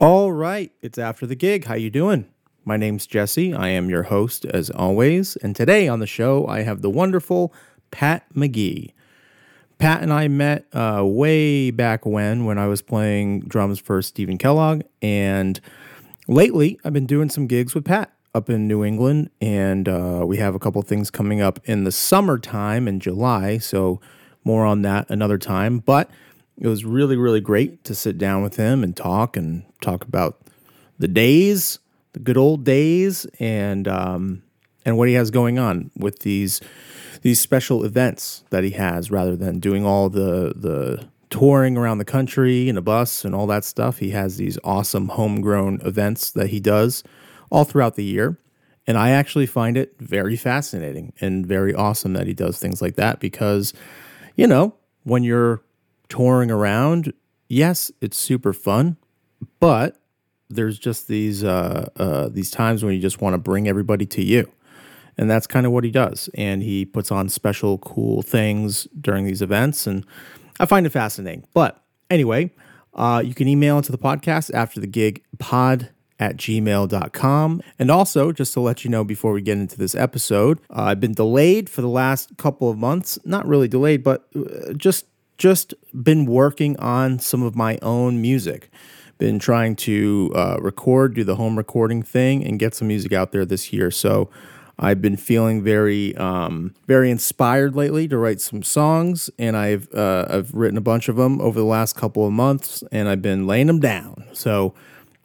All right, it's after the gig. How you doing? My name's Jesse. I am your host as always, and today on the show I have the wonderful Pat McGee. Pat and I met uh, way back when when I was playing drums for Stephen Kellogg, and lately I've been doing some gigs with Pat up in New England, and uh, we have a couple things coming up in the summertime in July. So more on that another time, but it was really really great to sit down with him and talk and talk about the days, the good old days, and um, and what he has going on with these these special events that he has, rather than doing all the the touring around the country in a bus and all that stuff. He has these awesome homegrown events that he does all throughout the year. And I actually find it very fascinating and very awesome that he does things like that because, you know, when you're touring around, yes, it's super fun, but there's just these uh, uh, these times when you just want to bring everybody to you, and that's kind of what he does. And he puts on special, cool things during these events, and I find it fascinating. But anyway, uh, you can email into the podcast after the gig pod at gmail.com. And also, just to let you know before we get into this episode, uh, I've been delayed for the last couple of months. Not really delayed, but uh, just just been working on some of my own music. Been trying to uh, record, do the home recording thing, and get some music out there this year. So I've been feeling very, um, very inspired lately to write some songs, and I've uh, I've written a bunch of them over the last couple of months, and I've been laying them down. So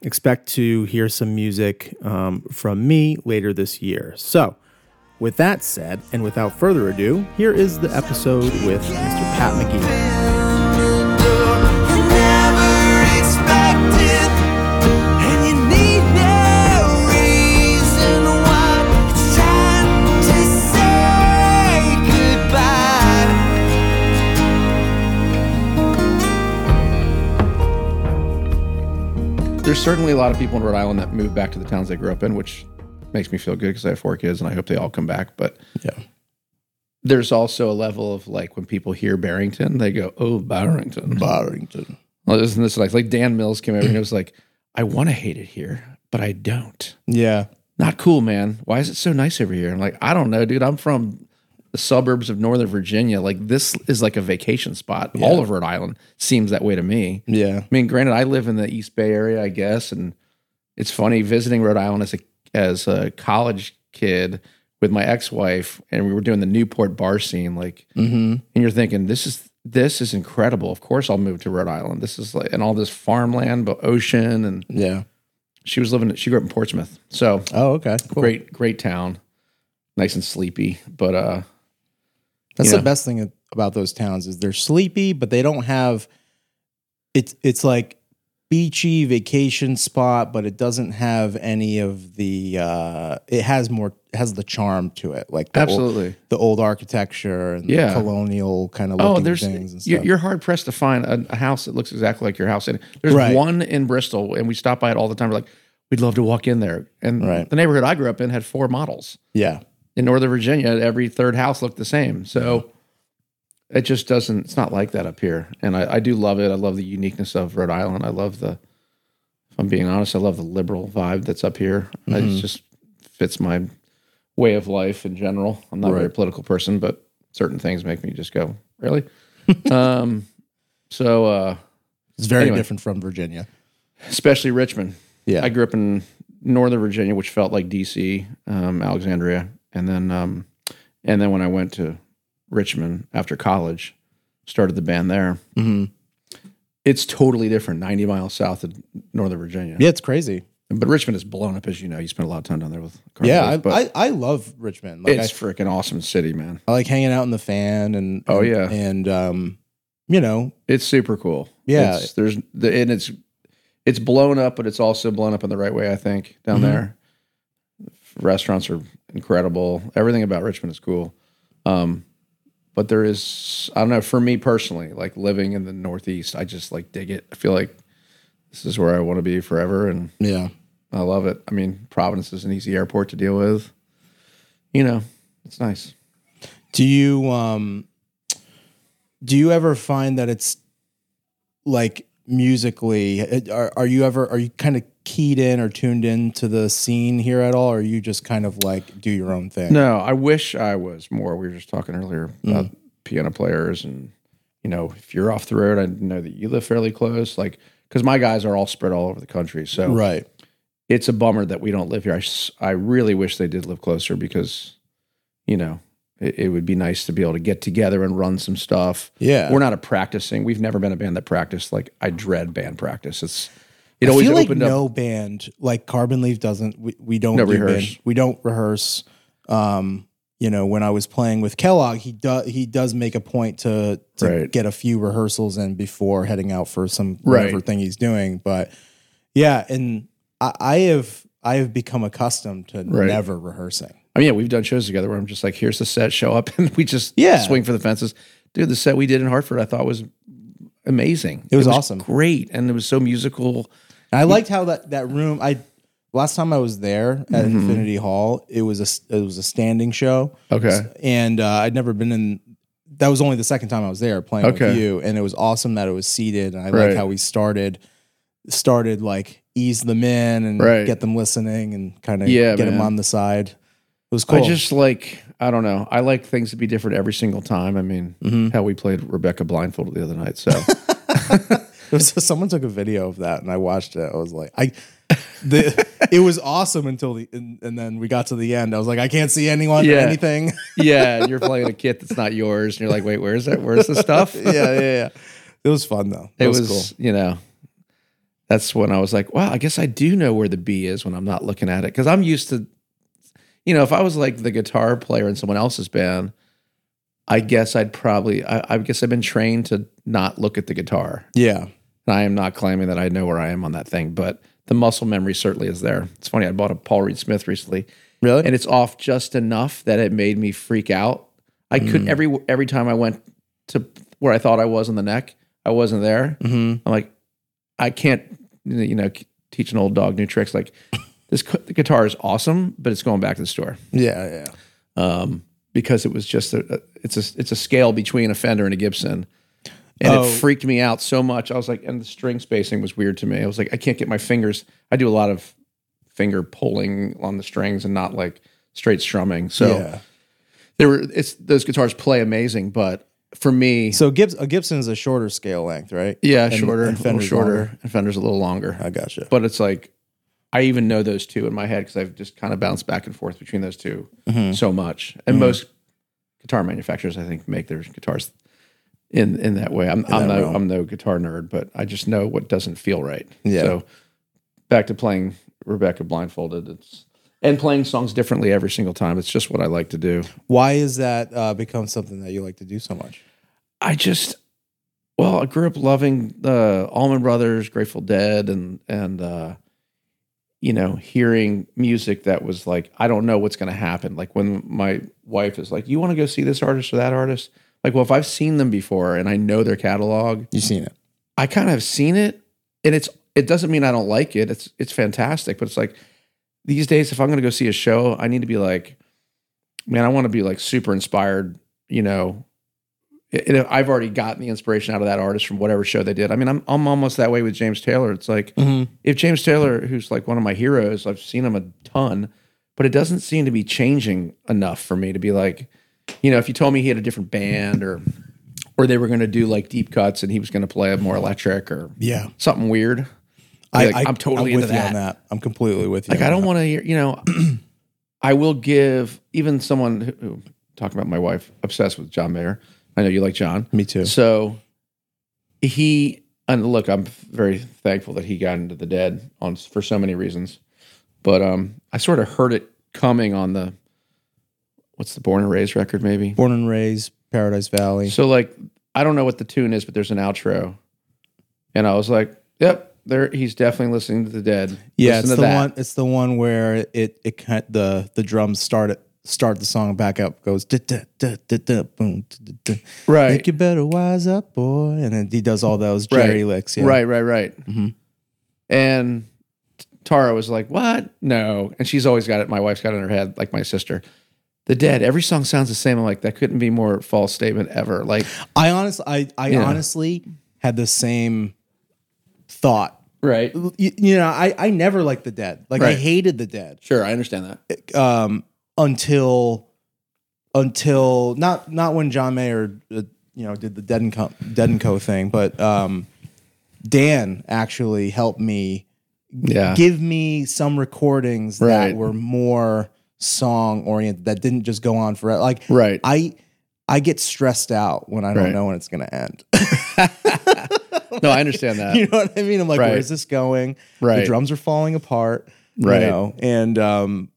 expect to hear some music um, from me later this year. So. With that said, and without further ado, here is the episode with Mr. Pat McGee. There's certainly a lot of people in Rhode Island that move back to the towns they grew up in, which makes me feel good because I have four kids and I hope they all come back. But Yeah. there's also a level of like when people hear Barrington, they go, "Oh, Barrington." Barrington. Well, isn't this like like Dan Mills came over and he was like, "I want to hate it here, but I don't." Yeah. Not cool, man. Why is it so nice over here? I'm like, I don't know, dude. I'm from the suburbs of Northern Virginia. Like this is like a vacation spot. All of Rhode Island seems that way to me. Yeah. I mean, granted, I live in the East Bay area, I guess, and it's funny visiting Rhode Island as a as a college kid with my ex wife, and we were doing the Newport bar scene. Like, Mm-hmm. and you're thinking, this is this is incredible. Of course, I'll move to Rhode Island. This is like and all this farmland, but ocean, and Yeah. she was living. She grew up in Portsmouth, so Oh, okay. Cool. great, great town, nice and sleepy. But uh, That's the best thing about those towns is they're sleepy, but they don't have. It's it's like beachy vacation spot, but it doesn't have any of the. uh It has more has the charm to it, like the old, absolutely. the old architecture and Yeah. the colonial kind of Oh, there's things and you're, stuff. you're hard pressed to find a, a house that looks exactly like your house. And there's Right. one in Bristol, and we stop by it all the time. We're like, we'd love to walk in there. And Right. the neighborhood I grew up in had four models. yeah, In Northern Virginia, every third house looked the same. So it just doesn't. It's not like that up here. And I, I do love it. I love the uniqueness of Rhode Island. I love the. If I'm being honest, I love the liberal vibe that's up here. Mm-hmm. It just fits my way of life in general. I'm not a very political person, but certain things make me just go, really? um, so, uh, it's very Anyway. different from Virginia. especially Richmond. Yeah, I grew up in Northern Virginia, which felt like DC, um, Alexandria, and then um, and then when I went to Richmond after college, started the band there. hmm It's totally different, ninety miles south of Northern Virginia. yeah, it's crazy. But Richmond is blown up, as you know. You spent a lot of time down there with. Carl Yeah, I, I I love Richmond. Like it's freaking awesome city, man. I like hanging out in the fan and Oh, yeah. and um, you know, It's super cool. Yeah. It's, there's the and it's it's blown up, but it's also blown up in the right way. I think down Mhm. there, restaurants are incredible. Everything about Richmond is cool. Um, but there is I don't know for me personally, like living in the Northeast, I just like dig it. I feel like this is where I want to be forever, and yeah. I love it. I mean, Providence is an easy airport to deal with. You know, it's nice. Do you um do you ever find that it's like musically, are, are you ever are you kind of keyed in or tuned in to the scene here at all, or are you just kind of like do your own thing? No, I wish I was more. We were just talking earlier about mm-hmm. piano players, and you know, if you're off the road, I know that you live fairly close. Like, because my guys are all spread all over the country, so Right. it's a bummer that we don't live here. I I really wish they did live closer because, you know, it, it would be nice to be able to get together and run some stuff. Yeah. We're not a practicing. We've never been a band that practiced. Like I dread band practice. It's it I always feel like opened up. no band like Carbon Leaf doesn't. We, we don't No do rehearse. band- we don't rehearse. Um, you know, when I was playing with Kellogg, he does he does make a point to to Right. get a few rehearsals in before heading out for some Right. whatever thing he's doing. But yeah, and I, I have I have become accustomed to Right. never rehearsing. I mean, yeah, we've done shows together where I'm just like, here's the set, show up, and we just Yeah. swing for the fences. Dude, the set we did in Hartford, I thought was amazing. It was awesome. great, and it was so musical. I liked how that that room. I last time I was there at Mm-hmm. Infinity Hall, it was a it was a standing show. Okay, and uh, I'd never been in. That was only the second time I was there playing Okay. with you, and it was awesome that it was seated. And I Right. like how we started, started like ease them in and Right. get them listening and kind of Yeah, get them man. on the side. It was cool. I just like I don't know. I like things to be different every single time. I mean, Mm-hmm. how we played Rebecca blindfolded the other night. So was- someone took a video of that, and I watched it. I was like, I. The, it was awesome until the and, and then we got to the end. I was like, I can't see anyone or Yeah. anything. yeah, you're playing a kit that's not yours, and you're like, wait, where's that? Where's the stuff? yeah, yeah, yeah. It was fun though. It, it was, was, cool. you know. That's when I was like, wow, I guess I do know where the B is when I'm not looking at it because I'm used to, you know, if I was like the guitar player in someone else's band, I guess I'd probably, I, I guess I've been trained to not look at the guitar. Yeah, I am not claiming that I know where I am on that thing, but the muscle memory certainly is there. It's funny. I bought a Paul Reed Smith recently, really. and it's off just enough that it made me freak out. I couldn't every every time I went to where I thought I was on the neck, I wasn't there. Mhm. I'm like, I can't, you know, teach an old dog new tricks. Like this, the guitar is awesome, but it's going back to the store Yeah, yeah. um, because it was just a- it's a it's a scale between a Fender and a Gibson, and Oh. it freaked me out so much. I was like, and the string spacing was weird to me. I was like, I can't get my fingers. I do a lot of finger pulling on the strings and not like straight strumming. So yeah. there were it's those guitars play amazing, but for me, So Gibbs, a Gibson is a shorter scale length, right? yeah, and- shorter, and Fender's shorter, longer. and Fender's a little longer. I gotcha. but it's like I even know those two in my head because I've just kind of bounced back and forth between those 2 Mm-hmm. so much. And most guitar manufacturers, I think, make their guitars in in that way. I'm I'm that no realm. I'm no guitar nerd, but I just know what doesn't feel right. Yeah. So back to playing Rebecca blindfolded. It's and playing songs differently every single time. It's just what I like to do. Why is that uh, become something that you like to do so much? I just well, I grew up loving the Allman Brothers, Grateful Dead, and and uh, you know, hearing music that was like, I don't know what's going to happen. Like when my wife is like, "You want to go see this artist or that artist?" Like, well, if I've seen them before and I know their catalog, You've seen it. I kind of have seen it, and it's it doesn't mean I don't like it. It's it's fantastic, but it's like these days, if I'm going to go see a show, I need to be like, man, I want to be like super inspired. You know, and I've already gotten the inspiration out of that artist from whatever show they did. I mean, I'm I'm almost that way with James Taylor. It's like Mm-hmm. if James Taylor, who's like one of my heroes, I've seen him a ton, but it doesn't seem to be changing enough for me to be like, you know, if you told me he had a different band or or they were going to do like deep cuts and he was going to play more electric or Yeah, something weird. I, Like, I, I'm totally with into you that. on that. I'm completely with you. Like I don't want to hear, you know, I will give even someone who, who talking about my wife obsessed with John Mayer. I know you like John. Me too. So he and look, I'm very thankful that he got into the dead on for so many reasons. But um I sort of heard it coming on the what's the Born and Raised record maybe. Born and raised, Paradise Valley. So like I don't know what the tune is, but there's an outro. And I was like, Yep, there he's definitely listening to the dead. yeah, Listen it's the that. one. It's the one where it it kind the the drums start it start the song back up goes da da da da da boom da, da, da. Right. Think you better wise up, boy. And then he does all those Jerry licks. Yeah. Right, right, right. Mhm. And Tara was like, "What? No." And she's always got it. My wife's got it in her head, like my sister. The Dead. Every song sounds the same. I'm like, that couldn't be more false statement ever. Like, I honestly, I, I Yeah. honestly had the same thought. Right. You, you know, I I never liked the Dead. Like I Right. hated the Dead Sure, I understand that. um, until until not not when John Mayer uh, you know did the Dead and Co, Dead and Co thing, but um, Dan actually helped me Yeah. give me some recordings that were more song oriented that didn't just go on forever. Like right. I I get stressed out when I don't Right. know when it's gonna end. no, I understand that. you know what I mean? I'm like, Right. where's this going? Right. The drums are falling apart. Right. You know? And um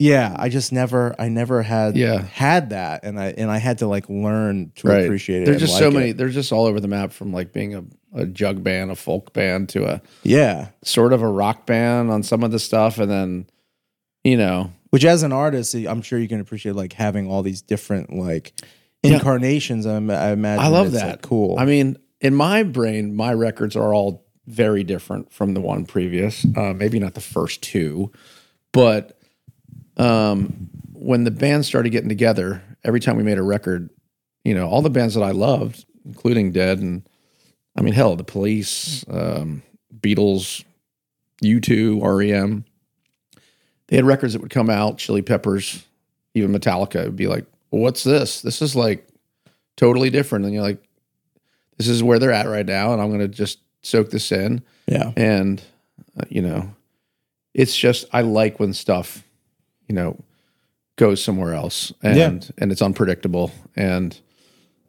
yeah, I just never I never had Yeah. had that and I and I had to like learn to right. appreciate it. There's just so like many. it. They're just all over the map from like being a, a jug band, a folk band, to a Yeah. sort of a rock band on some of the stuff, and then you know, Which as an artist, I'm sure you can appreciate like having all these different like incarnations. I, im- I imagine I love that. like, cool. I mean, in my brain, my records are all very different from the one previous. Uh, maybe not the first two, but um, when the band started getting together, every time we made a record, you know, all the bands that I loved, including Dead and I mean, hell, the Police, um, Beatles, U2, REM, they had records that would come out, Chili Peppers, even Metallica would be like, "What's this? This is like totally different." And you're like, "This is where they're at right now, and I'm going to just soak this in." yeah. And uh, you know, it's just I like when stuff, you know, goes somewhere else, and Yeah. and it's unpredictable, and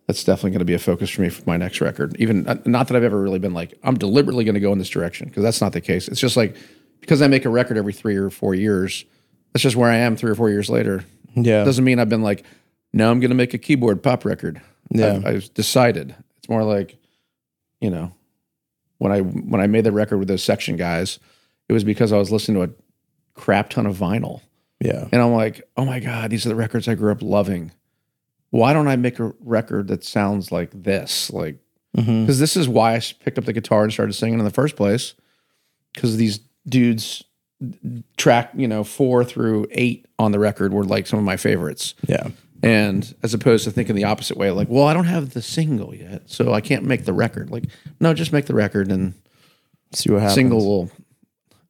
that's definitely going to be a focus for me for my next record. Even uh, not that I've ever really been like I'm deliberately going to go in this direction because that's not the case. It's just like because I make a record every three or four years, that's just where I am three or four years later. Yeah. Doesn't mean I've been like, no, I'm going to make a keyboard pop record. Yeah. I've, I've decided. It's more like, you know, when I when I made the record with those section guys, it was because I was listening to a crap ton of vinyl, yeah. and I'm like, oh my god, these are the records I grew up loving. Why don't I make a record that sounds like this? Like, mm-hmm. because this is why I picked up the guitar and started singing in the first place. Because these dudes, track you know four through eight on the record were like some of my favorites. Yeah. And as opposed to thinking the opposite way, like, well, I don't have the single yet, so I can't make the record. Like, no, just make the record and See what happens. single will,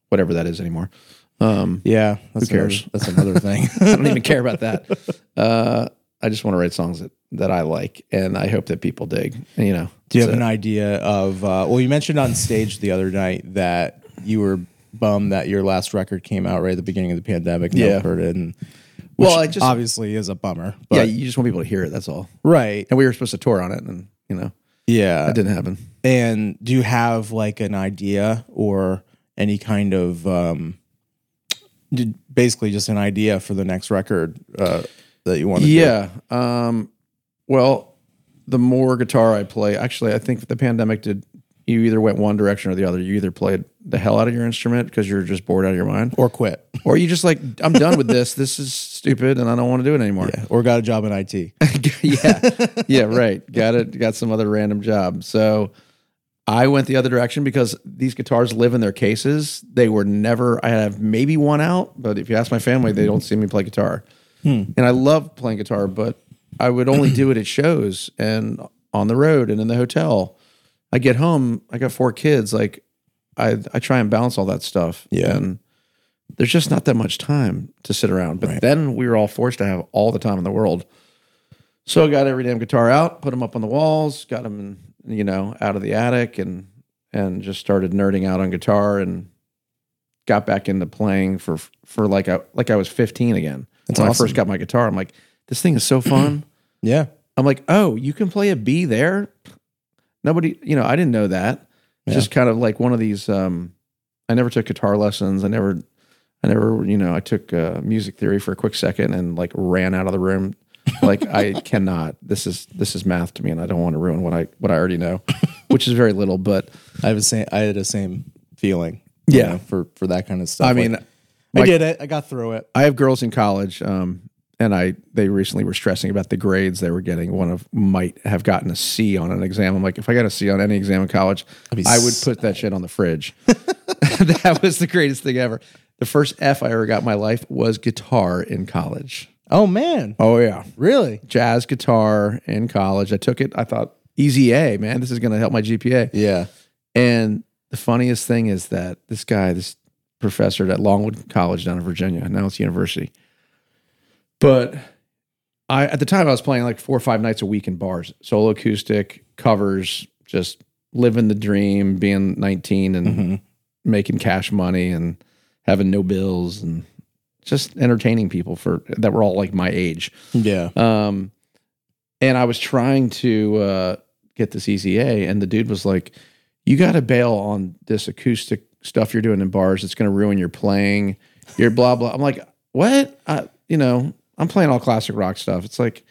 whatever that is anymore. Um, Yeah. That's cares? Another, that's another thing. I don't even care about that. Uh, I just want to write songs that, that I like, and I hope that people dig. You know, Do you have that's an idea of? Uh, well, you mentioned on stage the other night that you were bummed that your last record came out right at the beginning of the pandemic. and no Yeah. heard it. And, Well, which I just- obviously is a bummer. But, yeah, you just want people to hear it. That's all. right. And we were supposed to tour on it, and you know, Yeah. that didn't happen. And do you have like an idea or any kind of um, basically just an idea for the next record uh, that you want to? Yeah. Um, well, the more guitar I play, actually, I think the pandemic did. You either went one direction or the other. You either played the hell out of your instrument because you're just bored out of your mind, Or quit. or you just like, I'm done with this. This is stupid, and I don't want to do it anymore. Yeah. Or got a job in IT. yeah, yeah, right. Got it. Got some other random job. So I went the other direction because these guitars live in their cases. They were never. I have maybe one out, but if you ask my family, they don't see me play guitar. Hmm. And I love playing guitar, but I would only do it at shows and on the road and in the hotel. I get home. I got four kids. Like I, I try and balance all that stuff. Yeah. and there's just not that much time to sit around. But Right. then we were all forced to have all the time in the world. So I got every damn guitar out, put them up on the walls, got them, in, you know, out of the attic, and and just started nerding out on guitar, and got back into playing for for like I like I was 15 again. That's when I first got my guitar, I'm like, this thing is so fun. Yeah. I'm like, oh, you can play a B there. Nobody, you know, I didn't know that. It's Yeah. just kind of like one of these. Um, I never took guitar lessons. I never, I never, you know, I took uh, music theory for a quick second and like ran out of the room. Like I cannot. This is this is math to me, and I don't want to ruin what I what I already know, which is very little. But I have a same. I had the same feeling. you Yeah. know, for for that kind of stuff. I Like, mean, I did it. I got through it. I have girls in college, um, and I they recently were stressing about the grades they were getting. One of might have gotten a C on an exam. I'm like, if I got a C on any exam in college, I would put that shit on the fridge. that was the greatest thing ever. The first F I ever got in my life was guitar in college. Oh man, Oh yeah, really? jazz guitar in college. I took it. I thought easy A, man. This is going to help my GPA. Yeah. And the funniest thing is that this guy, this professor at Longwood College down in Virginia, now it's university. But I at the time I was playing like four or five nights a week in bars, solo acoustic covers, just living the dream, being 19 and Mm-hmm. making cash money and having no bills and just entertaining people for that were all like my age. Yeah. Um, and I was trying to uh, get this EZA, and the dude was like, "You got to bail on this acoustic stuff you're doing in bars. It's going to ruin your playing. You're blah blah." I'm like, "What? I, you know, I'm playing all classic rock stuff. It's like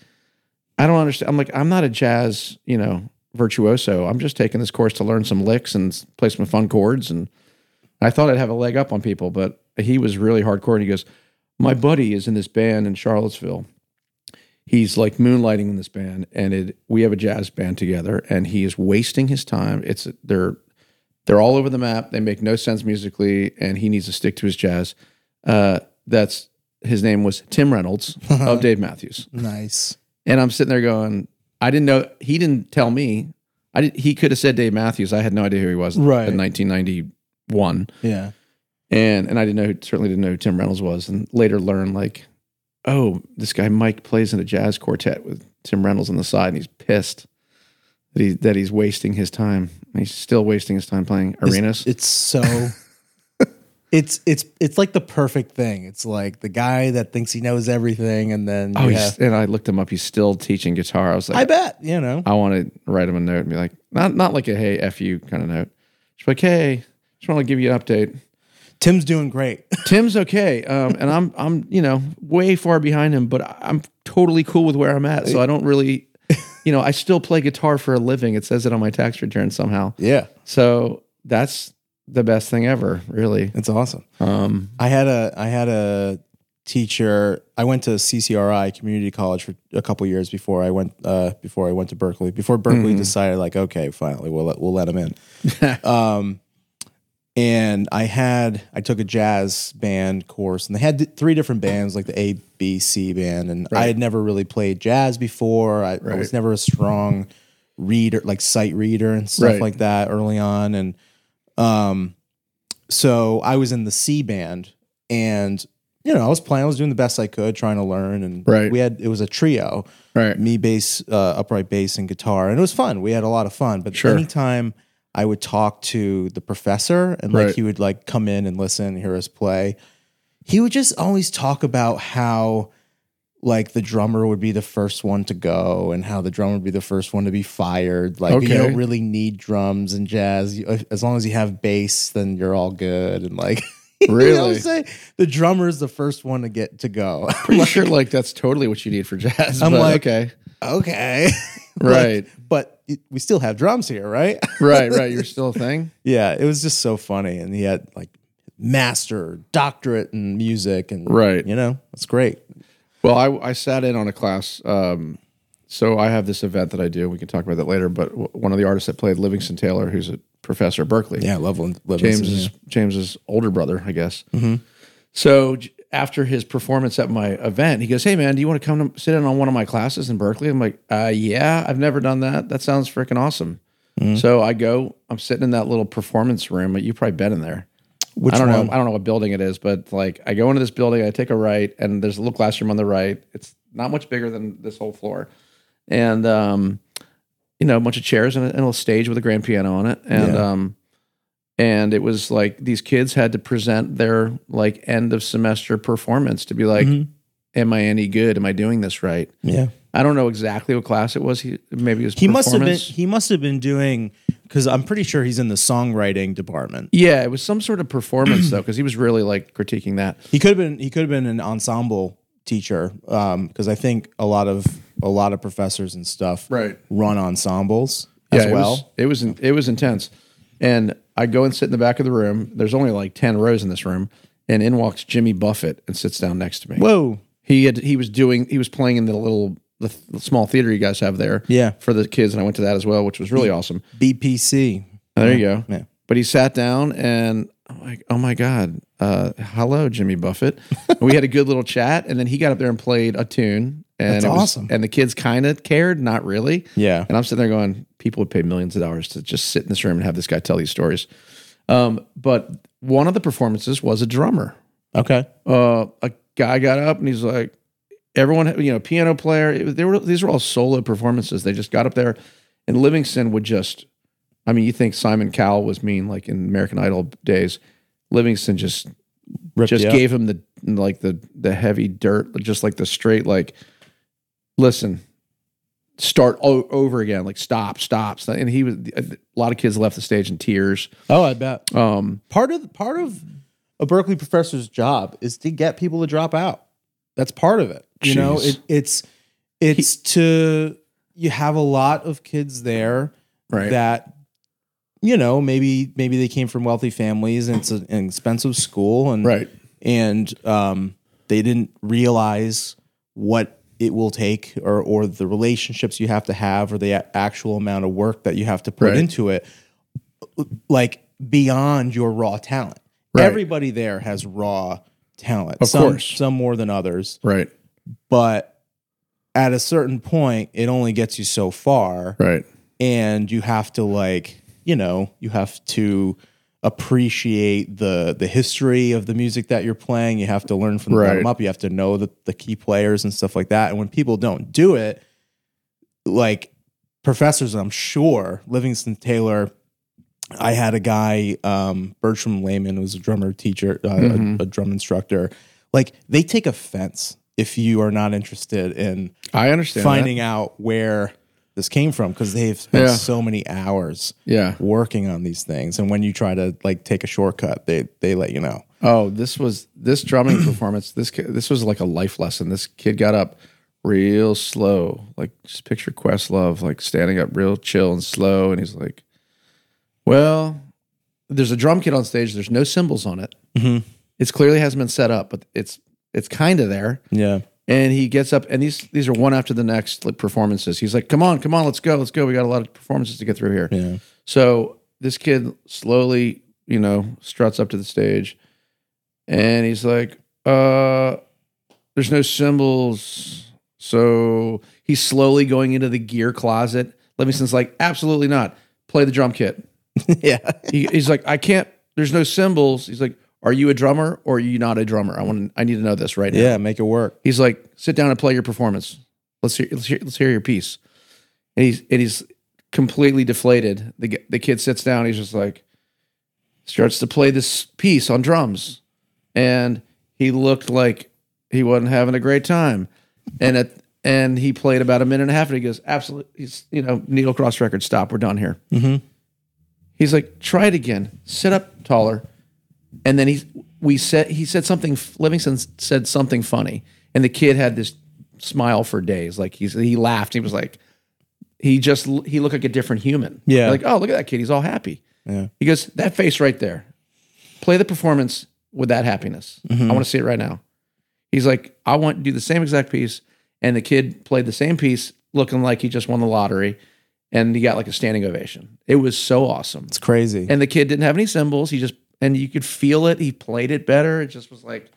I don't understand. I'm like, I'm not a jazz, you know, virtuoso. I'm just taking this course to learn some licks and play some fun chords. And I thought I'd have a leg up on people, but he was really hardcore. And he goes, "My buddy is in this band in Charlottesville." he's like moonlighting in this band and it we have a jazz band together and he is wasting his time it's they're they're all over the map they make no sense musically and he needs to stick to his jazz uh that's his name was tim reynolds of dave matthews Nice. and i'm sitting there going i didn't know he didn't tell me i did he could have said dave matthews i had no idea who he was Right. in 1991 Yeah. and and I didn't know certainly didn't know who Tim Reynolds was, and later learned like, oh, this guy Mike plays in a jazz quartet with Tim Reynolds on the side, and he's pissed that he that he's wasting his time. And he's still wasting his time playing arenas. It's so. it's it's it's like the perfect thing. It's like the guy that thinks he knows everything, and then oh, have- and I looked him up. He's still teaching guitar. I was like, I bet you know. I, want to write him a note and be like, not not like a hey f you kind of note. Just like hey, just want to give you an update. Tim's doing great. Tim's okay, um, and I'm I'm you know way far behind him, but I'm totally cool with where I'm at. So I don't really, you know, I still play guitar for a living. It says it on my tax return somehow. yeah, So that's the best thing ever, really. it's awesome. Um, I had a I had a teacher. I went to CCRI Community College for a couple years before I went uh, before I went to Berklee. Before Berklee decided like, okay, finally we'll let, we'll let him in. um, and I had I took a jazz band course, and they had three different bands, like the A, B, C band, and I had never really played jazz before. I, I was never a strong reader, like sight reader and stuff Right. like that early on, and um, so I was in the C band, and you know I was playing, I was doing the best I could, trying to learn, and Right. we had it was a trio, right. me bass, uh, upright bass, and guitar, and it was fun. We had a lot of fun. But Sure. anytime I would talk to the professor, and like Right. he would like come in and listen, and hear us play, he would just always talk about how like the drummer would be the first one to go and how the drummer would be the first one to be fired like you don't really need drums and jazz as long as you have bass then you're all good and like you know Really? saying? the drummer is the first one to get to go Pretty sure like that's totally what you need for jazz. I'm but like- okay, okay right, Like, but it, we still have drums here right right, right. You're still a thing. yeah it was just so funny and he had like master doctorate in music and Right. you know that's great Well, I, I sat in on a class. Um, so I have this event that I do. We can talk about that later. But w- one of the artists that played Livingston Taylor, who's a professor at Berklee, yeah love Livingston, is James's older brother, I guess. Mm-hmm. So j- after his performance at my event, he goes, "Hey man, do you want to come to sit in on one of my classes in Berklee?" I'm like, uh, "Yeah, I've never done that. That sounds freaking awesome." Mm-hmm. So I go. I'm sitting in that little performance room. But You've probably been in there. Which I don't one? know. I don't know what building it is, but like I go into this building, I take a right, and there's a little classroom on the right. It's not much bigger than this whole floor, and um, you know, a bunch of chairs and a, and a little stage with a grand piano on it, and Yeah. um, and it was like these kids had to present their like end of semester performance to be like, Mm-hmm. am I any good? Am I doing this right? yeah I don't know exactly what class it was. He maybe it was he must have been he must have been doing because i'm pretty sure he's in the songwriting department Yeah, it was some sort of performance though, because he was really like critiquing that. he could have been he could have been an ensemble teacher um, because i think a lot of a lot of professors and stuff Right. run ensembles as it well was, it was it was intense. And I go and sit in the back of the room. There's only like ten rows in this room, and in walks Jimmy Buffett and sits down next to me. whoa He had he was doing he was playing in the little the, the small theater you guys have there. Yeah. for the kids, and I went to that as well, which was really awesome. bpc There you go. yeah But he sat down and I'm like, oh my God, uh, hello, Jimmy Buffett. We had a good little chat. And then he got up there and played a tune. And That's it was- awesome. And the kids kind of cared, not really. Yeah. And I'm sitting there going, people would pay millions of dollars to just sit in this room and have this guy tell these stories. Um, but one of the performances was a drummer. Okay. Uh, a guy got up and he's like, everyone, you know, piano player. It, they were these were all solo performances. They just got up there, and Livingston would just. I mean, you think Simon Cowell was mean, like in American Idol days. Livingston just Ripped just you up. gave him the like the the heavy dirt, just like the straight like. Listen, start o- over again. Like stop, stop, stop. And he was a lot of kids left the stage in tears. Oh, I bet. Um, part of part of a Berklee professor's job is to get people to drop out. That's part of it. You know, it, it's it's to you have a lot of kids there right. that you know maybe maybe they came from wealthy families and it's an expensive school and right. and um, they didn't realize what it will take or or the relationships you have to have or the actual amount of work that you have to put Right. into it like beyond your raw talent Right. everybody there has raw talent Of some, course. some more than others Right. But at a certain point it only gets you so far Right. and you have to like you know you have to appreciate the the history of the music that you're playing you have to learn from the Right. bottom up you have to know the, the key players and stuff like that and when people don't do it like professors i'm sure livingston taylor i had a guy um, bertram lehmann who was a drummer teacher uh, Mhm. a, a drum instructor like they take offense if you are not interested in I understand. finding out where this came from because they've spent Yeah. so many hours. Yeah. working on these things and when you try to like take a shortcut they they let you know Oh, this was this drumming performance. This this was like a life lesson. This kid got up real slow, like just picture Questlove, like standing up real chill and slow, and he's like, "Well, there's a drum kit on stage. There's no cymbals on it. Mhm. It's clearly hasn't been set up, but it's it's kind of there." yeah And he gets up, and these these are one after the next like performances. He's like, "Come on, come on, let's go, let's go. We got a lot of performances to get through here." yeah So this kid slowly, you know, struts up to the stage and he's like, uh, there's no cymbals. So he's slowly going into the gear closet. Livingston's like, absolutely not. Play the drum kit. yeah He, he's like, I can't, there's no cymbals. He's like, are you a drummer or are you not a drummer? I want to, I need to know this right now. yeah make it work He's like, sit down and play your performance. Let's hear, let's hear, let's hear your piece. And he's, and he's completely deflated. The, the kid sits down. He's just like, starts to play this piece on drums. And he looked like he wasn't having a great time. And at, and he played about a minute and a half and he goes, absolutely, he's, you know, needle cross record, stop, we're done here. Mhm. He's like, try it again, sit up taller. And then he, we said, he said something, Livingston said something funny. And the kid had this smile for days. Like he's, he laughed. He was like, he just, he looked like a different human. Yeah. Like, oh, look at that kid. He's all happy. yeah He goes, that face right there. Play the performance with that happiness. Mm-hmm. I want to see it right now. He's like, I want to do the same exact piece. And the kid played the same piece, looking like he just won the lottery. And he got like a standing ovation. It was so awesome. it's crazy And the kid didn't have any cymbals. He just, and you could feel it. He played it better. It just was like,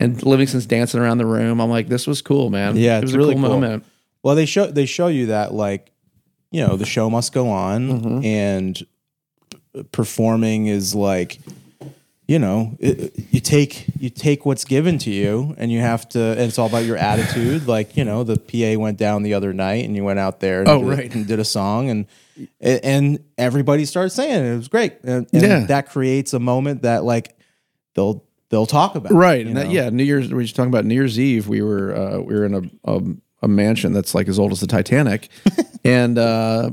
and Livingston's dancing around the room. I'm like, this was cool, man. Yeah, it was really a cool, cool. moment. Well, they show they show you that like, you know, the show must go on, Mhm. and performing is like, you know, it, you take you take what's given to you, and you have to. And it's all about your attitude. Like, you know, the PA went down the other night, and you went out there, and Oh, did, right. and did a song, and and everybody starts saying it. It was great, and, and Yeah. that creates a moment that like they'll they'll talk about, right and that, yeah new year's we were talking about new year's eve we were uh we were in a a, a mansion that's like as old as the titanic. And uh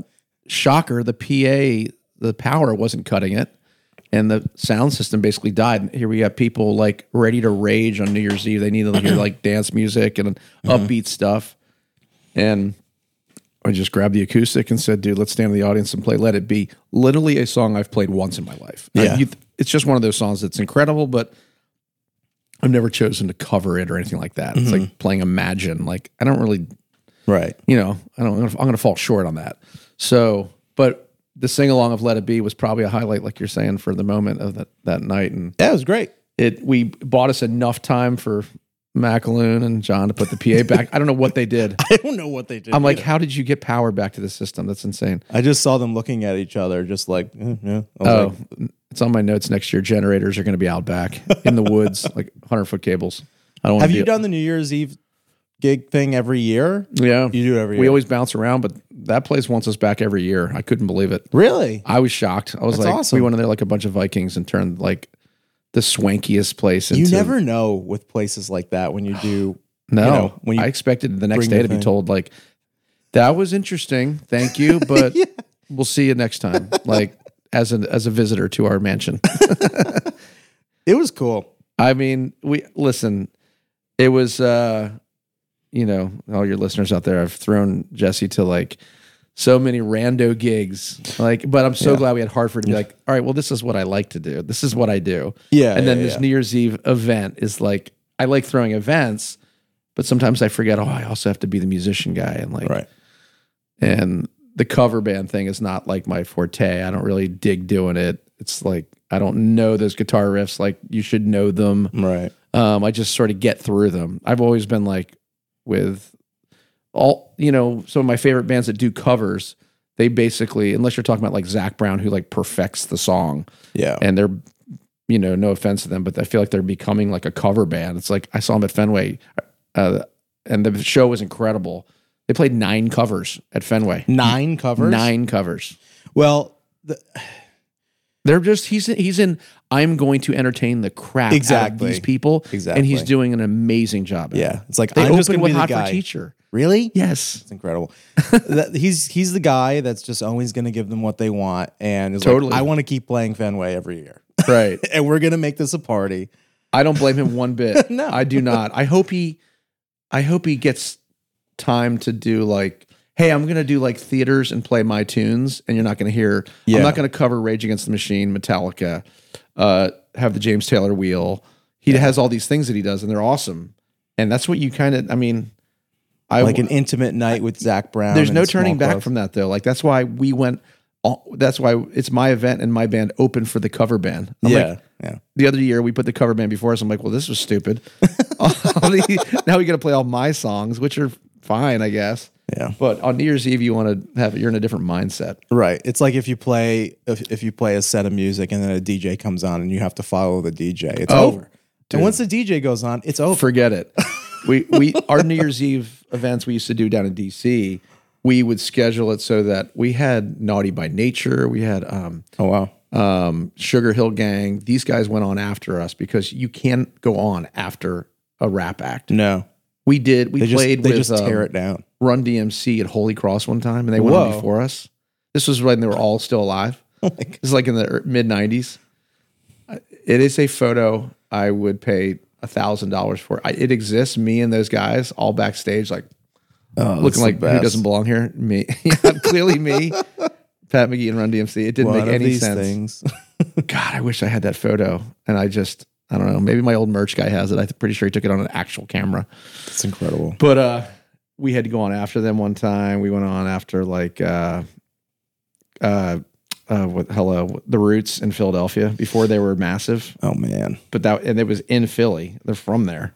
shocker the pa the power wasn't cutting it. And the sound system basically died. And here we have people like ready to rage on new year's eve. They needed to hear like dance music and upbeat stuff. And I just grabbed the acoustic and said, "Dude, let's stand in the audience and play Let It Be." Literally a song I've played once in my life. I- you- it's just one of those songs that's incredible, but I've never chosen to cover it or anything like that. It's mm-hmm. like playing Imagine. Like I don't really, right. you know, I don't. I'm going to fall short on that. So, but the sing along of Let It Be was probably a highlight, like you're saying, for the moment of that that night, and Yeah, it was great. it we bought us enough time for McAloon and John to put the PA back. I don't know what they did. I don't know what they did. I'm like, either. how did you get power back to the system? That's insane. I just saw them looking at each other, just like, eh, yeah. Oh, like, it's on my notes next year. Generators are going to be out back in the woods, like 100 foot cables. I don't have you done the New Year's Eve gig thing every year? Yeah. You do it every year. We always bounce around, but that place wants us back every year. I couldn't believe it. really. I was shocked. I was That's like, awesome. we went in there like a bunch of Vikings and turned like the swankiest place into. You never know with places like that when you do. No, you know, when I expected the next day to be thing. told like, that was interesting. Thank you, but we'll see you next time. Like as a as a visitor to our mansion. It was cool. I mean, we listen. It was, uh, you know, all your listeners out there. I've thrown Jesse to like so many rando gigs, like, but I'm so Yeah. glad we had Hartford to be like, all right, well, this is what I like to do. This is what I do. Yeah, and then yeah, this. New Year's Eve event is like, I like throwing events, but sometimes I forget. Oh, I also have to be the musician guy, and like, Right. and the cover band thing is not like my forte. I don't really dig doing it. It's like I don't know those guitar riffs like you should know them. Right. Um, I just sort of get through them. I've always been like with all you know, some of my favorite bands that do covers, they basically, unless you're talking about like Zac Brown who like perfects the song Yeah. and they're you know, no offense to them, but I feel like they're becoming like a cover band. It's like I saw them at Fenway, uh, and the show was incredible. They played nine covers at Fenway. Nine covers. Nine covers. Well, the, They're just he's he's in. I'm going to entertain the crap out Exactly. of these people, exactly. and he's doing an amazing job. at it. yeah, it's like they I'm be with the Hot guy. for Teacher. Really? Yes, It's incredible. that, he's he's the guy that's just always going to give them what they want, and is Totally. like, I want to keep playing Fenway every year, right. and we're going to make this a party. I don't blame him one bit. No. I do not. I hope he, I hope he gets time to do like, hey, I'm gonna do like theaters and play my tunes, and you're not gonna hear. Yeah. I'm not gonna cover Rage Against the Machine, Metallica, uh, have the James Taylor wheel. He has all these things that he does, and they're awesome. And that's what you kind of. I mean, I Like an intimate night with Zac Brown. There's no turning back club. from that though. Like that's why we went. all- That's why it's my event and my band open for the cover band. I'm Yeah, like, yeah. the other year we put the cover band before us. I'm like, well, this was stupid. The- now we got to play all my songs, which are fine, I guess. Yeah. But on New Year's Eve, you want to have you're in a different mindset. Right. It's like if you play if, if you play a set of music and then a DJ comes on and you have to follow the DJ. It's Oh, over. And once the DJ goes on, it's over. Forget it. we we our New Year's Eve events we used to do down in DC. We would schedule it so that we had Naughty by Nature. We had um, Oh wow. um, Sugar Hill Gang. These guys went on after us because you can't go on after a rap act. No. We did. We They just played they with just tear um, it down. Run DMC at Holy Cross one time, and they went on before us. This was when they were all still alive. This is like in the mid '90s. It is a photo I would pay a thousand dollars for. I, it exists. Me and those guys all backstage, like looking like who doesn't belong here. Me, clearly me. Pat McGee and Run DMC. It didn't One make any sense. God, I wish I had that photo. And I just, I don't know. Maybe my old merch guy has it. I'm pretty sure he took it on an actual camera. It's incredible. But uh we had to go on after them one time. We went on after like uh uh uh what hello the roots in Philadelphia before they were massive. Oh man. But that and it was in Philly. They're from there.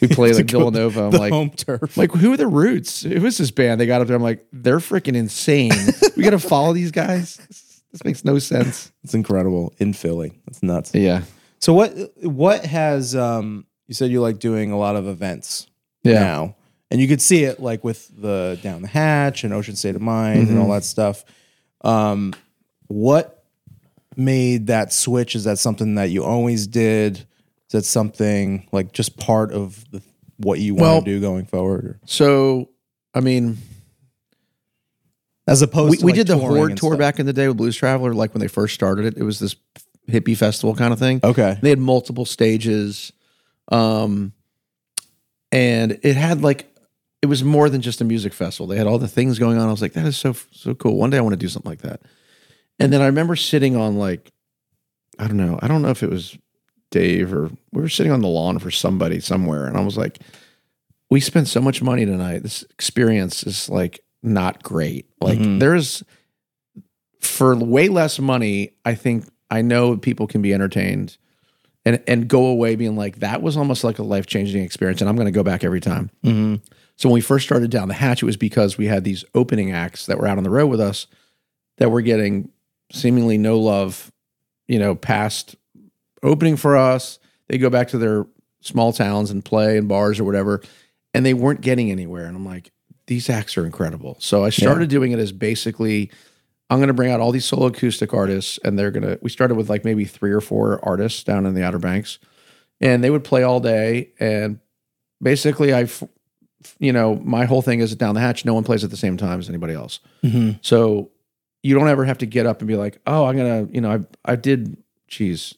We played like Villanova. I'm like home turf. like who are the roots? Who is this band? They got up there. I'm like, they're freaking insane. we gotta follow these guys. This, this makes no sense. It's incredible in Philly. It's nuts. Yeah. So what what has um you said you like doing a lot of events Yeah. now. And you could see it like with the Down the Hatch and Ocean State of Mind and Mm-hmm. all that stuff. Um what made that switch? Is that something that you always did? Is that something like just part of the, what you want Well- to do going forward? So I mean, as opposed we, to we like, did the Horde tour stuff? back in the day with Blues Traveler, like when they first started it. It was this hippie festival kind of thing. Okay. They had multiple stages. Um, and it had like, it was more than just a music festival. They had all the things going on. I was like, that is so, so cool. One day I want to do something like that. And then I remember sitting on like, I don't know, I don't know if it was Dave or we were sitting on the lawn for somebody somewhere. And I was like, we spent so much money tonight. This experience is like not great. Like Mhm. there's for way less money, I think I know people can be entertained and and go away being like that was almost like a life changing experience, and I'm going to go back every time. Mm-hmm. So when we first started down the hatch, it was because we had these opening acts that were out on the road with us that were getting seemingly no love, you know, past opening for us. They go back to their small towns and play in bars or whatever, and they weren't getting anywhere. And I'm like, these acts are incredible. So I started doing it as basically, I'm going to bring out all these solo acoustic artists, and they're going to. We started with like maybe three or four artists down in the Outer Banks, and they would play all day. And basically, I, you know, my whole thing is down the hatch. No one plays at the same time as anybody else. Mm-hmm. So you don't ever have to get up and be like, oh, I'm gonna, you know, I I did, geez,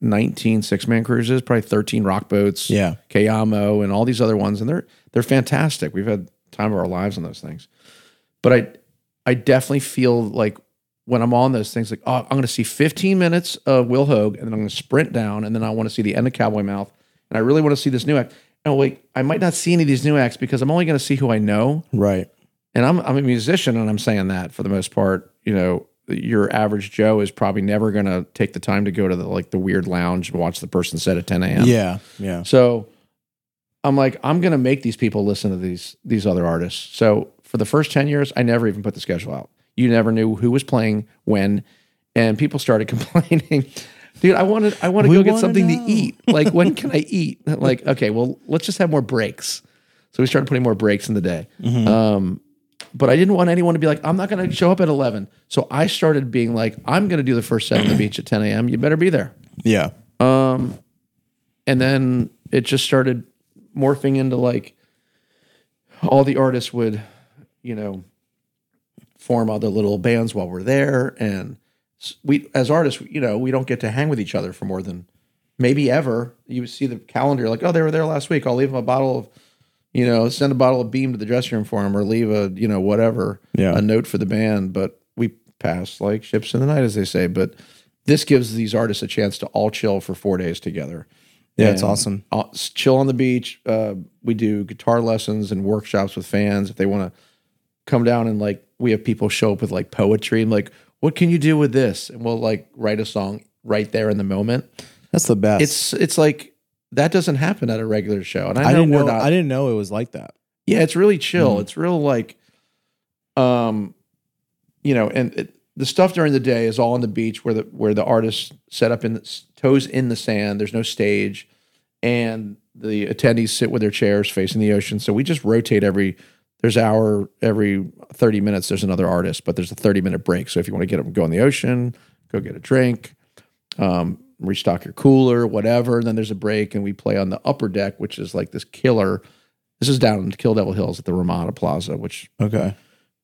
19 Sixthman cruises, probably 13 rock boats, Yeah. Cayamo, and all these other ones, and they're they're fantastic. We've had time of our lives on those things, but I I definitely feel like when I'm on those things, like oh, I'm going to see 15 minutes of Will Hoge, and then I'm going to sprint down, and then I want to see the end of Cowboy Mouth, and I really want to see this new act. And wait, I might not see any of these new acts because I'm only going to see who I know Right. and I'm I'm a musician and I'm saying that for the most part, you know, your average Joe is probably never gonna take the time to go to the like the weird lounge and watch the person set at 10 a.m. Yeah. Yeah. So I'm like, I'm gonna make these people listen to these these other artists. So for the first 10 years, I never even put the schedule out. You never knew who was playing when, and people started complaining. Dude, I wanted I want to go get something know." to eat. Like, when can I eat? Like, okay, well, let's just have more breaks. So we started putting more breaks in the day. Mm-hmm. Um, but I didn't want anyone to be like, I'm not going to show up at 11. So I started being like, I'm going to do the first set on the beach at 10 a.m. You better be there. Yeah. Um, and then it just started morphing into like all the artists would, you know, form other little bands while we're there. And we, as artists, you know, we don't get to hang with each other for more than maybe ever. You see the calendar, like, oh, they were there last week. I'll leave them a bottle of, you know, send a bottle of Beam to the dressing room for them, or leave a, you know, whatever, Yeah. a note for the band. But we pass like ships in the night, as they say. But this gives these artists a chance to all chill for four days together. Yeah. It's awesome. uh, s- chill on the beach. Uh, we do guitar lessons and workshops with fans if they want to come down and like we have people show up with like poetry and like what can you do with this and we'll like write a song right there in the moment. That's the best. It's it's like that doesn't happen at a regular show. And I, I know didn't know. not. I didn't know it was like that. Yeah, it's really chill. Mhm. It's real like, um, you know, and it, the stuff during the day is all on the beach where the where the artists set up in the, toes in the sand. There's no stage, and the attendees sit with their chairs facing the ocean. So we just rotate every. There's hour every 30 minutes. There's another artist, but there's a 30 minute break. So if you want to get up and go in the ocean, go get a drink, um, restock your cooler, whatever. And then there's a break, and we play on the upper deck, which is like this killer. This is down in Kill Devil Hills at the Ramada Plaza, which Okay.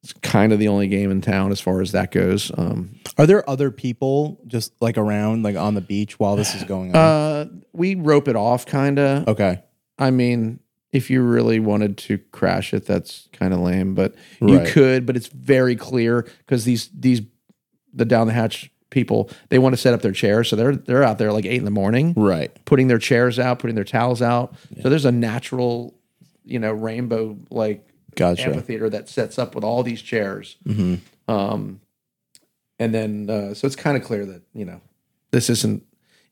it's kind of the only game in town as far as that goes. Um, Are there other people just like around, like on the beach while this is going on? uh, we rope it off, kind of. okay. I mean, if you really wanted to crash it, that's kind of lame, but you Right. could. But it's very clear because these these the down the hatch people they want to set up their chairs, so they're they're out there like eight in the morning. Right. putting their chairs out, putting their towels out. So there's a natural, you know, rainbow like Gotcha. amphitheater that sets up with all these chairs. hmm Um, and then uh, so it's kind of clear that you know this isn't.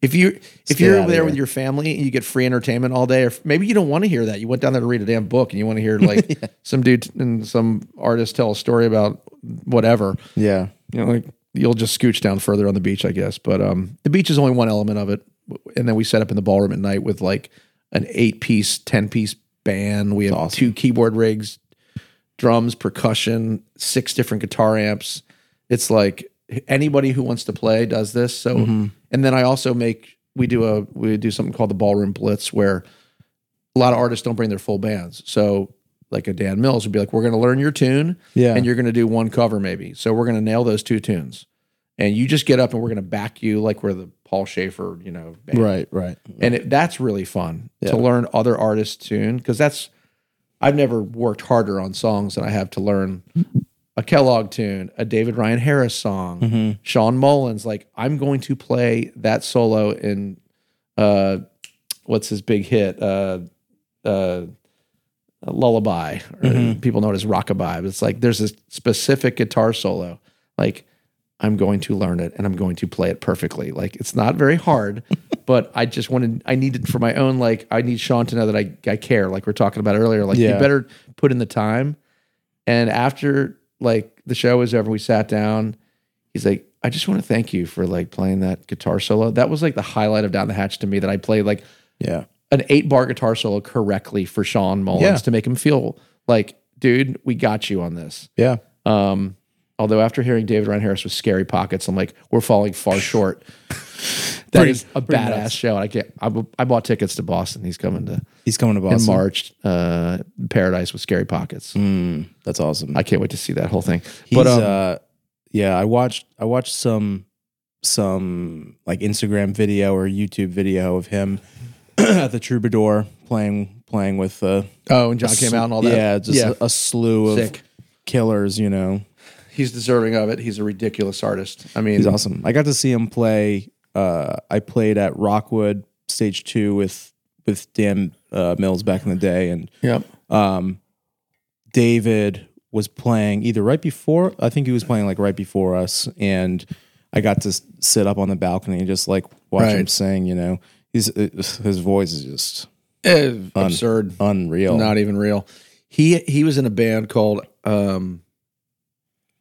If you if Stay you're there here. with your family and you get free entertainment all day, or maybe you don't want to hear that. You went down there to read a damn book and you want to hear like some dude and some artist tell a story about whatever Yeah. you know, like you'll just scooch down further on the beach, I guess. But um, the beach is only one element of it, and then we set up in the ballroom at night with like an eight piece, ten piece band. We have awesome. two keyboard rigs, drums, percussion, six different guitar amps. It's like anybody who wants to play does this. So, Mm-hmm. And then I also make we do a we do something called the ballroom blitz where a lot of artists don't bring their full bands. So. Like a Dan Mills would be like, we're going to learn your tune, Yeah. and you're going to do one cover maybe. So we're going to nail those two tunes, and you just get up and we're going to back you like we're the Paul Shaffer, you know, band. right. Right. And it, that's really fun Yeah. to learn other artists' tune because that's I've never worked harder on songs than I have to learn a Kellogg tune, a David Ryan Harris song, Mm-hmm. Shawn Mullins. Like I'm going to play that solo in uh, what's his big hit, uh, uh, Lullaby, or Mm-hmm. people know it as Rockabye. But it's like there's a specific guitar solo. Like I'm going to learn it and I'm going to play it perfectly. Like it's not very hard, but I just wanted I needed for my own like I need Shawn to know that I I care. Like we're talking about earlier. Like Yeah. you better put in the time. And after like the show was over, we sat down. He's like, I just want to thank you for like playing that guitar solo. That was like the highlight of Down the Hatch to me that I played like Yeah. an eight bar guitar solo correctly for Shawn Mullins Yeah. to make him feel like, dude, we got you on this. Yeah. Um, although after hearing David Ryan Harris with Scary Pockets, I'm like, we're falling far short. That Pretty- is a pretty badass nuts. show. I can't. I, bu- I bought tickets to Boston. He's coming to He's coming to in Boston. March. Uh, Paradise with Scary Pockets. Mm, that's awesome. I can't wait to see that whole thing. He's, but um, uh, yeah, I watched I watched some some like Instagram video or YouTube video of him at the Troubadour playing playing with uh oh, and John came out and all that. Yeah, just A, a slew of sick. killers. You know, He's deserving of it. He's a ridiculous artist. I mean, he's awesome. I got to see him play. Uh, I played at Rockwood Stage Two with with Dan uh, Mills back in the day, and Yep. um, David was playing either right before. I think he was playing like right before us, and I got to sit up on the balcony and just like watch him sing. You know, he's uh, his voice is just Eh, absurd. unreal. Not even real. He he was in a band called um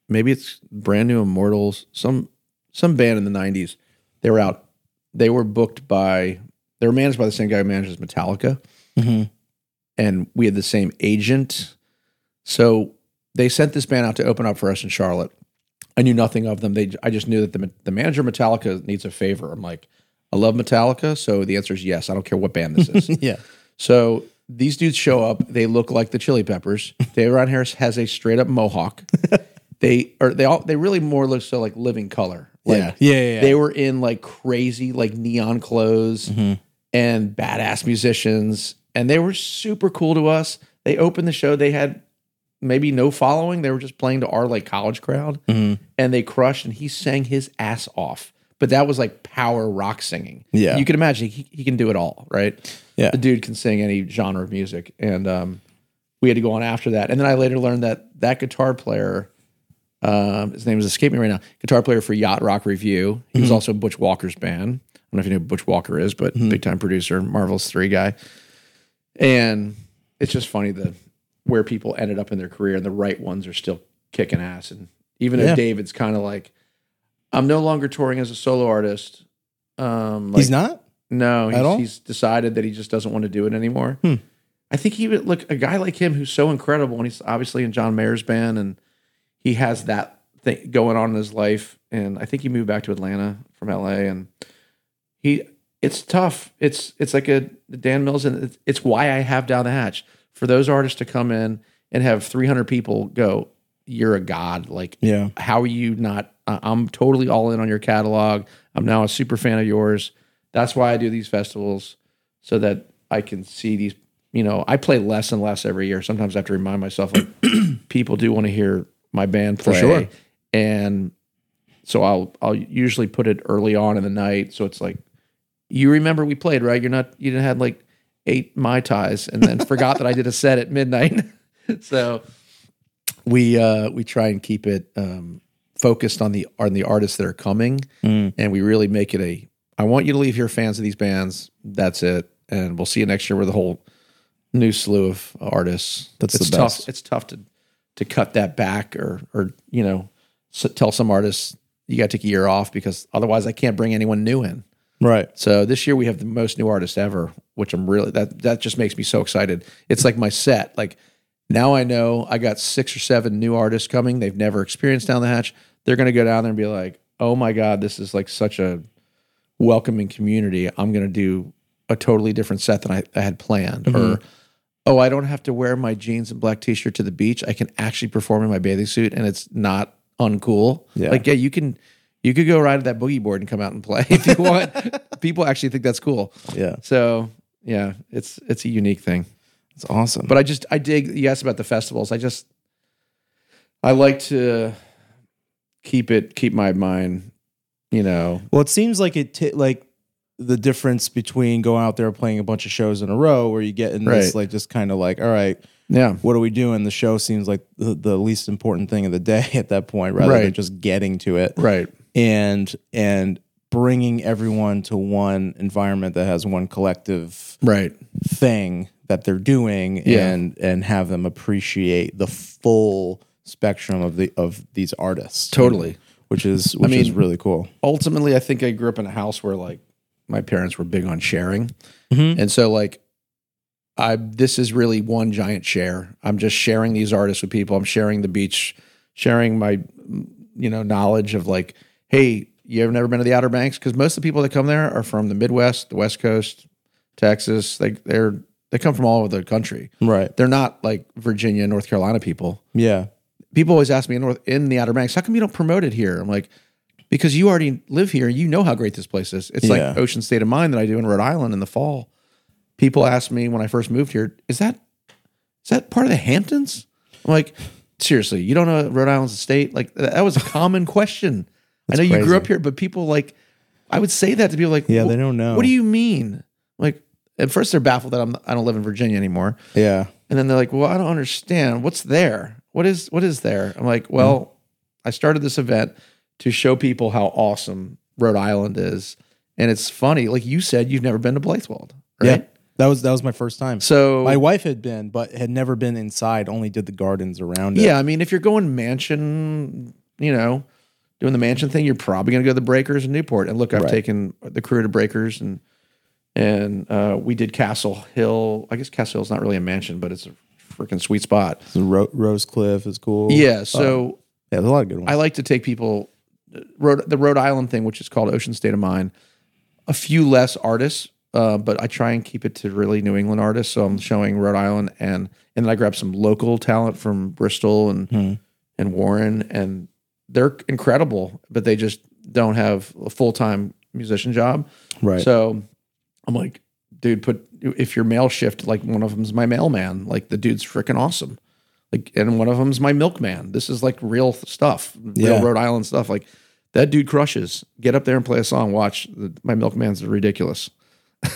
maybe it's Brand New Immortals, some some band in the nineties. They were out they were booked by they were managed by the same guy who manages Metallica. Mhm. And we had the same agent. So they sent this band out to open up for us in Charlotte. I knew nothing of them. They I just knew that the the manager of Metallica needs a favor. I'm like, I love Metallica, so the answer is yes. I don't care what band this is. yeah, So these dudes show up. They look like the Chili Peppers. David Ryan Harris has a straight up mohawk. they are they all they really more look so like Living Colour. Like, yeah, yeah, yeah. They were in like crazy like neon clothes and badass musicians, and they were super cool to us. They opened the show. They had maybe no following. They were just playing to our like college crowd, and they crushed. And he sang his ass off. But that was like power rock singing. Yeah. you can imagine he, he can do it all, right? Yeah. the dude can sing any genre of music, and um, we had to go on after that. And then I later learned that that guitar player, um, his name is escaping me right now, guitar player for Yacht Rock Review. He was also Butch Walker's band. I don't know if you know who Butch Walker is, but big time producer, Marvelous Three guy. And it's just funny the where people ended up in their career, and the right ones are still kicking ass. And even though Yeah. David's kind of like, I'm no longer touring as a solo artist. Um, like, he's not. no, he's, all? he's decided that he just doesn't want to do it anymore. Hmm. I think he would look a guy like him who's so incredible, and he's obviously in John Mayer's band, and he has that thing going on in his life. And I think he moved back to Atlanta from LA, and he it's tough. It's it's like a Dan Mills, and it's, it's why I have down the hatch for those artists to come in and have 300 people go. You're a god. Like Yeah, how are you not i'm totally all in on your catalog i'm now a super fan of yours that's why i do these festivals so that i can see these you know i play less and less every year sometimes i have to remind myself like people do want to hear my band play sure. and so i'll i'll usually put it early on in the night so it's like you remember we played right you're not you didn't have like eight mai tais and then forgot that i did a set at midnight so we uh we try and keep it um focused on the on the artists that are coming Mm. and we really make it a I want you to leave here fans of these bands. That's it. And we'll see you next year with a whole new slew of artists. That's it's the tough. It's tough to to cut that back or or you know s tell some artists you got to take a year off because otherwise I can't bring anyone new in. right. So this year we have the most new artists ever, which I'm really that that just makes me so excited. It's like my set. Like now I know I got six or seven new artists coming. They've never experienced down the hatch. They're gonna go down there and be like, "Oh my god, this is like such a welcoming community. I'm gonna do a totally different set than I, I had planned." Or mm-hmm. Oh, I don't have to wear my jeans and black t-shirt to the beach. I can actually perform in my bathing suit, and it's not uncool. Yeah. Like yeah, you can. You could go ride at that boogie board and come out and play if you want. People actually think that's cool. Yeah, So yeah, it's it's a unique thing. it's awesome. But I just I dig you asked about the festivals. I just I like to keep it keep my mind, you know. Well, it seems like it ta like the difference between going out there playing a bunch of shows in a row where you get in this Right. like just kind of like all right Yeah. what are we doing the show seems like the, the least important thing of the day at that point rather than Right. just getting to it Right. and and bringing everyone to one environment that has one collective Right. thing that they're doing Yeah. and and have them appreciate the full spectrum of the of these artists Totally. which is which is mean- really cool ultimately, I think I grew up in a house where like my parents were big on sharing, mm-hmm. and so like I this is really one giant share. I'm just sharing these artists with people. I'm sharing the beach, sharing my you know knowledge of like, hey, you ever never been to the Outer Banks? Because most of the people that come there are from the Midwest, the West Coast, Texas. They they're they come from all over the country. right They're not like Virginia, North Carolina people yeah people always ask me in, North, in the Outer Banks, how come you don't promote it here? I'm like, because you already live here. You know how great this place is. It's Yeah. like Ocean State of Mind that I do in Rhode Island in the fall. People ask me when I first moved here, is that is that part of the Hamptons? I'm like, seriously, you don't know Rhode Island's a state? Like that was a common question. I know you grew up here, but people like, I would say that to people like, Yeah, they don't know." What do you mean? Like, at first they're baffled that I'm I don't live in Virginia anymore. yeah And then they're like, "Well, I don't understand. What's there? What is what is there?" I'm like, "Well, mm-hmm. I started this event to show people how awesome Rhode Island is." And it's funny, like you said, you've never been to Blithewold, right? yeah that was that was my first time So my wife had been but had never been inside only did the gardens around it yeah, I mean, if you're going mansion, you know, doing the mansion thing, you're probably going to go to the Breakers in Newport. And look, I've Right. taken the crew to Breakers, and and uh, we did Castle Hill. I guess Castle Hill's not really a mansion, but it's a freaking sweet spot. The Ro- Rosecliff is cool Yeah, so. yeah there's a lot of good ones I like to take people Rhode, the Rhode Island thing, which is called Ocean State of Mind. A few less artists, uh, but I try and keep it to really New England artists. So I'm showing Rhode Island, and and then I grab some local talent from Bristol and and Warren, and they're incredible, but they just don't have a full time musician job. right So I'm like, dude, put if you're mail shift, like one of them's my mailman, like the dude's freaking awesome. Like, and one of them's my milkman. This is like real stuff, real Yeah. Rhode Island stuff. Like that dude crushes. Get up there and play a song. Watch the, my milkman's ridiculous.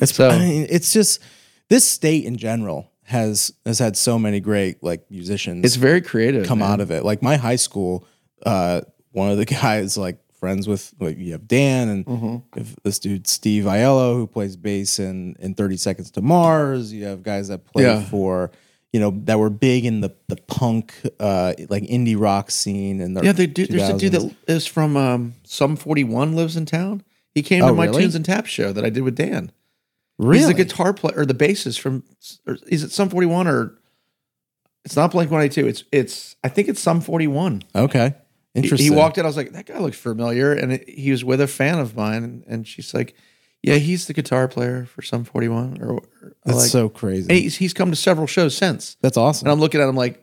It's So- I mean, it's just this state in general has has had so many great like musicians It's very creative. come man. out of it. Like my high school, uh, one of the guys like friends with like you have Dan and Mm-hmm. this dude Steve Aiello who plays bass in in Thirty Seconds to Mars. You have guys that play Yeah. for you know that were big in the the punk uh like indie rock scene and the Yeah, they do, there's a dude that is from um, Sum 41 lives in town. He came to Oh, my really? Tunes and Tap show that I did with Dan. really He's the guitar player or the bassist from. Or is it Sum 41 or? It's not Blink 182. It's it's. I think it's Sum 41. okay He, interesting. he walked in. I was like, that guy looks familiar, and it, he was with a fan of mine, and, and she's like, yeah, he's the guitar player for Sum 41. Or, or That's like, so crazy. "Hey, he's, he's come to several shows since, That's awesome. and I'm looking at him like,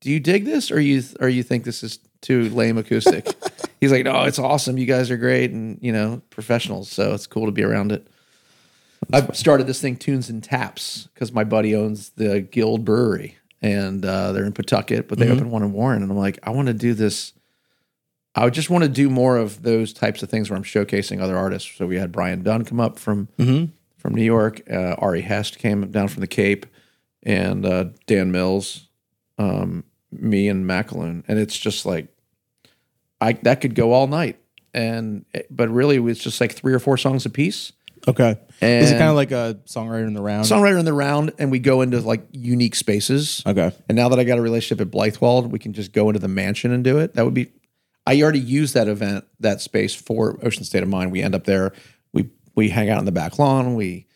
do you dig this, or you or you think this is too lame acoustic? he's like, no, it's awesome. You guys are great, and you know, professionals. So it's cool to be around it. I've started this thing, Tunes and Taps, because my buddy owns the Guild Brewery, and uh, they're in Pawtucket, but they opened one in Warren, and I'm like, I want to do this. I just want to do more of those types of things where I'm showcasing other artists. So we had Brian Dunne come up from from New York, uh, Ari Hest came down from the Cape, and uh, Dan Mills, um, me and Macaloon, and it's just like I that could go all night, and but really it's just like three or four songs a piece okay. Is it kind of like a songwriter in the round? songwriter in the round and we go into like unique spaces. okay. And now that I got a relationship at Blithewold, we can just go into the mansion and do it. That would be I already used that event, that space for Ocean State of Mind. We end up there, we we hang out in the back lawn, we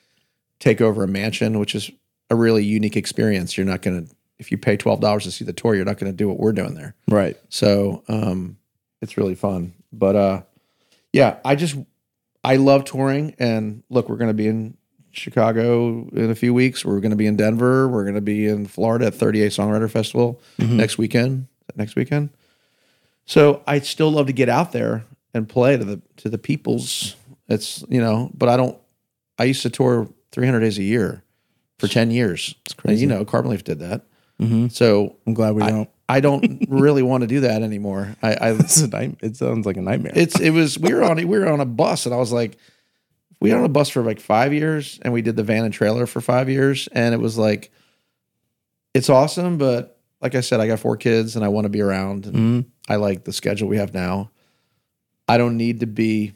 take over a mansion, which is a really unique experience. You're not gonna if you pay twelve dollars to see the tour, you're not gonna do what we're doing there. Right. So um, it's really fun. But uh, yeah, I just I love touring. And look, we're going to be in Chicago in a few weeks. We're going to be in Denver. We're going to be in Florida at 30A Songwriter Festival next weekend. Next weekend. So I still love to get out there and play to the to the peoples. It's you know, but I don't. I used to tour 300 days a year for 10 years. It's crazy. you know, Carbon Leaf did that. Mhm. So I'm glad we I, don't. I don't really want to do that anymore. I, I night, it sounds like a nightmare. it's it was we were on we were on a bus and I was like, we were on a bus for like five years, and we did the van and trailer for five years, and it was like, it's awesome, but like I said, I got four kids, and I want to be around, and Mhm. I like the schedule we have now. I don't need to be,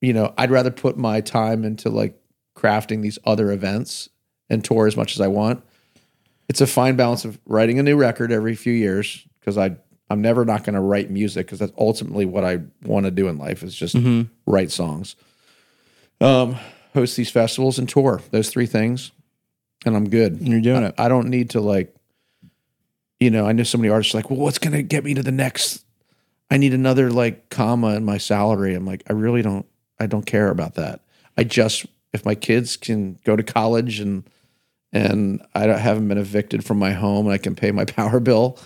you know, I'd rather put my time into like crafting these other events and tour as much as I want. It's a fine balance of writing a new record every few years because I I'm never not going to write music because that's ultimately what I want to do in life is just write songs. Um, host these festivals and tour those three things, and I'm good. You're doing it. I don't need to like, you know, I know so many artists are like, well, what's going to get me to the next? I need another like comma in my salary. I'm like, I really don't, I don't care about that. I just, if my kids can go to college and, and I don't, haven't been evicted from my home and I can pay my power bill,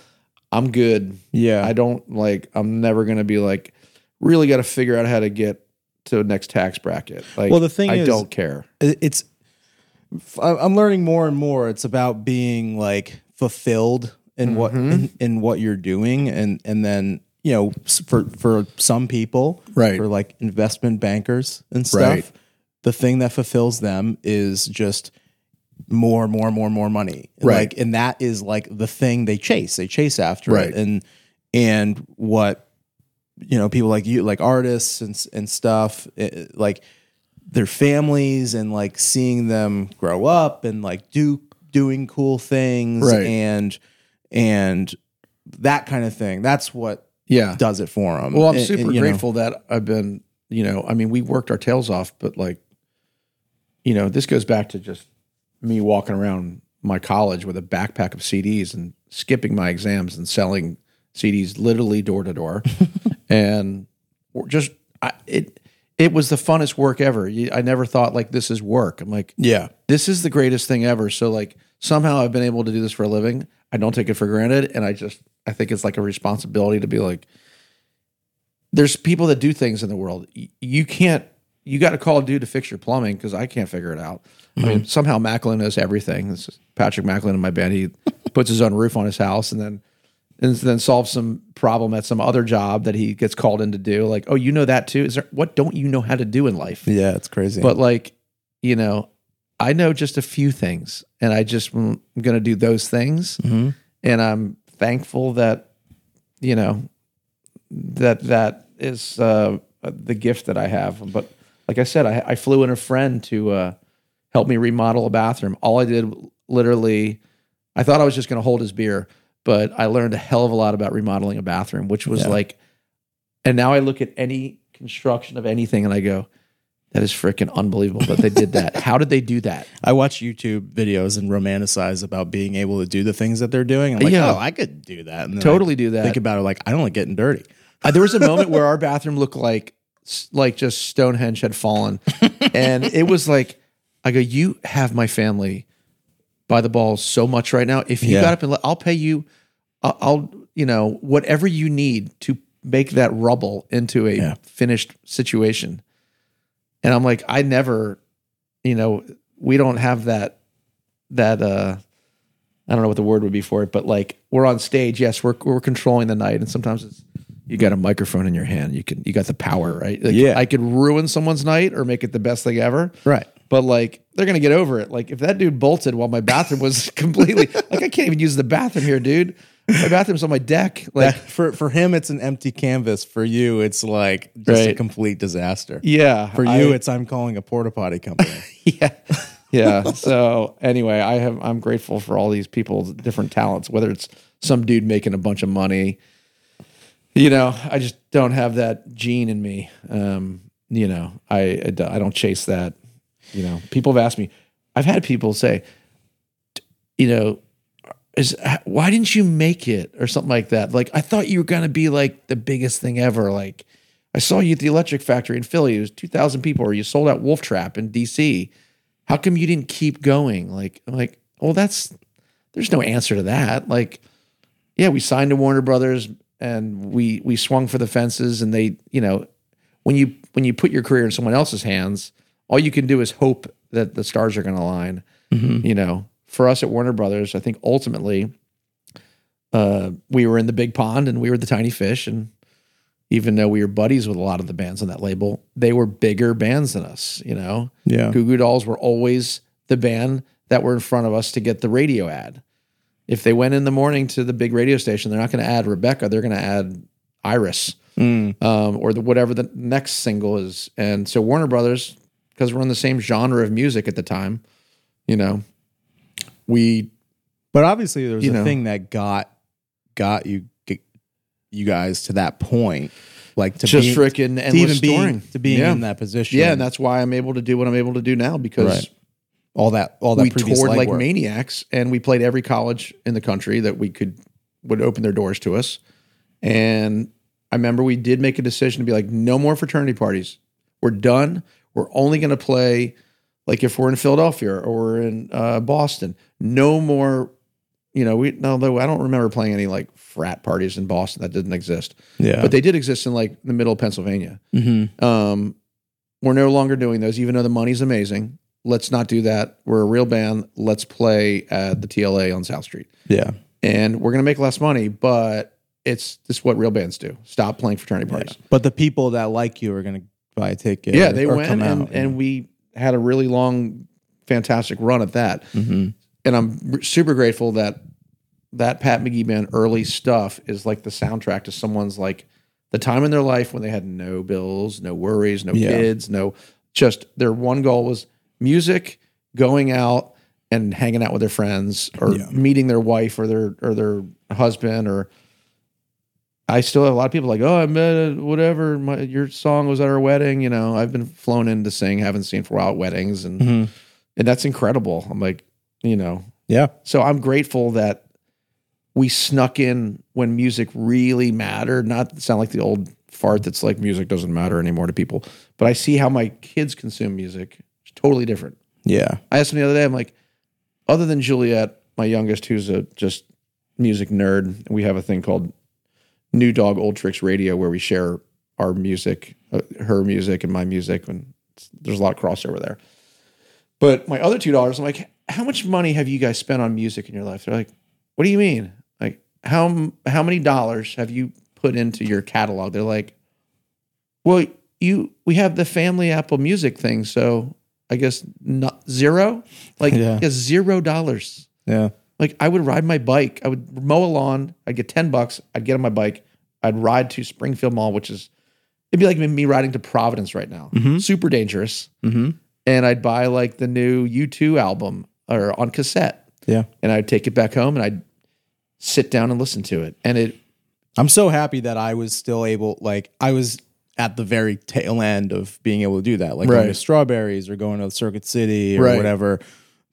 I'm good. Yeah. I don't like, I'm never going to be like, really got to figure out how to get to the next tax bracket. Like, Well, the thing I is- don't care. it's I'm learning more and more. It's about being like fulfilled in what Mm-hmm. in, in what you're doing, and and then you know for for some people, Right. for like investment bankers and stuff, Right. the thing that fulfills them is just more, more, more, more money. Right. Like, and that is like the thing they chase. They chase after Right. it, and and what you know, people like you, like artists and and stuff, it- like their families and like seeing them grow up and like do doing cool things Right. and and that kind of thing. That's what Yeah. does it for them. Well, I'm super grateful that I've been, you know, I mean, we worked our tails off, but like, you know, this goes back to just me walking around my college with a backpack of CDs and skipping my exams and selling CDs literally door to door, and just I, it. It was the funnest work ever. I never thought like this is work. I'm like, yeah, this is the greatest thing ever. So like somehow I've been able to do this for a living. I don't take it for granted, and I just I think it's like a responsibility to be like. There's people that do things in the world. You can't. You got to call a dude to fix your plumbing because I can't figure it out. I mean, mm-hmm. somehow Macklin knows everything. This is Patrick Macklin in my band. He puts his own roof on his house and then and then solves some problem at some other job that he gets called in to do. Like, oh, you know that too? Is there what don't you know how to do in life? yeah, it's crazy. But like, you know, I know just a few things, and I just am going to do those things, Mhm. and I'm thankful that, you know, that that is uh, the gift that I have. But like I said, I, I flew in a friend to uh, help me remodel a bathroom. All I did, literally, I thought I was just going to hold his beer, but I learned a hell of a lot about remodeling a bathroom, which was Yeah. like, and now I look at any construction of anything and I go, that is freaking unbelievable that they did that. How did they do that? I watch YouTube videos and romanticize about being able to do the things that they're doing. I'm like, Yeah. oh, I could do that. And then Totally I do that. Think about it like I don't like getting dirty. Uh, there was a moment where our bathroom looked like like just Stonehenge had fallen, and it was like I go, you have my family by the balls so much right now. If you Yeah. got up and let, I'll pay you, I'll, I'll you know whatever you need to make that rubble into a Yeah. finished situation. And I'm like, I never, you know, we don't have that that uh I don't know what the word would be for it, but like we're on stage, yes, we're we're controlling the night, and sometimes it's you got a microphone in your hand, you can you got the power, right? Like, Yeah. I could ruin someone's night or make it the best thing ever, Right. but like they're gonna get over it. Like if that dude bolted while my bathroom was completely like I can't even use the bathroom here, dude. My bathroom's on my deck. Like for for him, it's an empty canvas. For you, it's like just a complete disaster. yeah, For I- you, it's I'm calling a porta potty company. yeah yeah so anyway i have i'm grateful for all these people's different talents whether it's some dude making a bunch of money you know i just don't have that gene in me um you know i i I don't chase that you know people have asked me i've had people say you know is why didn't you make it or something like that? Like i thought you were going to be like the biggest thing ever. Like i saw you at the electric factory in philly. It was 2000 people or you sold out wolf trap in dc how come you didn't keep going? Like i'm like well that's there's no answer to that. Like yeah we signed to warner brothers and we we swung for the fences and they you know when you when you put your career in someone else's hands all you can do is hope that the stars are going to align mm-hmm. you know for us at warner brothers i think ultimately uh, we were in the big pond and we were the tiny fish and even though we were buddies with a lot of the bands on that label, they were bigger bands than us. You know, Yeah. Goo Goo Dolls were always the band that were in front of us to get the radio ad. If they went in the morning to the big radio station, they're not going to add Rebecca. They're going to add Iris Mm. um, or the, whatever the next single is. And so Warner Brothers, because we're in the same genre of music at the time, you know, we But obviously, there was You a know. thing that got got you get you guys to that point, like to just freaking and even being to being yeah. in that position. yeah, and that's why I'm able to do what I'm able to do now because Right. all that all that we toured like legwork. maniacs and we played every college in the country that we could would open their doors to us. And I remember we did make a decision to be like, no more fraternity parties. We're done. We're only going to play like if we're in Philadelphia or we're in uh, Boston. No more. You know, we although I don't remember playing any like frat parties in Boston that didn't exist, Yeah, but they did exist in like the middle of Pennsylvania. Mhm. Um, we're no longer doing those, even though the money's amazing. Let's not do that. We're a real band. Let's play at the TLA on South Street, yeah, and we're gonna make less money, but it's this is what real bands do. Stop playing fraternity parties. But the people that like you are gonna buy a ticket. Yeah, or- they or went, come and, out, and we had a really long, fantastic run at that. Mhm. And I'm super grateful that that Pat McGee band early stuff is like the soundtrack to someone's like the time in their life when they had no bills, no worries, no Yeah. kids, no just their one goal was music, going out and hanging out with their friends or Yeah. meeting their wife or their or their husband or I still have a lot of people like, oh, I met a, whatever. My, your song was at our wedding. You know, I've been flown in to sing, haven't seen for a while at weddings, and Mhm. and that's incredible. I'm like, you know, yeah, so I'm grateful that we snuck in when music really mattered. Not sound like the old fart that's like music doesn't matter anymore to people, but I see how my kids consume music. It's totally different. yeah, I asked them the other day, I'm like, other than Juliet, my youngest, who's a just music nerd, we have a thing called New Dog Old Tricks Radio where we share our music, uh, her music and my music, and there's a lot of crossover there. But my other two daughters, I'm like, how much money have you guys spent on music in your life? They're like, what do you mean? Like, how how many dollars have you put into your catalog? They're like, well, you we have the family Apple Music thing, so I guess not zero. Like, Yeah. zero dollars. yeah, Like, I would ride my bike. I would mow a lawn. I'd get ten bucks. I'd get on my bike. I'd ride to Springfield Mall, which is it'd be like me riding to Providence right now. Mhm. Super dangerous. hmm And I'd buy like the new U2 album or on cassette, yeah. and I'd take it back home and I'd sit down and listen to it. And it I'm so happy that I was still able, like, I was at the very tail end of being able to do that, like going to Strawberries or going to Circuit City or Right. whatever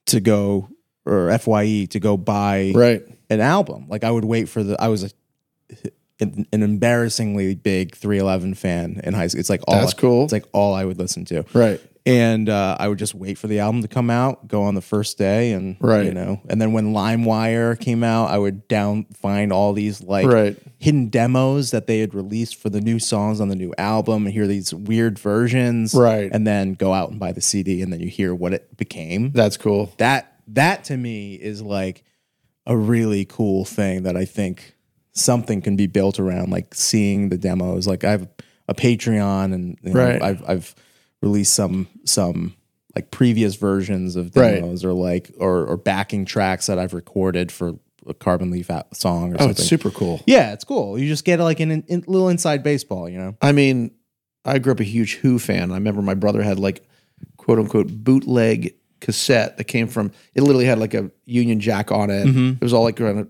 to go or FYE to go buy right. an album. Like I would wait for the. I was a, an, an embarrassingly big 311 fan in high school. It's like all That's cool. It's like all I would listen to. Right. And uh, I would just wait for the album to come out, go on the first day, and Right. you know. And then when LimeWire came out, I would down find all these like Right. hidden demos that they had released for the new songs on the new album, and hear these weird versions, Right. And then go out and buy the CD, and then you hear what it became That's cool. that that to me is like a really cool thing that I think something can be built around like seeing the demos like I have a Patreon and you know, Right. I've I've released some some like previous versions of Right. demos or like or or backing tracks that I've recorded for a Carbon Leaf song or Oh, something. it's super cool. yeah, it's cool. You just get like an in, in- little inside baseball, you know. I mean, I grew up a huge Who fan. I remember my brother had like quote unquote bootleg cassette that came from it literally had like a Union Jack on it. Mm-hmm. It was all like of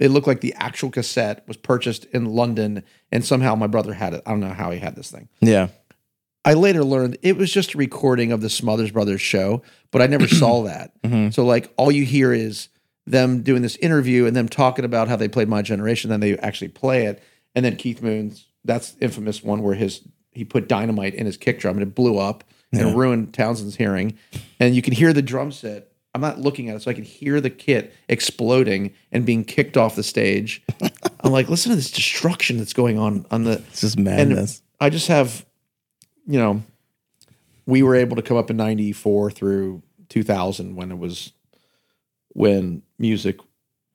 it looked like the actual cassette was purchased in London and somehow my brother had it. I don't know how he had this thing. Yeah. I later learned it was just a recording of the Smothers Brothers show, but I never saw that. Mm-hmm. So like all you hear is them doing this interview and them talking about how they played My Generation, then they actually play it, and then Keith Moon's that's infamous one where his he put dynamite in his kick drum and it blew up and ruined Townshend's hearing, and you can hear the drum set. I'm not looking at it, so I can hear the kit exploding and being kicked off the stage. I'm like, listen to this destruction that's going on on the It's just madness. I just have, you know, we were able to come up in 94 through 2000 when it was when music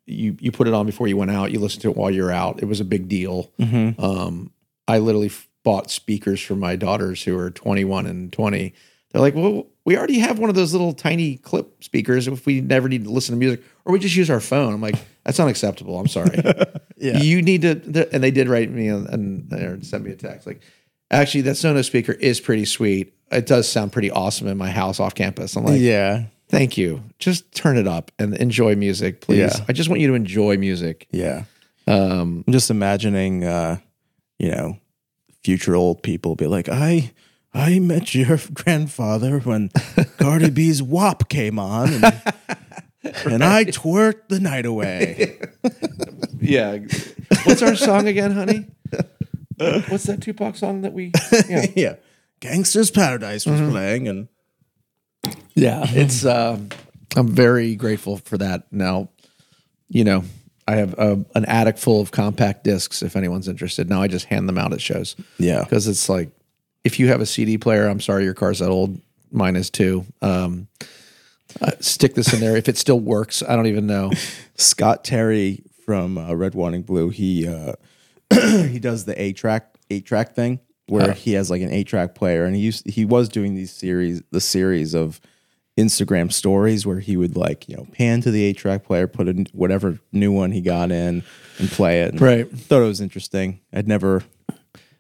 you you put it on before you went out, you listened to it while you're out. It was a big deal. Mhm. Um I literally f- bought speakers for my daughters who are 21 and 20. They're like, well, we already have one of those little tiny clip speakers if we never need to listen to music, or we just use our phone. I'm like, that's unacceptable. I'm sorry. Yeah. You need to, and they did write me and, and me a text like, actually, that Sonos speaker is pretty sweet. It does sound pretty awesome in my house off campus. I'm like, yeah. thank you. Just turn it up and enjoy music, please. Yeah. I just want you to enjoy music. Yeah. Um, I'm just imagining, uh, you know, future old people be like, I, I met your grandfather when Cardi B's WAP came on, and, and I twerked the night away. yeah. What's our song again, honey? What's that Tupac song that we? Yeah. yeah, Gangster's Paradise was playing, and Yeah, it's. Um, I'm very grateful for that. Now, you know, I have a, an attic full of compact discs. If anyone's interested, now I just hand them out at shows. yeah, because it's like, if you have a CD player, I'm sorry your car's that old. Mine is too. Um, uh, stick this in there if it still works. I don't even know. Scott Terry from uh, Red Wanting Blue, he uh, he does the eight track eight track thing where he has like an eight track player, and he used he was doing these series the series of Instagram stories where he would like you know pan to the eight track player, put in whatever new one he got in, and play it. And Right. Thought it was interesting. I'd never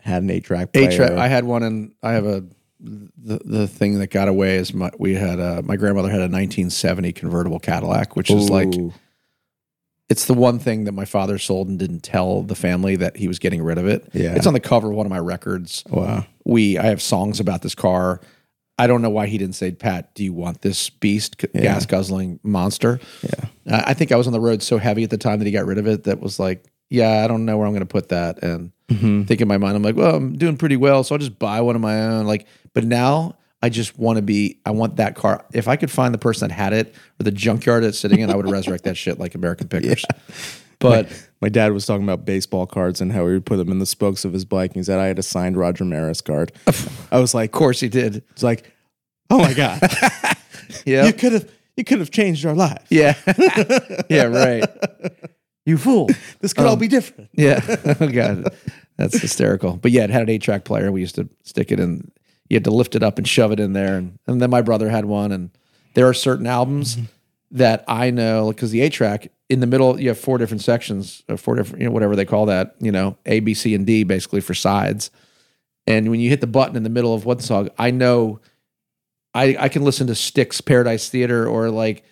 had an eight track player. Eight track. I had one, and I have a the the thing that got away is my we had a my grandmother had a 1970 convertible Cadillac, which is like Ooh. It's the one thing that my father sold and didn't tell the family that he was getting rid of it. Yeah. it's on the cover of one of my records. wow. We I have songs about this car. I don't know why he didn't say, Pat, do you want this beast, c- gas guzzling monster? Yeah. Uh, I think I was on the road so heavy at the time that he got rid of it that was like, yeah, I don't know where I'm going to put that. And Mm-hmm. think in my mind, I'm like, well, I'm doing pretty well, so I'll just buy one of my own. Like, but now I just want to be. I want that car. If I could find the person that had it or the junkyard it's sitting in, I would resurrect that shit like American Pickers. But My dad was talking about baseball cards and how he would put them in the spokes of his bike. And he said I had a signed Roger Maris card. I was like, of course he did. it's like, oh my god, Yeah, you could have you could have changed our life. yeah, yeah. Right. You fool. This could all um, be different. Yeah. oh god, that's hysterical. But yeah, it had an eight track player. We used to stick it in. You had to lift it up and shove it in there, and, and then my brother had one. And there are certain albums mm-hmm. that I know because the eight track in the middle you have four different sections, or four different, you know, whatever they call that, you know, A, B, C, and D, basically for sides. And when you hit the button in the middle of one song, I know I I can listen to Styx Paradise Theater or like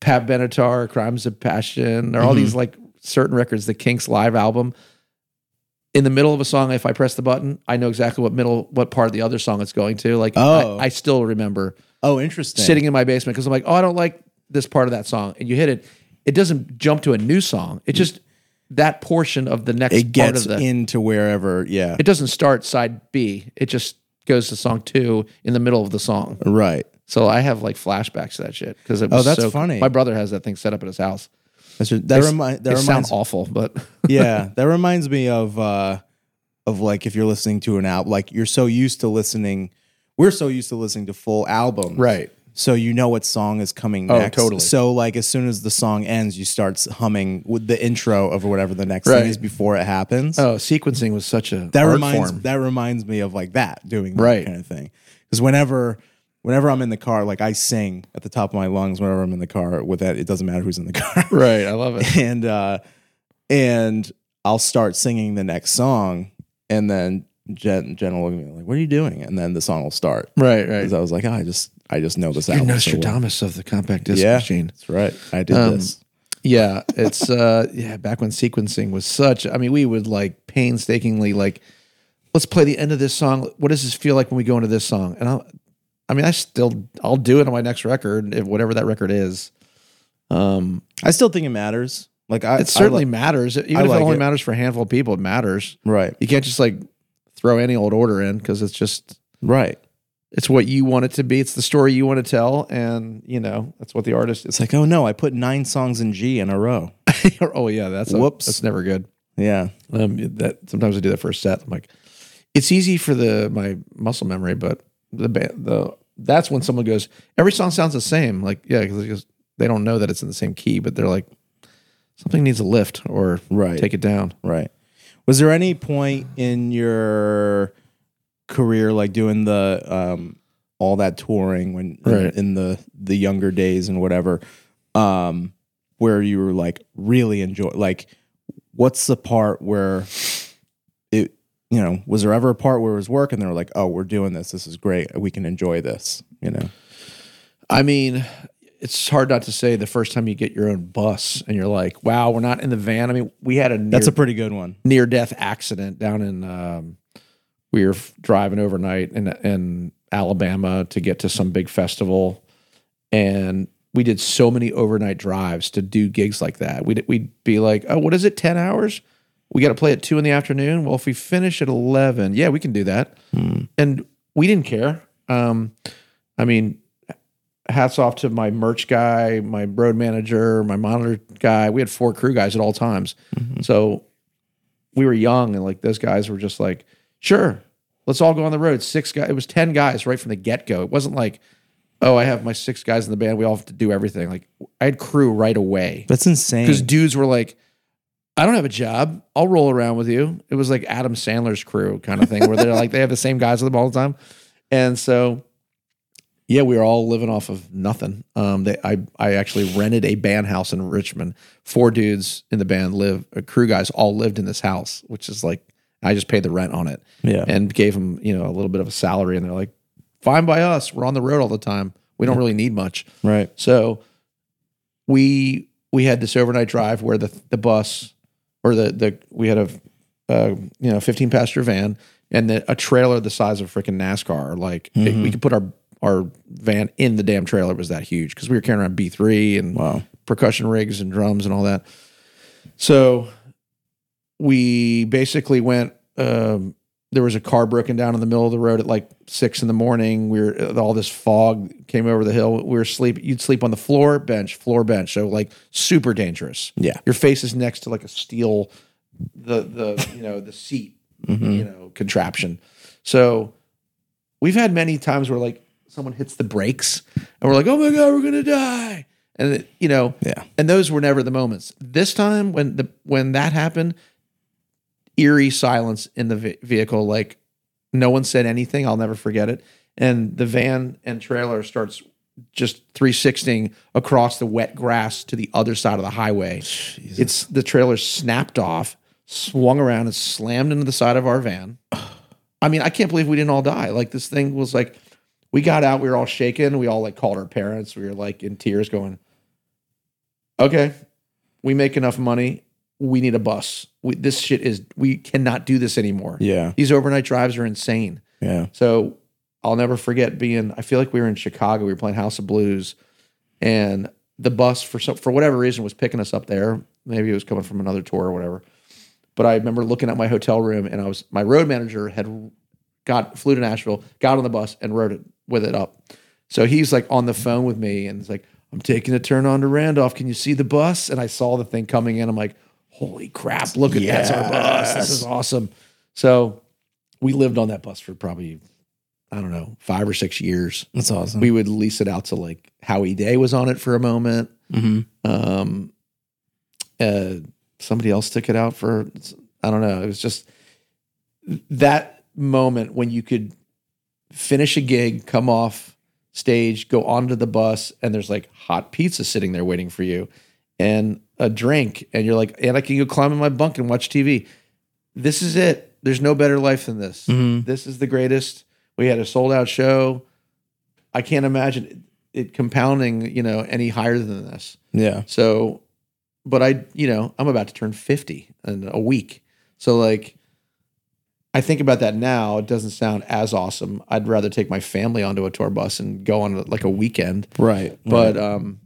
Pat Benatar, Crimes of Passion, or all mm-hmm. these like certain records, the Kinks live album. In the middle of a song, if I press the button, I know exactly what middle, what part of the other song it's going to. Like, Oh. I, I still remember Oh, interesting. sitting in my basement because I'm like, oh, I don't like this part of that song, and you hit it. It doesn't jump to a new song. It mm. just that portion of the next it part gets of the. into wherever. Yeah. it doesn't start side B. It just goes to song two in the middle of the song. right. So I have like flashbacks to that shit because it Oh, was that's so- funny. My brother has that thing set up at his house. That's just, that remind that sound reminds awful, but yeah, that reminds me of uh of like if you're listening to an album, like you're so used to listening. We're so used to listening to full albums, Right. So you know what song is coming Oh, next. totally. So like as soon as the song ends, you start humming with the intro of whatever the next Right. thing is before it happens. oh, sequencing was such a that art reminds form. that reminds me of like that doing that Right. kind of thing. Because whenever whenever I'm in the car, like I sing at the top of my lungs whenever I'm in the car with that. It doesn't matter who's in the car. Right, I love it. and uh and I'll start singing the next song and then Jen Jen will look at me like, What are you doing? And then the song will start. Right, right. Because I was like, oh, I just I just know this You're album. so well." Nostradamus of the compact disc Yeah. machine. That's right. I did Um, this. Yeah, it's uh yeah, back when sequencing was such I mean, we would like painstakingly like let's play the end of this song. What does this feel like when we go into this song? And I'll I mean, I still I'll do it on my next record, if whatever that record is. Um I still think it matters. Like I it certainly I li- matters. Even I if like it only it. matters for a handful of people, it matters. right. You can't just like throw any old order in because it's just Right. it's what you want it to be. It's the story you want to tell, and you know that's what the artist is. It's like, oh no, I put nine songs in G in a row. oh yeah, that's a, Whoops. That's never good. Yeah. Um, that sometimes I do that first set. I'm like, it's easy for the my muscle memory, but the ba- the that's when someone goes, every song sounds the same. Like yeah, because they don't know that it's in the same key, but they're like, something needs a lift or Right. take it down. Right. Was there any point in your career, like doing the um, all that touring when Right. in, the the younger days and whatever, um, where you were like really enjoy? Like, what's the part where it? You know, was there ever a part where it was work and they were like, "Oh, we're doing this. This is great. We can enjoy this." You know. I mean, it's hard not to say the first time you get your own bus and you're like, wow, we're not in the van. I mean, we had a near, That's a pretty good one. near death accident down in, um, we were driving overnight in, in Alabama to get to some big festival. And we did so many overnight drives to do gigs like that. We'd, we'd be like, oh, what is it? 10 hours? We got to play at two in the afternoon. Well, if we finish at 11, yeah, we can do that. And we didn't care. Um, I mean, hats off to my merch guy, my road manager, my monitor guy. We had four crew guys at all times. So we were young and like those guys were just like, sure, let's all go on the road. Six guys, it was 10 guys right from the get go. It wasn't like, oh, I have my six guys in the band. We all have to do everything. Like I had crew right away That's insane. because dudes were like, I don't have a job. I'll roll around with you. It was like Adam Sandler's crew kind of thing where they're like, they have the same guys with them all the time. And so, yeah, we were all living off of nothing. Um, they, I, I actually rented a band house in Richmond. Four dudes in the band live, uh, crew guys all lived in this house, which is like, I just paid the rent on it Yeah. and gave them, you know, a little bit of a salary. And they're like, fine by us. We're on the road all the time. We don't really need much. right. So we we had this overnight drive where the the bus or the the we had a uh, you know 15 passenger van and the, a trailer the size of freaking NASCAR. Like it- we could put our our van in the damn trailer. It was that huge because we were carrying around B three and Wow. percussion rigs and drums and all that. So we basically went. Um, there was a car broken down in the middle of the road at like six in the morning. We were uh, all this fog came over the hill. We were sleep. You'd sleep on the floor bench, floor bench. So like super dangerous. Yeah. your face is next to like a steel, the the you know the seat, mm-hmm. you know contraption. So we've had many times where like someone hits the brakes and we're like, oh my god, we're gonna die, and it, you know Yeah. and those were never the moments. This time, when the when that happened, eerie silence in the ve- vehicle. Like no one said anything. I'll never forget it. And the van and trailer starts just 360 across the wet grass to the other side of the highway. It's the trailer snapped off, swung around, and slammed into the side of our van. I mean, I can't believe we didn't all die. Like this thing was like, we got out, we were all shaken. We all like called our parents. We were like in tears, going, "Okay, we make enough money. We need a bus. We, this shit is. We cannot do this anymore. Yeah. These overnight drives are insane." Yeah. So I'll never forget being. I feel like we were in Chicago. We were playing House of Blues, and the bus for some for whatever reason was picking us up there. Maybe it was coming from another tour or whatever. But I remember looking at my hotel room, and I was my road manager had got flew to Nashville, got on the bus, and rode it with it up. So he's like on the phone with me, and it's like, "I'm taking a turn on to Randolph. Can you see the bus?" And I saw the thing coming in. I'm like, "Holy crap! Look at that's our bus. This is awesome." So we lived on that bus for probably I don't know five or six years. That's awesome. We would lease it out to like Howie Day was on it for a moment. mm-hmm. Um, uh, somebody else took it out for I don't know. It was just that moment when you could finish a gig, come off stage, go onto the bus, and there's like hot pizza sitting there waiting for you, and a drink, and you're like, and I can go climb in my bunk and watch TV. This is it. There's no better life than this. Mhm. This is the greatest. We had a sold out show. I can't imagine it, it compounding, you know, any higher than this. Yeah. So, but I, you know, I'm about to turn 50 in a week. So, like, I think about that now. It doesn't sound as awesome. I'd rather take my family onto a tour bus and go on like a weekend. Right. But, um,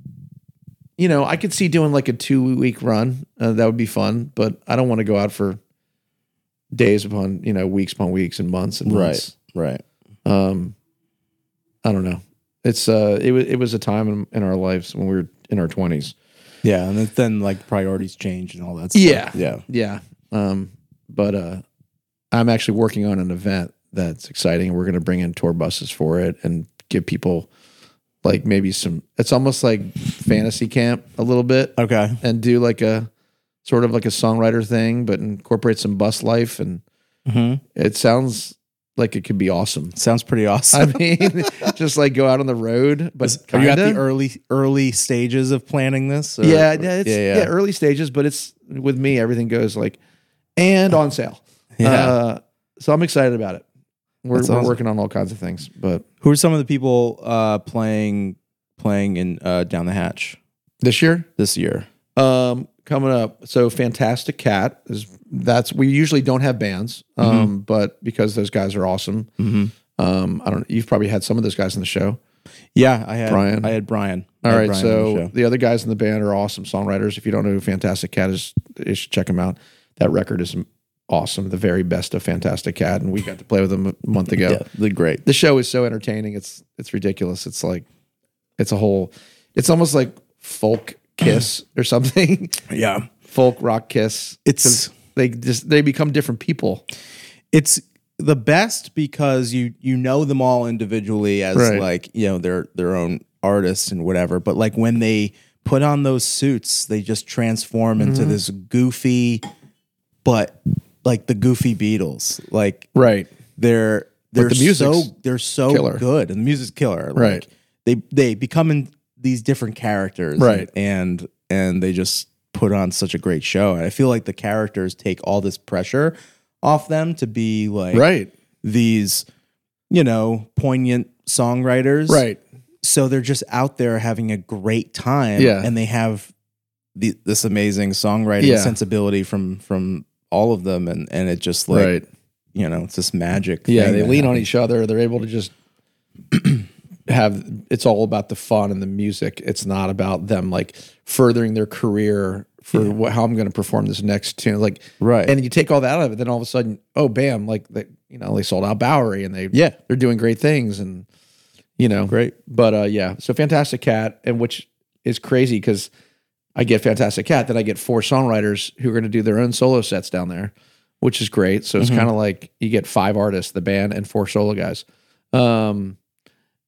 you know, I could see doing like a two week run. Uh, that would be fun. But I don't want to go out for days upon, you know, weeks upon weeks and months and months. right. Right. Um, I don't know. It's uh, it was it was a time in, in our lives when we were in our twenties. Yeah. And then, then like priorities change and all that stuff. Yeah. Yeah. Yeah. Um, but uh, I'm actually working on an event that's exciting. We're going to bring in tour buses for it and give people like maybe some. It's almost like fantasy camp a little bit, Okay. and do like a sort of like a songwriter thing, but incorporate some bus life, and it sounds like it could be awesome. Sounds pretty awesome. I mean, just like go out on the road, but Are you at the kinda. early early stages of planning this? or- yeah, yeah, it's, yeah, yeah, yeah. early stages, but it's with me, everything goes like and on sale. Yeah. Uh, so I'm excited about it. We're, we're working on all kinds of things, but Who are some of the people uh, playing playing in uh, Down the Hatch this year, this year? um, coming up. So Fantastic Cat is that's we usually don't have bands, um, but because those guys are awesome. Um, I don't. You've probably had some of those guys in the show. Yeah, I had Brian. I had Brian. All had right, Brian on the so the, other guys in the band are awesome songwriters. If you don't know who Fantastic Cat is, you should check them out. That record is awesome, the very best of Fantastic Cat, and we got to play with them a month ago. yeah, they're great. The show is so entertaining. It's it's ridiculous. It's like it's a whole. It's almost like folk kiss or something. Yeah, folk rock kiss. It's- they just they become different people. it's the best because you you know them all individually as Right. like you know their their own artists and whatever. But like when they put on those suits, they just transform into Mm-hmm. this goofy, but like the goofy Beatles. Like Right. they're they're the so they're so killer. good and the music's killer. Like, Right. They they become in these different characters. Right. And and they just put on such a great show. And I feel like the characters take all this pressure off them to be like Right. these, you know, poignant songwriters. Right. So they're just out there having a great time. Yeah. And they have the, this amazing songwriting Yeah. sensibility from from all of them and and it just like right. you know, it's this magic. Yeah, they lean on each other. They're able to just have it's all about the fun and the music. It's not about them like furthering their career for what, how I'm going to perform this next tune. Like, Right. And you take all that out of it, then all of a sudden, oh, bam! Like they, you know, they sold out Bowery and they, Yeah. they're doing great things and you know, Great. But uh, yeah, so Fantastic Cat, and which is crazy because I get Fantastic Cat, then I get four songwriters who are going to do their own solo sets down there, which is great. So it's kind of like you get five artists, the band, and four solo guys. Um,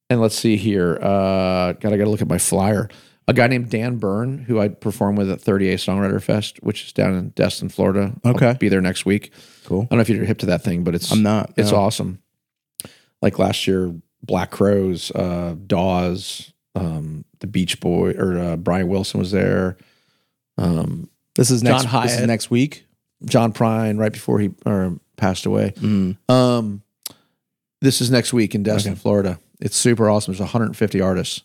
and let's see here. Uh, God, I got to look at my flyer. A guy named Dan Bern, who I perform with at 30A Songwriter Fest, which is down in Destin, Florida. I'll Okay. be there next week. Cool. I don't know if you're hip to that thing, but it's I'm not, It's no. awesome. Like last year, Black Crowes, uh, Dawes, um, the Beach Boy, or uh, Brian Wilson was there. Um, This is next this is next week. John Prine, right before he or passed away. Mm. Um, this is next week in Destin, Florida. It's super awesome. There's 150 artists.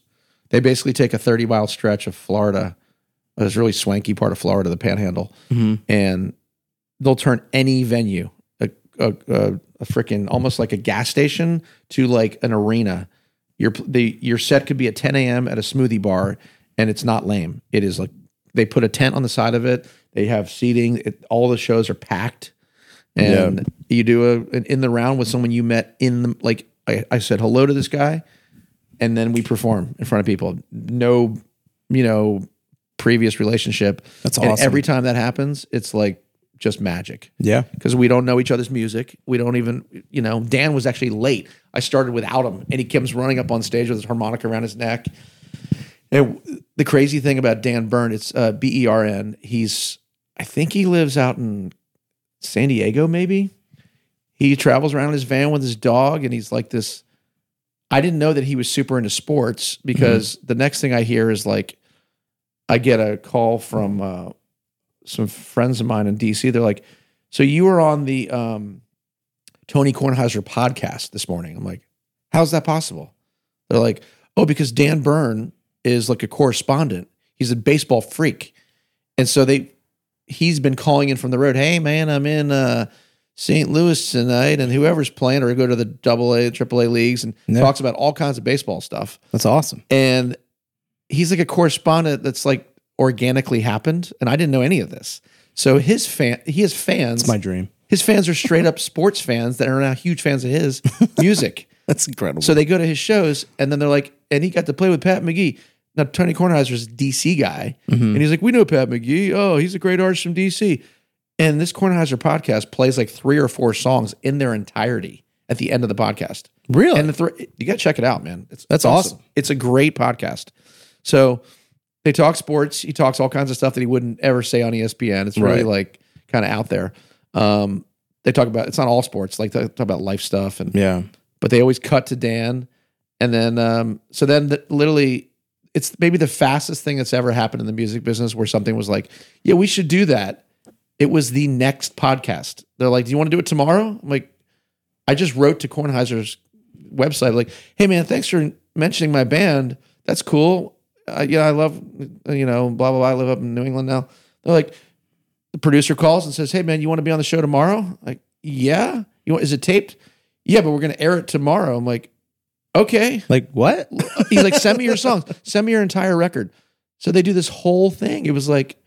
They basically take a 30 mile stretch of Florida, this really swanky part of Florida, the Panhandle, and they'll turn any venue, a a, a, a freaking almost like a gas station, to like an arena. Your the your set could be at 10 a.m. at a smoothie bar, and it's not lame. It is like they put a tent on the side of it. They have seating. It, all the shows are packed and you do a an in the round with someone you met in the like I, I said hello to this guy and then we perform in front of people no you know previous relationship That's And awesome. every time that happens it's like just magic Yeah. because we don't know each other's music we don't even you know dan was actually late i started without him and he comes running up on stage with his harmonica around his neck and the crazy thing about dan bern it's uh, b-e-r-n he's i think he lives out in San Diego, maybe. He travels around in his van with his dog, and he's like this. I didn't know that he was super into sports because the next thing I hear is like, I get a call from uh, some friends of mine in DC. They're like, "So you were on the um, Tony Kornheiser podcast this morning?" I'm like, "How's that possible?" They're like, "Oh, because Dan Bern is like a correspondent. He's a baseball freak, and so they he's been calling in from the road. Hey man, I'm in uh, St. Louis tonight, and whoever's playing, or go to the Double A, Triple A leagues, and Yeah. talks about all kinds of baseball stuff. That's awesome. And he's like a correspondent that's like organically happened, and I didn't know any of this. So his fan, he has fans. It's my dream. his fans are straight up sports fans that are now huge fans of his music. That's incredible. So they go to his shows, and then they're like, and he got to play with Pat McGee. Now Tony Kornheiser's a DC guy, mm-hmm. and he's like, we know Pat McGee. Oh, he's a great artist from DC. And this Kornheiser podcast plays like three or four songs in their entirety at the end of the podcast. Really? And the th- you got to check it out, man. It's That's awesome. awesome. It's a great podcast. So They talk sports. He talks all kinds of stuff that he wouldn't ever say on ESPN. It's really Right. like kind of out there. Um, they talk about it's not all sports. Like they talk about life stuff, and Yeah. but they always cut to Dan, and then um, so then the, literally it's maybe the fastest thing that's ever happened in the music business where something was like, yeah, we should do that. It was the next podcast. They're like, do you want to do it tomorrow? I'm like, I just wrote to Kornheiser's website like, hey man, thanks for mentioning my band. That's cool. Uh, yeah, I love you know blah blah blah. I live up in New England now. They're like, the producer calls and says, hey man, you want to be on the show tomorrow? Like, yeah. You want? Is it taped? Yeah, but we're gonna air it tomorrow. I'm like, okay. Like what? He's like, send me your songs, send me your entire record. So they do this whole thing. It was like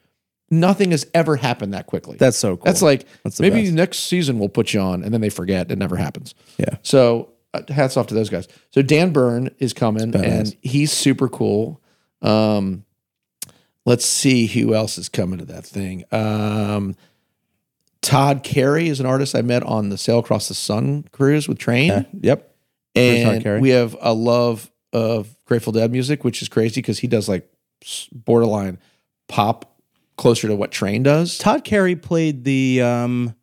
nothing has ever happened that quickly. That's so cool. That's like That's maybe best. next season we'll put you on, and then they forget. It never happens. Yeah. So uh, hats off to those guys. So Dan Bern is coming, and he's super cool. Um, let's see who else is coming to that thing. Um, Todd Carey is an artist I met on the Sail Across the Sun cruise with Train, Yeah. Yep. And we have a love of Grateful Dead music, which is crazy because he does like borderline pop, closer to what Train does. Todd Carey played the um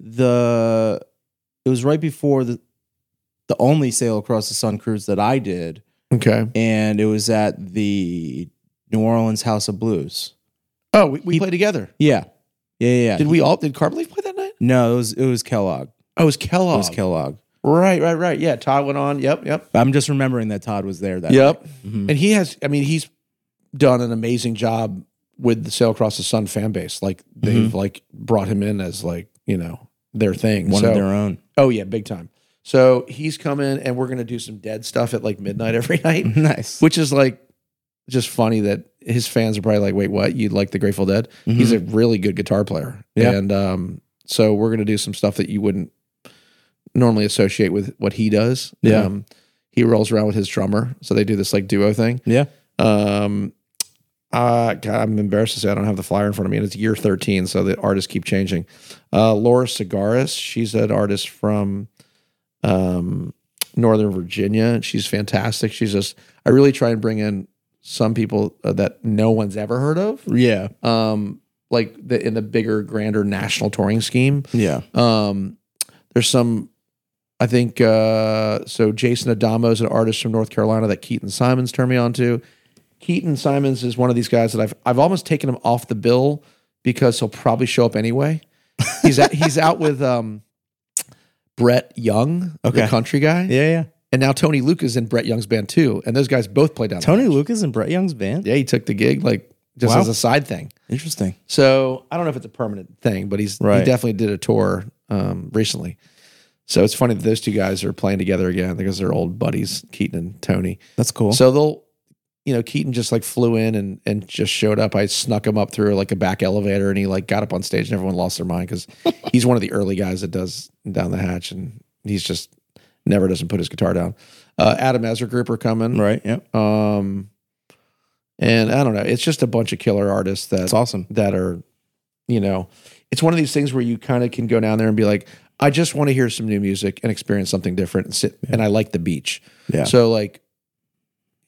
the it was right before the the only sail across the sun cruise that I did Okay. and it was at the New Orleans House of Blues. Oh, we, we played together. Yeah. Yeah, yeah. yeah. Did we all? Did Carbon Leaf play that night? no, it was it was Kellogg. Oh, it was Kellogg. It was Kellogg. Right, right, right. Yeah, Todd went on. Yep, yep, I'm just remembering that Todd was there that yep. Mhm. And he has. I mean, he's done an amazing job with the Sail Across the Sun fan base. Like they've like brought him in as like you know their thing. one So- of their own. Oh yeah, big time. So he's coming, and we're gonna do some dead stuff at like midnight every night, nice. which is like just funny that his fans are probably like, "Wait, what? You like the Grateful Dead?" He's a really good guitar player, Yeah. and um, so we're gonna do some stuff that you wouldn't normally associate with what he does. Yeah. um, he rolls around with his drummer, so they do this like duo thing. Yeah. Um, uh, God, I'm embarrassed to say I don't have the flyer in front of me, and it's year 13, so the artists keep changing. Uh, Laura Tsaggaris, she's an artist from um, Northern Virginia. She's fantastic. She's just, I really try and bring in some people uh, that no one's ever heard of, Yeah. um, like the, in the bigger, grander national touring scheme. Yeah. Um, there's some, I think, uh, so Jason Adamo is an artist from North Carolina that Keaton Simons turned me on to. Keaton Simons is one of these guys that I've I've almost taken him off the bill because he'll probably show up anyway. He's at, he's out with um, Brett Young, the Okay. country guy, Yeah, yeah. and now Tony Lucca is in Brett Young's band too, and those guys both play down. Tony. Lucca and Brett Young's band. yeah, he took the gig like just Wow. as a side thing. Interesting. So I don't know if it's a permanent thing, but he's he definitely did a tour um, recently. So it's funny that those two guys are playing together again because they're old buddies, Keaton and Tony. That's cool. So they'll, you know, Keaton just like flew in and and just showed up. I snuck him up through like a back elevator, and he like got up on stage, and everyone lost their mind because he's one of the early guys that does down the hatch, and he's just never doesn't put his guitar down. Uh, Adam Ezra group are coming, right. Yeah. um, and I don't know. It's just a bunch of killer artists that That's awesome. that are, you know, it's one of these things where you kind of can go down there and be like, I just want to hear some new music and experience something different and sit. And I like the beach. Yeah. So like,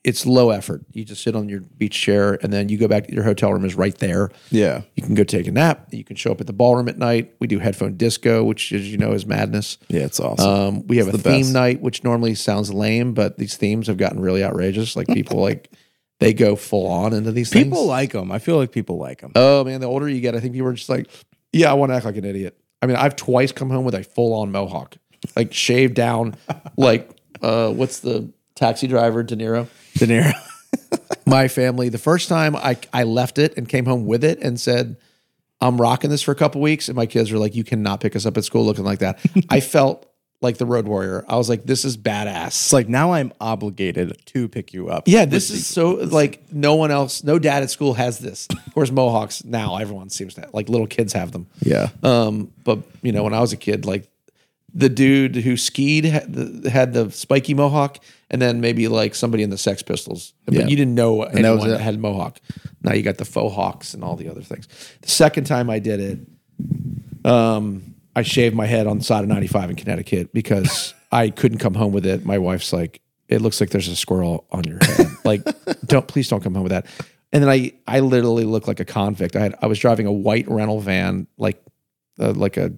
it's low effort. You just sit on your beach chair and then you go back to your hotel room is right there. Yeah. You can go take a nap. You can show up at the ballroom at night. We do headphone disco, which as you know is madness. Yeah. It's awesome. Um, we have a the theme best. night, which normally sounds lame, but these themes have gotten really outrageous. Like people like they go full on into these things. people like them. I feel like people like them. Oh man, the older you get, I think people are just like, yeah, I want to act like an idiot. I mean, I've twice come home with a full on mohawk, like shaved down, like uh, what's the taxi driver De Niro? De Niro. My family. The first time I I left it and came home with it and said, I'm rocking this for a couple weeks, and my kids were like, you cannot pick us up at school looking like that. I felt like the road warrior. I was like, this is badass. It's like now I'm obligated to pick you up. Yeah, this is so like no one else, no dad at school has this. Of course, mohawks now everyone seems to like little kids have them. Yeah. Um, but you know, when I was a kid, like the dude who skied had the, had the spiky mohawk, and then maybe like somebody in the Sex Pistols. But Yeah. you didn't know that anyone that, it. had mohawk. Now you got the faux hawks and all the other things. The second time I did it, um, I shaved my head on the side of 95 in Connecticut because I couldn't come home with it. My wife's like, "It looks like there's a squirrel on your head. like, don't please don't come home with that." And then I I literally looked like a convict. I had I was driving a white rental van, like uh, like a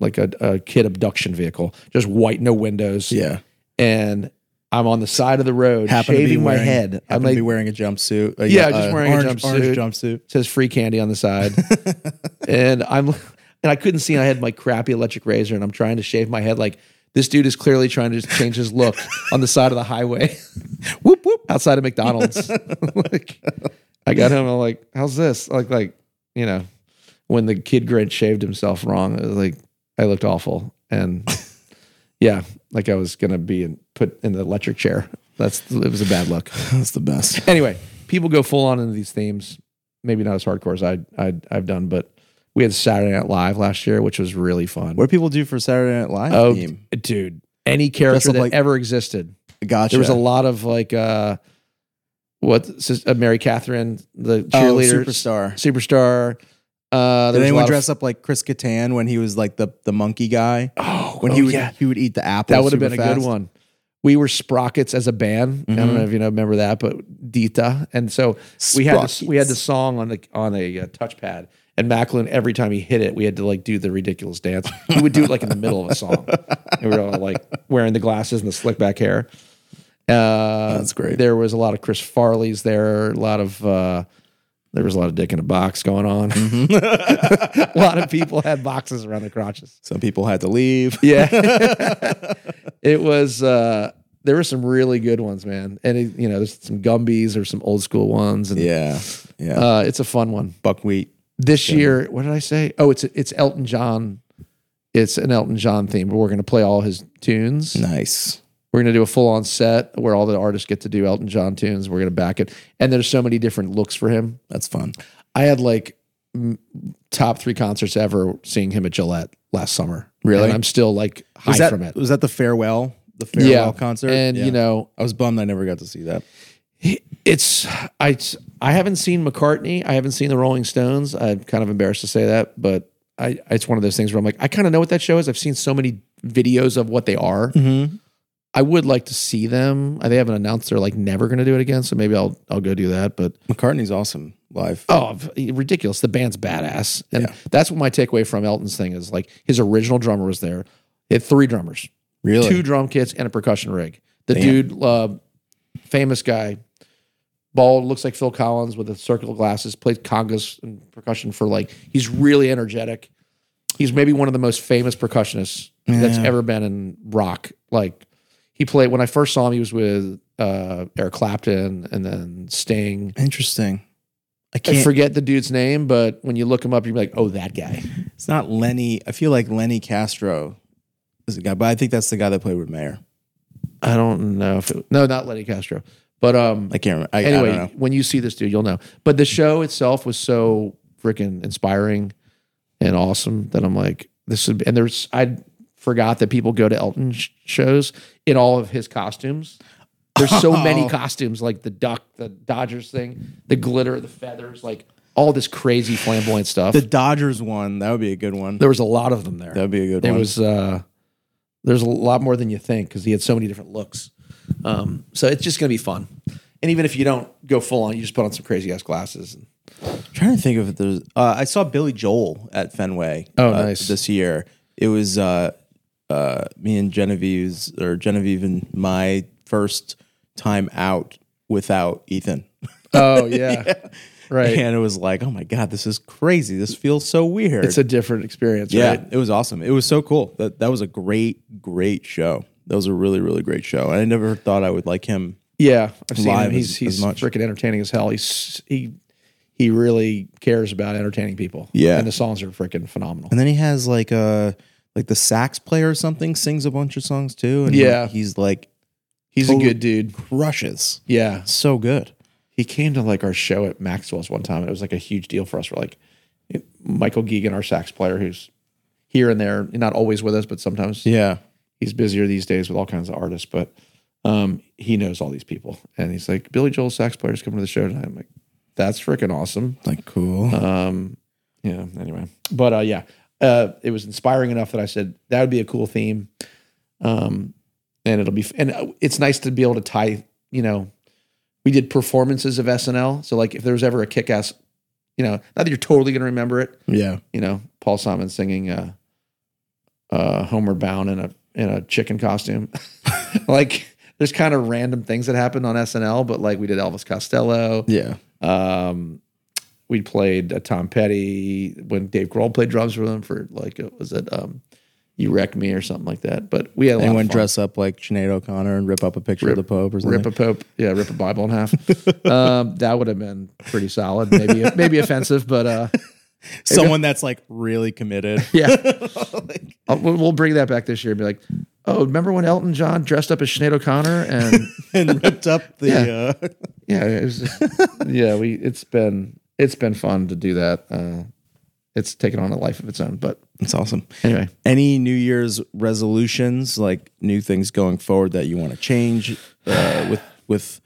like a, a kid abduction vehicle, just white, no windows. Yeah. And I'm on the side of the road, Happen shaving my head. I'm to be wearing a jumpsuit. Uh, Yeah, just wearing a orange, jumpsuit. Orange jumpsuit. says free candy on the side. and I'm and I couldn't see and I had my crappy electric razor and I'm trying to shave my head like this dude is clearly trying to change his look on the side of the highway. whoop whoop outside of McDonald's. like I got him I'm like, how's this? Like like, you know, when the kid Grinch shaved himself wrong, it was like I looked awful. And yeah, like I was gonna be in, put in the electric chair. That's it was a bad look. That's the best. Anyway, people go full on into these themes. Maybe not as hardcore as I, I I've done, but we had Saturday Night Live last year, which was really fun. What do people do for Saturday Night Live oh, theme? dude, any character that like- ever existed. Gotcha. There was a lot of like uh, what uh, Mary Catherine, the cheerleader, oh, superstar. superstar. Uh, Did there was a anyone dress up like Chris Kattan when he was like the the monkey guy? Oh, When oh, he would yeah. he would eat the apple. that would have been a good one. We were Sprockets as a band. I don't know if you know remember that, but Dieter, and so we had this, we had the song on the on a uh, touchpad, and Macklin every time he hit it, we had to like do the ridiculous dance. He would do it like in the middle of a song, and we were all like wearing the glasses and the slick back hair. Uh, That's great. There was a lot of Chris Farley's there, a lot of. Uh, there was a lot of dick in a box going on. Mm-hmm. a lot of people had boxes around their crotches. Some people had to leave. Yeah. it was uh there were some really good ones, man. And it, you know, there's some Gumbies or some old school ones and Yeah, yeah. uh it's a fun one. Buckwheat. This year, what did I say? Oh, it's it's Elton John. It's an Elton John theme, but we're going to play all his tunes. Nice. We're going to do a full on set where all the artists get to do Elton John tunes. We're going to back it. And there's so many different looks for him. That's fun. I had like m- top 3 concerts ever seeing him at Gillette last summer. Really? And I'm still like high Was that from it. was that the farewell? The farewell concert. And Yeah. you know, I was bummed I never got to see that. it's I I haven't seen McCartney. I haven't seen the Rolling Stones. I'm kind of embarrassed to say that, but I it's one of those things where I'm like, I kind of know what that show is. I've seen so many videos of what they are. Mm-hmm. I would like to see them. They haven't announced they're like never going to do it again, so maybe I'll I'll go do that. But McCartney's awesome live. oh, ridiculous! The band's badass, and Yeah. that's what my takeaway from Elton's thing is. Like his original drummer was there. He had three drummers. really? two drum kits and a percussion rig. The Damn. dude, uh, famous guy, bald, looks like Phil Collins with the circle glasses, plays congas and percussion for like, he's really energetic. He's maybe one of the most famous percussionists that's ever been in rock. Like, he played, when I first saw him, he was with uh, Eric Clapton and then Sting. Interesting. I I can't. forget the dude's name, but when you look him up, you're like, oh, that guy. it's not Lenny. I feel like Lenny Castro is the guy, but I think that's the guy that played with Mayer. I don't know if it, no, not Lenny Castro. But um, I can't remember. I, I anyway, don't know. when you see this dude, you'll know. But the show itself was so freaking inspiring and awesome that I'm like, this would. Be, and there's I forgot that people go to Elton sh- shows in all of his costumes. There's so many Oh. costumes, like the duck, the Dodgers thing, the glitter, the feathers, like all this crazy flamboyant stuff. The Dodgers one, that would be a good one. there was a lot of them there. That would be a good It one. was uh there's a lot more than you think because he had so many different looks. Um, so it's just gonna be fun. And even if you don't go full on, you just put on some crazy ass glasses. I'm trying to think of if there's. Uh, I saw Billy Joel at Fenway. Oh, uh, nice. This year, it was uh, uh, me and Genevieve's or Genevieve and my first time out without Ethan. Oh yeah, right. And it was like, oh my god, this is crazy. This feels so weird. It's a different experience, yeah, right? it was awesome. It was so cool. That that was a great, great show. That was a really, really great show. And I never thought I would like him. Yeah, I've seen him. He's as- he's as much. freaking entertaining as hell. He's he he really cares about entertaining people. Yeah. and the songs are freaking phenomenal. And then he has like a like the sax player or something sings a bunch of songs too. And Yeah. he's like He's Totally- a good dude. crushes. Yeah, So good. he came to like our show at Maxwell's one time, and it was like a huge deal for us. We're like, Michael Ghegan, our sax player, who's here and there, not always with us, but sometimes Yeah. he's busier these days with all kinds of artists. But um, he knows all these people, and he's like, Billy Joel, sax player's coming to the show tonight. I'm like, that's freaking awesome. Like cool. Um, yeah. Anyway, but uh, yeah, uh, it was inspiring enough that I said that would be a cool theme. Um, and it'll be, and uh, it's nice to be able to tie. You know, we did performances of SNL. So like if there was ever a kick ass, you know, not that you're totally gonna remember it, Yeah. you know, Paul Simon singing uh uh Homeward Bound in a in a chicken costume. like there's kind of random things that happened on SNL, but like we did Elvis Costello. Yeah. Um, we played uh, Tom Petty when Dave Grohl played drums for them for like uh, was it um, "You Wreck Me" or something like that. But we had a lot Anyone dress up like Sinead O'Connor and rip up a picture of the Pope or something? rip a pope, yeah, rip a Bible in half. um, that would have been pretty solid. Maybe maybe offensive, but uh, Someone that's like really committed. yeah, Uh, we'll, we'll bring that back this year. and Be like, oh, remember when Elton John dressed up as Sinead O'Connor and and ripped up the Yeah. uh, yeah, it was yeah, we it's been it's been fun to do that. Uh, it's taken on a life of its own, but It's awesome. anyway. Any New Year's resolutions, like new things going forward that you want to change uh, with with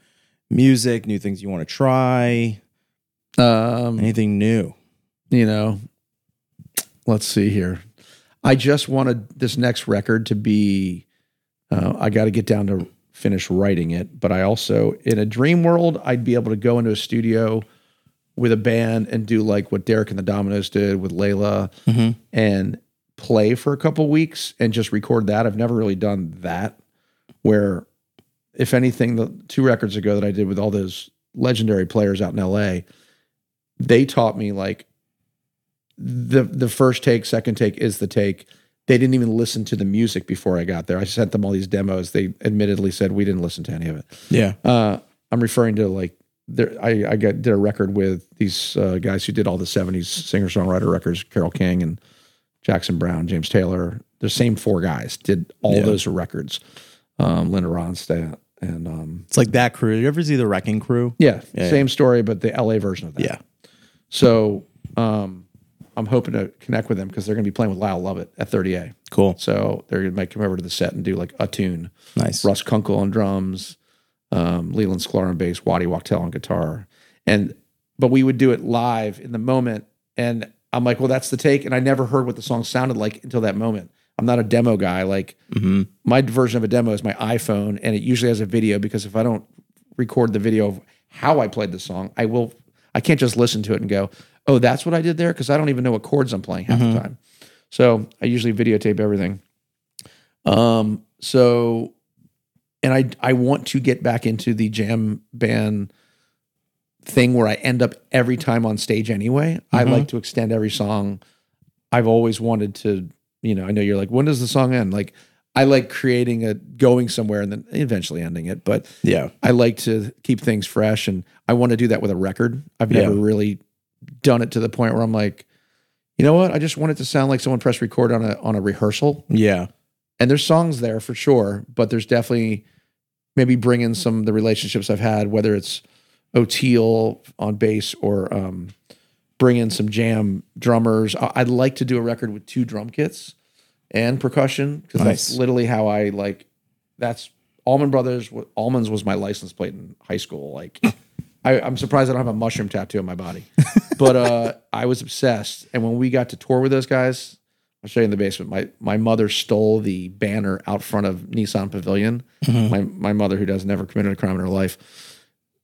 music, new things you want to try, Um, anything new? you know, let's see here. I just wanted this next record to be. Uh, I got to get down to finish writing it, but I also, in a dream world, I'd be able to go into a studio with a band and do like what Derek and the Dominos did with Layla, Mhm. and play for a couple weeks and just record that. I've never really done that. Where, if anything, the two records ago that I did with all those legendary players out in LA, they taught me like the the first take, second take is the take. They didn't even listen to the music before I got there. I sent them all these demos. They admittedly said we didn't listen to any of it. Yeah. Uh, I'm referring to like there. I I got did a record with these uh, guys who did all the '70s singer songwriter records: Carole King and Jackson Browne, James Taylor. The same four guys did all Yeah. those records. Um, Linda Ronstadt and um, It's like that crew. You ever see the Wrecking Crew? yeah, Yeah, same story, but the LA version of that. Yeah. So um, I'm hoping to connect with them because they're going to be playing with Lyle Lovett at 30A. Cool. So they're going to come over to the set and do like a tune. Nice. Russ Kunkel on drums, um, Leland Sklar on bass, Waddy Wachtel on guitar, and but we would do it live in the moment. And I'm like, well, that's the take. And I never heard what the song sounded like until that moment. I'm not a demo guy. Like hmm my version of a demo is my iPhone, and it usually has a video because if I don't record the video of how I played the song, I will. I can't just listen to it and go, "Oh, that's what I did there," because I don't even know what chords I'm playing half the time. So I usually videotape everything. Um. So, and I I want to get back into the jam band thing where I end up every time on stage anyway. I Mhm. like to extend every song. I've always wanted to, you know, I know you're like, when does the song end? Like, I like creating a going somewhere and then eventually ending it, but Yeah. I like to keep things fresh and I want to do that with a record. I've never Yeah. really done it to the point where I'm like, you know what? I just want it to sound like someone pressed record on a on a rehearsal. Yeah. And there's songs there for sure, but there's definitely maybe bring in some of the relationships I've had, whether it's Oteil on bass or um, bring in some jam drummers. I- I'd like to do a record with two drum kits and percussion because Nice. that's literally how I like. That's Allman Brothers. Almonds was my license plate in high school. Like, I, I'm surprised I don't have a mushroom tattoo on my body, but uh, I was obsessed. And when we got to tour with those guys, I'll show you in the basement. My my mother stole the banner out front of Nissan Pavilion. My my mother, who does never committed a crime in her life,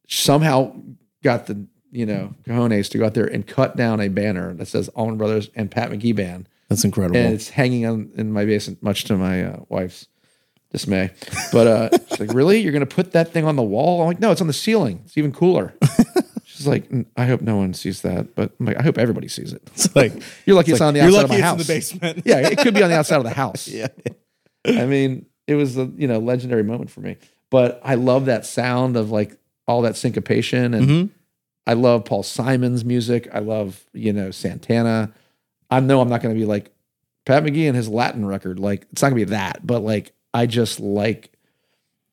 somehow got the you know cojones to go out there and cut down a banner that says Allman Brothers and Pat McGee Band, That's incredible. and it's hanging on in my basement, much to my uh, wife's dismay. But uh, she's like, "Really? You're going to put that thing on the wall?" I'm like, "No, it's on the ceiling. It's even cooler." She's like, "Mm, "I hope no one sees that," but I'm like, "I hope everybody sees it." It's like You're lucky it's, like, on the outside of my it's house. in the basement. yeah, it could be on the outside of the house. yeah. I mean, it was a you know legendary moment for me. But I love that sound of like all that syncopation, and Mhm. I love Paul Simon's music. I love you know Santana. I know I'm not going to be like Pat McGee and his Latin record. Like it's not going to be that, but like I just like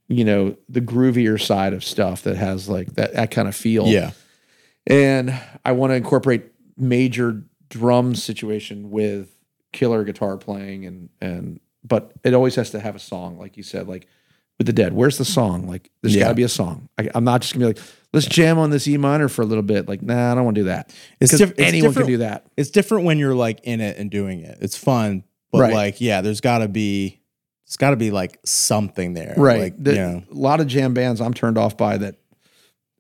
you know the groovier side of stuff that has like that that kind of feel Yeah. And I want to incorporate major drum situation with killer guitar playing and and but it always has to have a song like you said like with the dead. Where's the song? Like there's Yeah. got to be a song. I, i'm not just gonna be like let's jam on this e minor for a little bit. Like nah i don't want to do that. It's, diff- it's anyone can different- do that. It's different when you're like in it and doing it. It's fun, but Right. like, yeah, there's got to be, it's got to be like something there, right. Like, The- you know, a lot of jam bands i'm turned off by that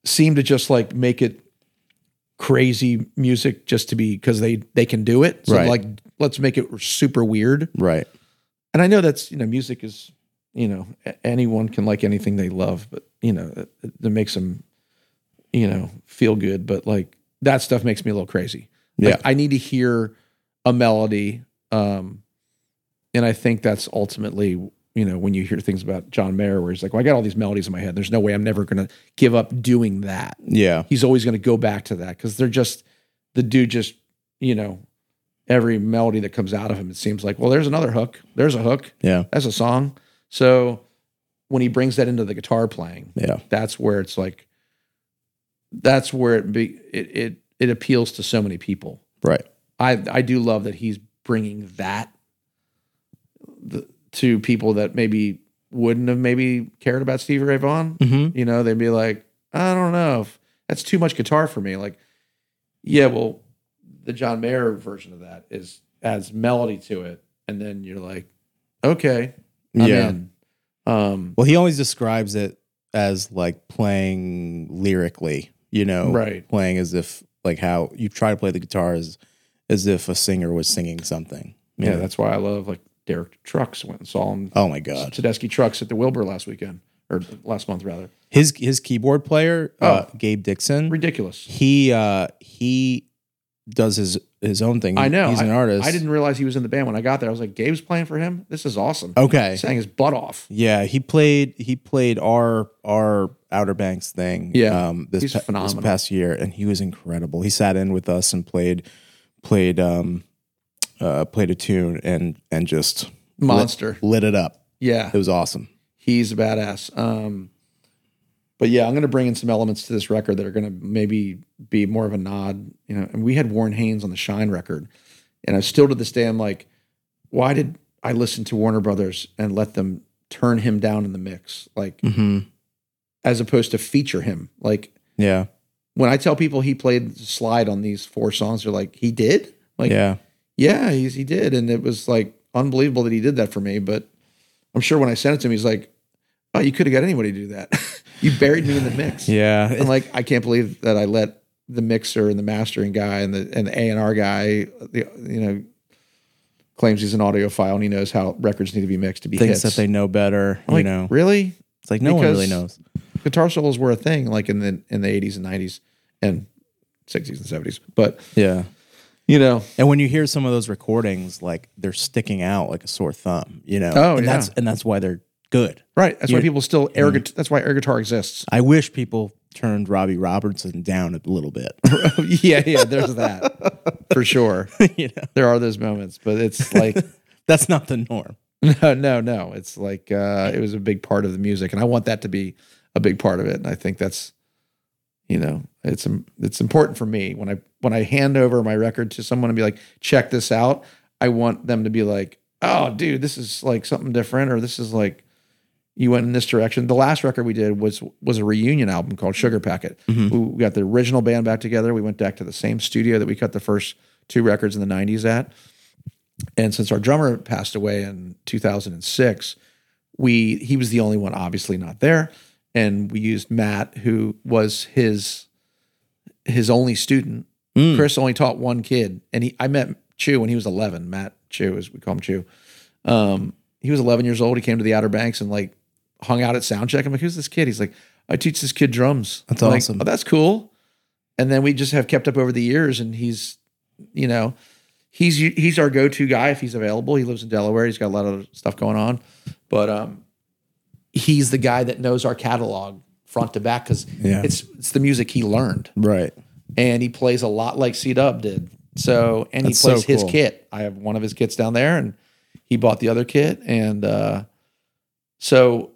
seem to just like make it crazy music just to be because they they can do it. So Right. like let's make it super weird. Right. And I know that's you know music is you know anyone can like anything they love, but you know that, makes them you know feel good. But like that stuff makes me a little crazy. Like, Yeah. I need to hear a melody, um, and I think that's ultimately you know when you hear things about John Mayer where he's like, well, I got all these melodies in my head. There's no way I'm never going to give up doing that Yeah. he's always going to go back to that because they're just the dude just you know every melody that comes out of him it seems like well there's another hook there's a hook Yeah. that's a song so when he brings that into the guitar playing Yeah. that's where it's like that's where it be it it, it appeals to so many people Right. i i do love that he's bringing that the, to people that maybe wouldn't have maybe cared about Stevie Ray Vaughan Mm-hmm. you know, they'd be like, I don't know, if that's too much guitar for me. Like, yeah, well, the John Mayer version of that is adds melody to it, and then you're like, okay, I'm Yeah. in. Um, Well, he always describes it as like playing lyrically, you know, Right. Playing as if like how you try to play the guitar as as if a singer was singing something. yeah, know? that's why I love like Derek Trucks. Went and saw him. Oh my god. Tedeschi Trucks at the Wilbur last weekend or last month rather. His his keyboard player, uh, Gabe Dixon, Ridiculous. he uh he does his his own thing. I know. He's an I- artist. I didn't realize he was in the band when I got there. I was like, Gabe's playing for him. This is awesome. Okay. He sang his butt off. Yeah, he played he played our our Outer Banks thing. Yeah, um, this, he's pa- this past year, and he was incredible. He sat in with us and played played um uh played a tune and and just Monster. lit it up. Yeah. It was awesome. he's a badass. Um, but yeah, I'm going to bring in some elements to this record that are going to maybe be more of a nod. You know, and we had Warren Haynes on the Shine record, and I still to this day I'm like, why did I listen to Warner Brothers and let them turn him down in the mix, like Mm-hmm. as opposed to feature him? Like Yeah, when I tell people he played slide on these four songs, they're like, he did, like yeah, yeah, he's, he did. And it was like unbelievable that he did that for me. But I'm sure when I sent it to him, he's like, oh, you could have got anybody to do that. you buried me in the mix. yeah. I'm like, I can't believe that I let the mixer and the mastering guy and the and the A and R guy, the, you know, claims he's an audiophile and he knows how records need to be mixed to be Thinks hits. that they know better. I'm you like, know, really? it's like no one really knows. Guitar solos were a thing like in the in the 80s and 90s and 60s and 70s. But Yeah. You know, And when you hear some of those recordings, like they're sticking out like a sore thumb, you know. Oh, and yeah. that's and that's why they're good. right? That's why people still air. guit- That's why air guitar exists. I wish people turned Robbie Robertson down a little bit. yeah, yeah. There's that for sure. you know, There are those moments, but it's like that's not the norm. no, no, no. It's like uh, it was a big part of the music, and I want that to be a big part of it. And I think that's you know it's it's important for me when I when I hand over my record to someone and be like, check this out. I want them to be like, oh, dude, this is like something different, or this is like you went in this direction. The last record we did was was a reunion album called Sugar Packet. We we got the original band back together. We went back to the same studio that we cut the first two records in the '90s at. And since our drummer passed away in 2006, we he was the only one obviously not there, and we used Matt, who was his his only student. Mm. Chris only taught one kid, and he I met Chew when he was 11. Matt Chew, as we call him Chew. Um, he was 11 years old. He came to the Outer Banks and like hung out at soundcheck. I'm like, who's this kid? He's like, I teach this kid drums. That's I'm like, awesome. oh, that's cool. And then we just have kept up over the years, and he's, you know, he's he's our go-to guy if he's available. He lives in Delaware. He's got a lot of stuff going on, but um, he's the guy that knows our catalog front to back because Yeah. it's it's the music he learned, Right. and he plays a lot like C Dub did. So and That's he plays so his cool. kit. I have one of his kits down there, and he bought the other kit, and uh, so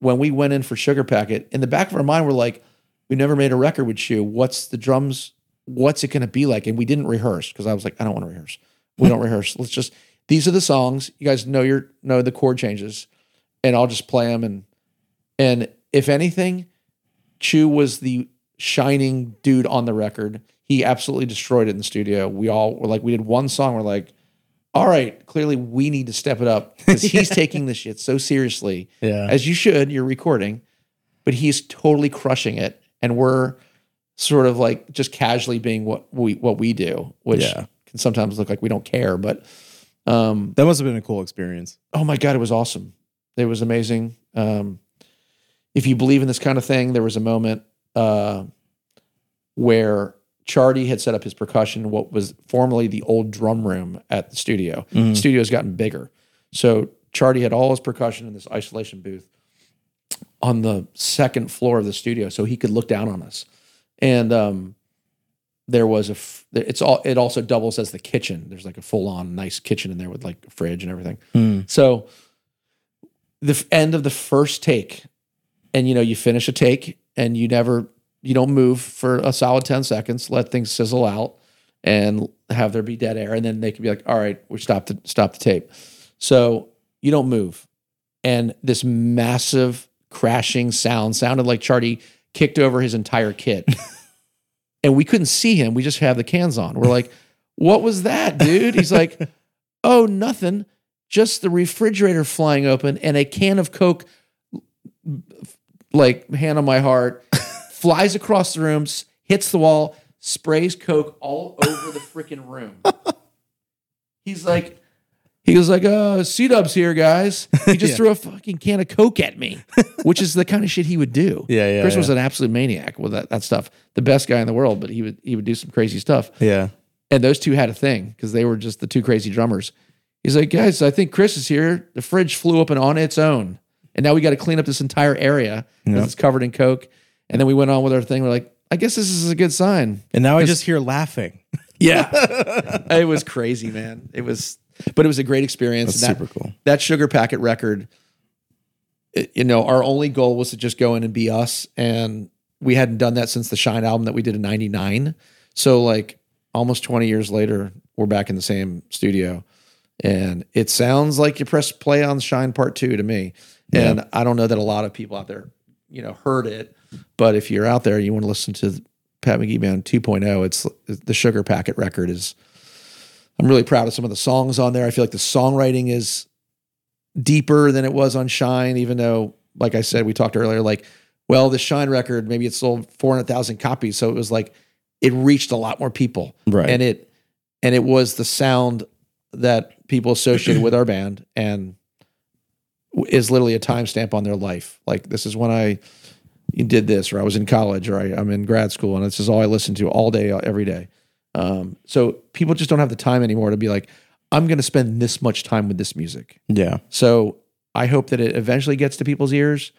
when we went in for Sugar Packet, in the back of our mind, we're like, we never made a record with you. What's the drums? What's it going to be like? And we didn't rehearse because I was like, I don't want to rehearse. We don't rehearse. Let's just these are the songs. You guys know your know the chord changes, and I'll just play them. And and if anything, Chew was the shining dude on the record. He absolutely destroyed it in the studio. We all were like, we did one song. We're like, all right, clearly we need to step it up because he's taking this shit so seriously Yeah. as you should. You're recording, but he's totally crushing it. and we're sort of like just casually being what we what we do, which Yeah. can sometimes look like we don't care, but um, That must have been a cool experience. oh my god, it was awesome. It was amazing. Um, if you believe in this kind of thing, there was a moment uh, where Chardy had set up his percussion, what was formerly the old drum room at the studio. The studio's gotten bigger, so Chardy had all his percussion in this isolation booth on the second floor of the studio, so he could look down on us. And um, there was a, f- it's all, it also doubles as the kitchen. There's like a full on nice kitchen in there with like a fridge and everything. So the end of the first take, and you know, you finish a take and you never, you don't move for a solid 10 seconds, let things sizzle out and have there be dead air. And then they can be like, all right, we stop the, stop the tape. So you don't move. And this massive crashing sound sounded like Chardy kicked over his entire kit. and we couldn't see him. We just have the cans on. We're like, what was that, dude? He's like, oh, nothing. Just the refrigerator flying open and a can of Coke, like hand on my heart, flies across the room, hits the wall, sprays Coke all over the freaking room. He's like, he was like, uh, C-Dub's here, guys. He just Yeah. threw a fucking can of Coke at me, which is the kind of shit he would do. Yeah, yeah, Chris was an absolute maniac with that, that stuff. The best guy in the world, but he would he would do some crazy stuff. Yeah. And those two had a thing because they were just the two crazy drummers. He's like, guys, I think Chris is here. The fridge flew open on its own. And now we got to clean up this entire area because Yeah. it's covered in Coke. And then we went on with our thing. We're like, I guess this is a good sign. And now I just hear laughing. Yeah. it was crazy, man. It was, but it was a great experience. That's that, super cool. that Sugar Packet record, it- you know, our only goal was to just go in and be us. And we hadn't done that since the Shine album that we did in 99. So, like, almost 20 years later, we're back in the same studio. And it sounds like you press play on Shine Part Two to me. And I don't know that a lot of people out there, you know, heard it. But if you're out there, you want to listen to Pat McGee Band 2.0, it's the Sugar Packet record is. I'm really proud of some of the songs on there. I feel like the songwriting is deeper than it was on Shine, even though, like I said, we talked earlier, like, well, the Shine record, maybe it sold 400,000 copies. So it was like, it reached a lot more people. Right. And it, and it was the sound that people associated with our band and is literally a timestamp on their life. Like, this is when I did this, or I was in college, or I, I'm in grad school, and this is all I listen to all day, uh, every day. Um, so people just don't have the time anymore to be like, I'm going to spend this much time with this music. Yeah. So I hope that it eventually gets to people's ears,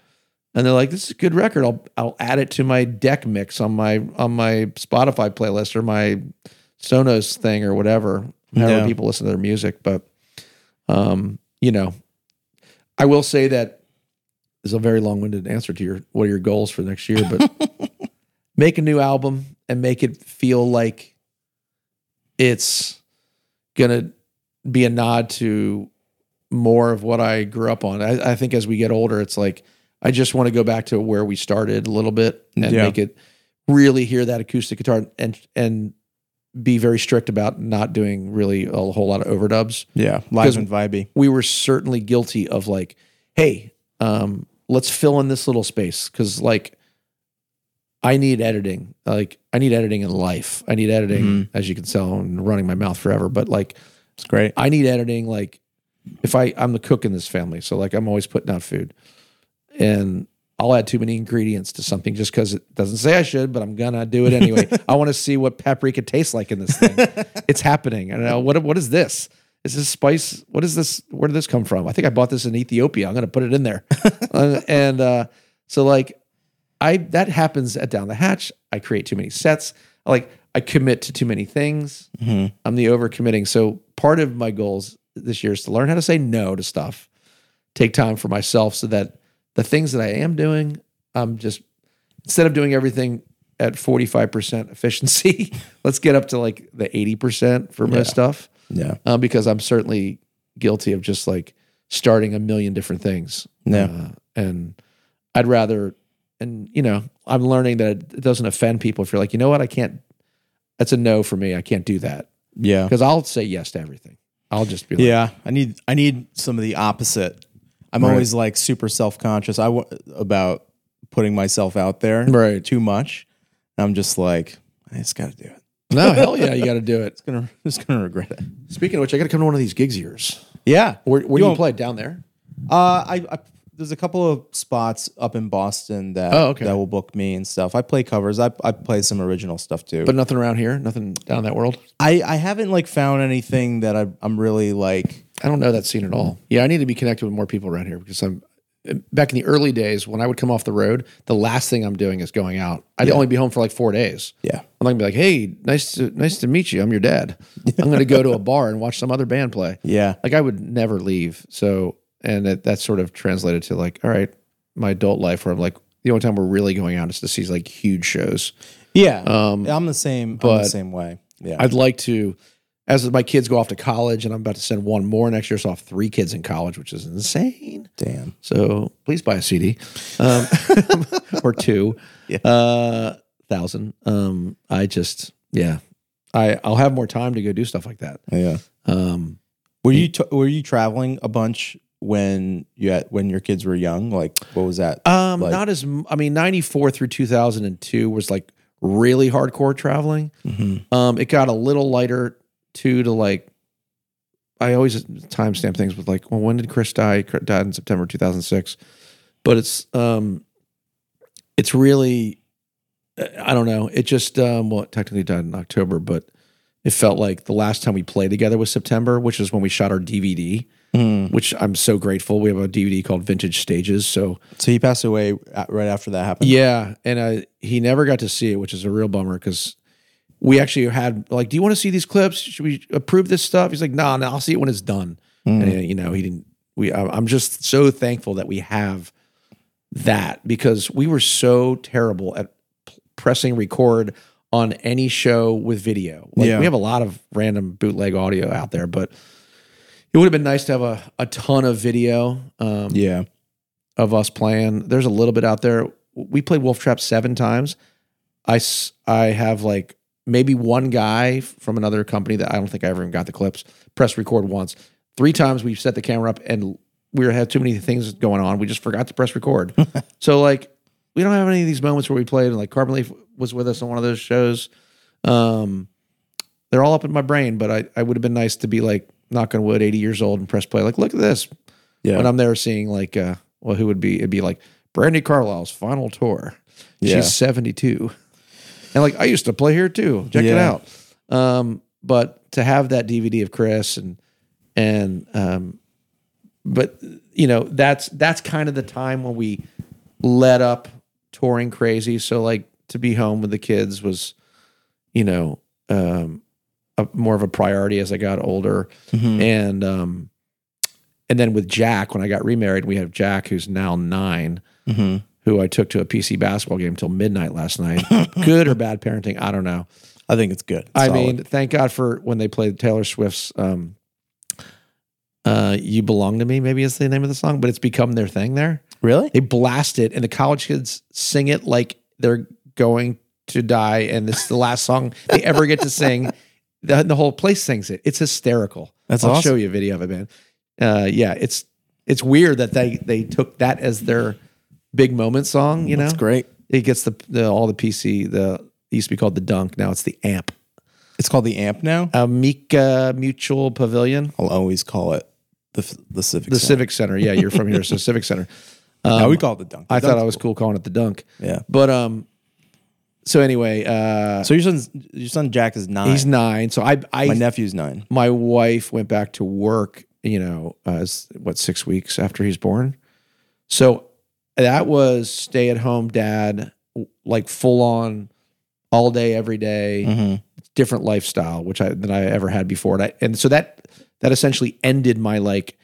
and they're like, "This is a good record. I'll I'll add it to my deck mix on my on my Spotify playlist or my Sonos thing or whatever." However Yeah. people listen to their music, but um, you know, I will say that is a very long-winded answer to your what are your goals for next year, but make a new album and make it feel like it's gonna be a nod to more of what I grew up on. I, I think as we get older, it's like I just want to go back to where we started a little bit and Yeah. make it really hear that acoustic guitar and and be very strict about not doing really a whole lot of overdubs. Yeah. Live and vibey. We were certainly guilty of like, hey, um, let's fill in this little space because like I need editing. Like I need editing in life. I need editing, as you can tell, I'm running my mouth forever. But like It's great. I need editing. Like if I I'm the cook in this family, so like I'm always putting out food, and I'll add too many ingredients to something just because it doesn't say I should, but I'm gonna do it anyway. I want to see what paprika tastes like in this thing. it's happening. I don't know what what is this. Is this spice? What is this? Where did this come from? I think I bought this in Ethiopia. I'm gonna put it in there, Uh, and uh, so like I that happens at Down the Hatch. I create too many sets. I like I commit to too many things. I'm the overcommitting. So part of my goals this year is to learn how to say no to stuff. Take time for myself so that the things that I am doing, I'm just instead of doing everything at 45% efficiency, let's get up to like the 80% for most stuff. Yeah. Uh, because I'm certainly guilty of just like starting a million different things. Yeah. Uh, and I'd rather, and you know, I'm learning that it doesn't offend people if you're like, you know what, I can't, that's a no for me. I can't do that Yeah. because I'll say yes to everything. I'll just be like, Yeah, I need I need some of the opposite. I'm Right. always like super self conscious. I about putting myself out there Right. too much. I'm just like, I just got to do it. No, hell yeah, you got to do it. It's gonna, just gonna regret it. Speaking of which, I got to come to one of these gigs of yours. Yeah. Where, where You do you play? Down there? Uh, I, I there's a couple of spots up in Boston that Oh, okay. that will book me and stuff. I play covers. I I play some original stuff too. But nothing around here? Nothing down that world? I I haven't like found anything that I I'm really like. I don't know that scene at all. Yeah, I need to be connected with more people around here because I'm back in the early days when I would come off the road. The last thing I'm doing is going out. I'd only be home for like four days. Yeah. I'm not gonna be like, "Hey, nice to nice to meet you. I'm your dad." I'm gonna go to a bar and watch some other band play. Yeah. Like I would never leave. So, and that that sort of translated to like, all right, my adult life where I'm like, the only time we're really going out is to see like huge shows. Yeah. Um I'm the same. I'm but the same way. Yeah. I'd like to, as my kids go off to college, and I'm about to send one more next year, so I'll have three kids in college, which is insane. Damn. So please buy a CD um, or two, Yeah. uh, thousand. Um, I just, yeah, I I'll have more time to go do stuff like that. Yeah. Um, Were you t- were you traveling a bunch when you had when your kids were young? Like what was that? um, Like- not as I mean, ninety four through two thousand and two was like really hardcore traveling. Mhm. Um, it got a little lighter too to like. I always timestamp things with like, well, when did Chris die? Chris died in September 2006, but it's um, it's really, I don't know. It just um, well, technically died in October, but it felt like the last time we played together was September, which is when we shot our DVD. Mhm. Which I'm so grateful. We have a DVD called Vintage Stages, so So he passed away right after that happened. yeah, and uh, he never got to see it, which is a real bummer because we actually had like, do you want to see these clips? Should we approve this stuff? He's like, no, no, I'll see it when it's done. Mm. And you know, he didn't. We, I'm just so thankful that we have that because we were so terrible at p- pressing record on any show with video. Like, Yeah. we have a lot of random bootleg audio out there, but it would have been nice to have a, a ton of video. Um, Yeah. of us playing. There's a little bit out there. We played Wolf Trap seven times. I, s- I have like maybe one guy from another company that I don't think I ever even got the clips. Press record once. Three times we've set the camera up and we had too many things going on. We just forgot to press record. so like we don't have any of these moments where we played. And like Carbon Leaf was with us on one of those shows. Um, they're all up in my brain, but I, I would have been nice to be like knock on wood, 80 years old and press play. Like, look at this Yeah. when I'm there seeing like uh well who would be it'd be like Brandi Carlile's final tour. Yeah. She's 72. And like I used to play here too. Check it out. Um but to have that DVD of Chris and and um but you know that's that's kind of the time when we let up touring crazy so like to be home with the kids was you know um a, more of a priority as I got older Mhm. and um and then with Jack when I got remarried we have Jack who's now 9 Mhm. Who I took to a PC basketball game till midnight last night good or bad parenting I don't know I think it's good. I Solid. mean thank God for when they played Taylor Swift's um uh you belong to me maybe is the name of the song but it's become their thing there really? they blast it and the college kids sing it like they're going to die and it's the last song they ever get to sing the, the whole place sings it it's hysterical That's i'll awesome. show you a video of it man uh, yeah it's it's weird that they they took that as their big moment song you know That's great. it gets the, the all the pc the it used to be called the dunk now it's the amp It's called the Amp now. amica mutual pavilion I'll always call it the the Civic. the Center. civic center yeah you're from here so civic center no, we call it the Dunk. The i thought i was cool calling it the dunk. Yeah. but um so anyway uh So your son, your son Jack is nine. He's nine. So I, I, My my, nephew's nine. My wife went back to work. You know, uh, what six weeks after he's born. So that was stay at home dad, like full on, all day every day, Mm-hmm. different lifestyle, which I than I ever had before. And, I, and so that that essentially ended my like.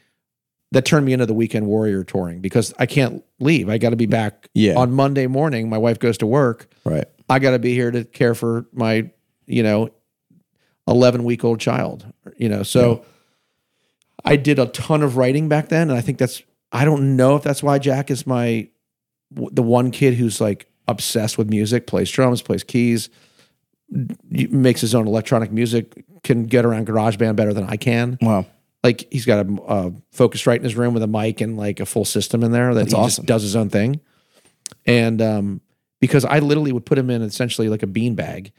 That turned me into the weekend warrior touring because I can't leave. I got to be back Yeah. on Monday morning. My wife goes to work. Right. I got to be here to care for my, you know, 11 week old child, you know. So I did a ton of writing back then. And I think that's, I don't know if that's why Jack is my, the one kid who's like obsessed with music, plays drums, plays keys, makes his own electronic music, can get around GarageBand better than I can. Wow. Like he's got a, a Focusrite in his room with a mic and like a full system in there that That's he awesome. just does his own thing. and um, because I literally would put him in essentially like a bean bag,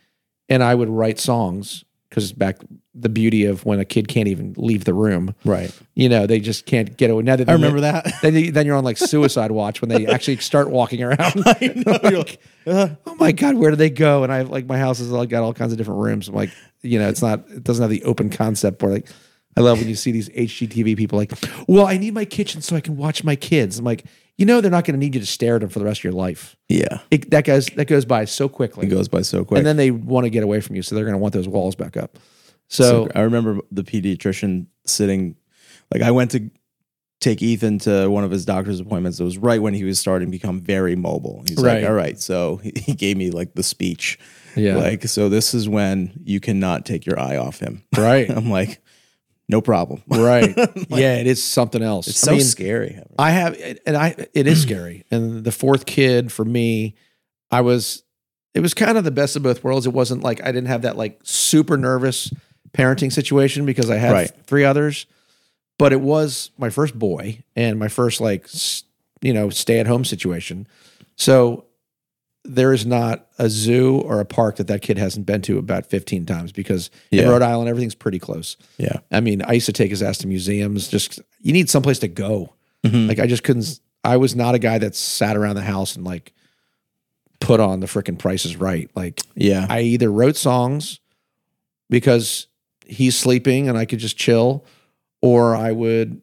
and I would write songs because back the beauty of when a kid can't even leave the room, Right. you know, they just can't get away. Now that I remember that. Then, you, then you're on like suicide watch when they actually start walking around. You're like, uh. oh my god, where do they go? And I have like my house has like got all kinds of different rooms. I'm like, you know, it's not, it doesn't have the open concept where like. I love when you see these HGTV people like, well, I need my kitchen so I can watch my kids. I'm like, you know, they're not going to need you to stare at them for the rest of your life. Yeah. It, that goes that goes by so quickly, It goes by so quick. and then they want to get away from you, so they're going to want those walls back up. So, So I remember the pediatrician sitting, like I went to take Ethan to one of his doctor's appointments. It was right when he was starting to become very mobile. He's Right. like, all right. So he, he gave me like the speech. Yeah. Like, so this is when you cannot take your eye off him. right, I'm like, no problem. right, yeah, it is something else. It's I so mean, scary. I have, and I it is scary. And the fourth kid for me, I was, it was kind of the best of both worlds. It wasn't like I didn't have that like super nervous parenting situation because I had Right. three others, but it was my first boy and my first like you know stay at home situation. So there is not a zoo or a park that that kid hasn't been to about 15 times because in Rhode Island everything's pretty close. Yeah. I mean, I used to take his ass to museums. Just you need someplace to go. Mhm. Like I just couldn't. I was not a guy that sat around the house and like put on the freaking prices right. Like Yeah. I either wrote songs because he's sleeping and I could just chill, or I would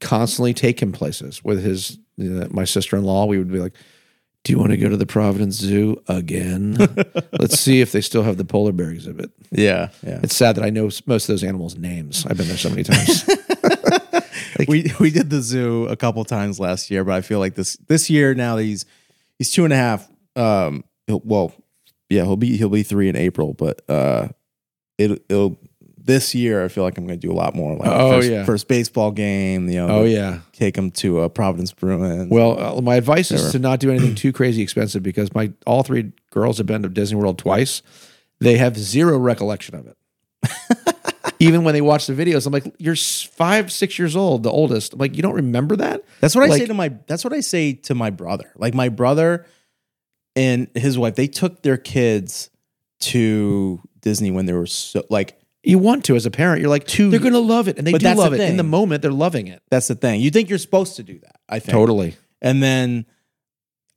constantly take him places with his you know, my sister in law. We would be like. Do you want to go to the Providence Zoo again? Let's see if they still have the polar bear exhibit. yeah. Yeah. It's sad that I know most of those animals' names. I've been there so many times. we we did the zoo a couple times last year, but I feel like this this year now that he's he's two and a half. Um, he'll, well, yeah, he'll be he'll be three in April, but uh, it it'll this year I feel like I'm going to do a lot more. Like Oh, first, yeah. first baseball game. You know, oh yeah. take them to a Providence Bruins. Well, uh, my advice is to not do anything too crazy expensive because my all three girls have been to Disney World twice. They have zero recollection of it. Even when they watch the videos, I'm like, "You're five, six years old, the oldest." I'm like, "You don't remember that?" That's what I say to my. That's what I say to my brother. Like my brother and his wife, they took their kids to Disney when they were so like. You want to as a parent. You're like, Two- "They're going to love it," and they But do that's the love it in thing. the moment. They're loving it. That's the thing. You think you're supposed to do that? I think Totally. And then,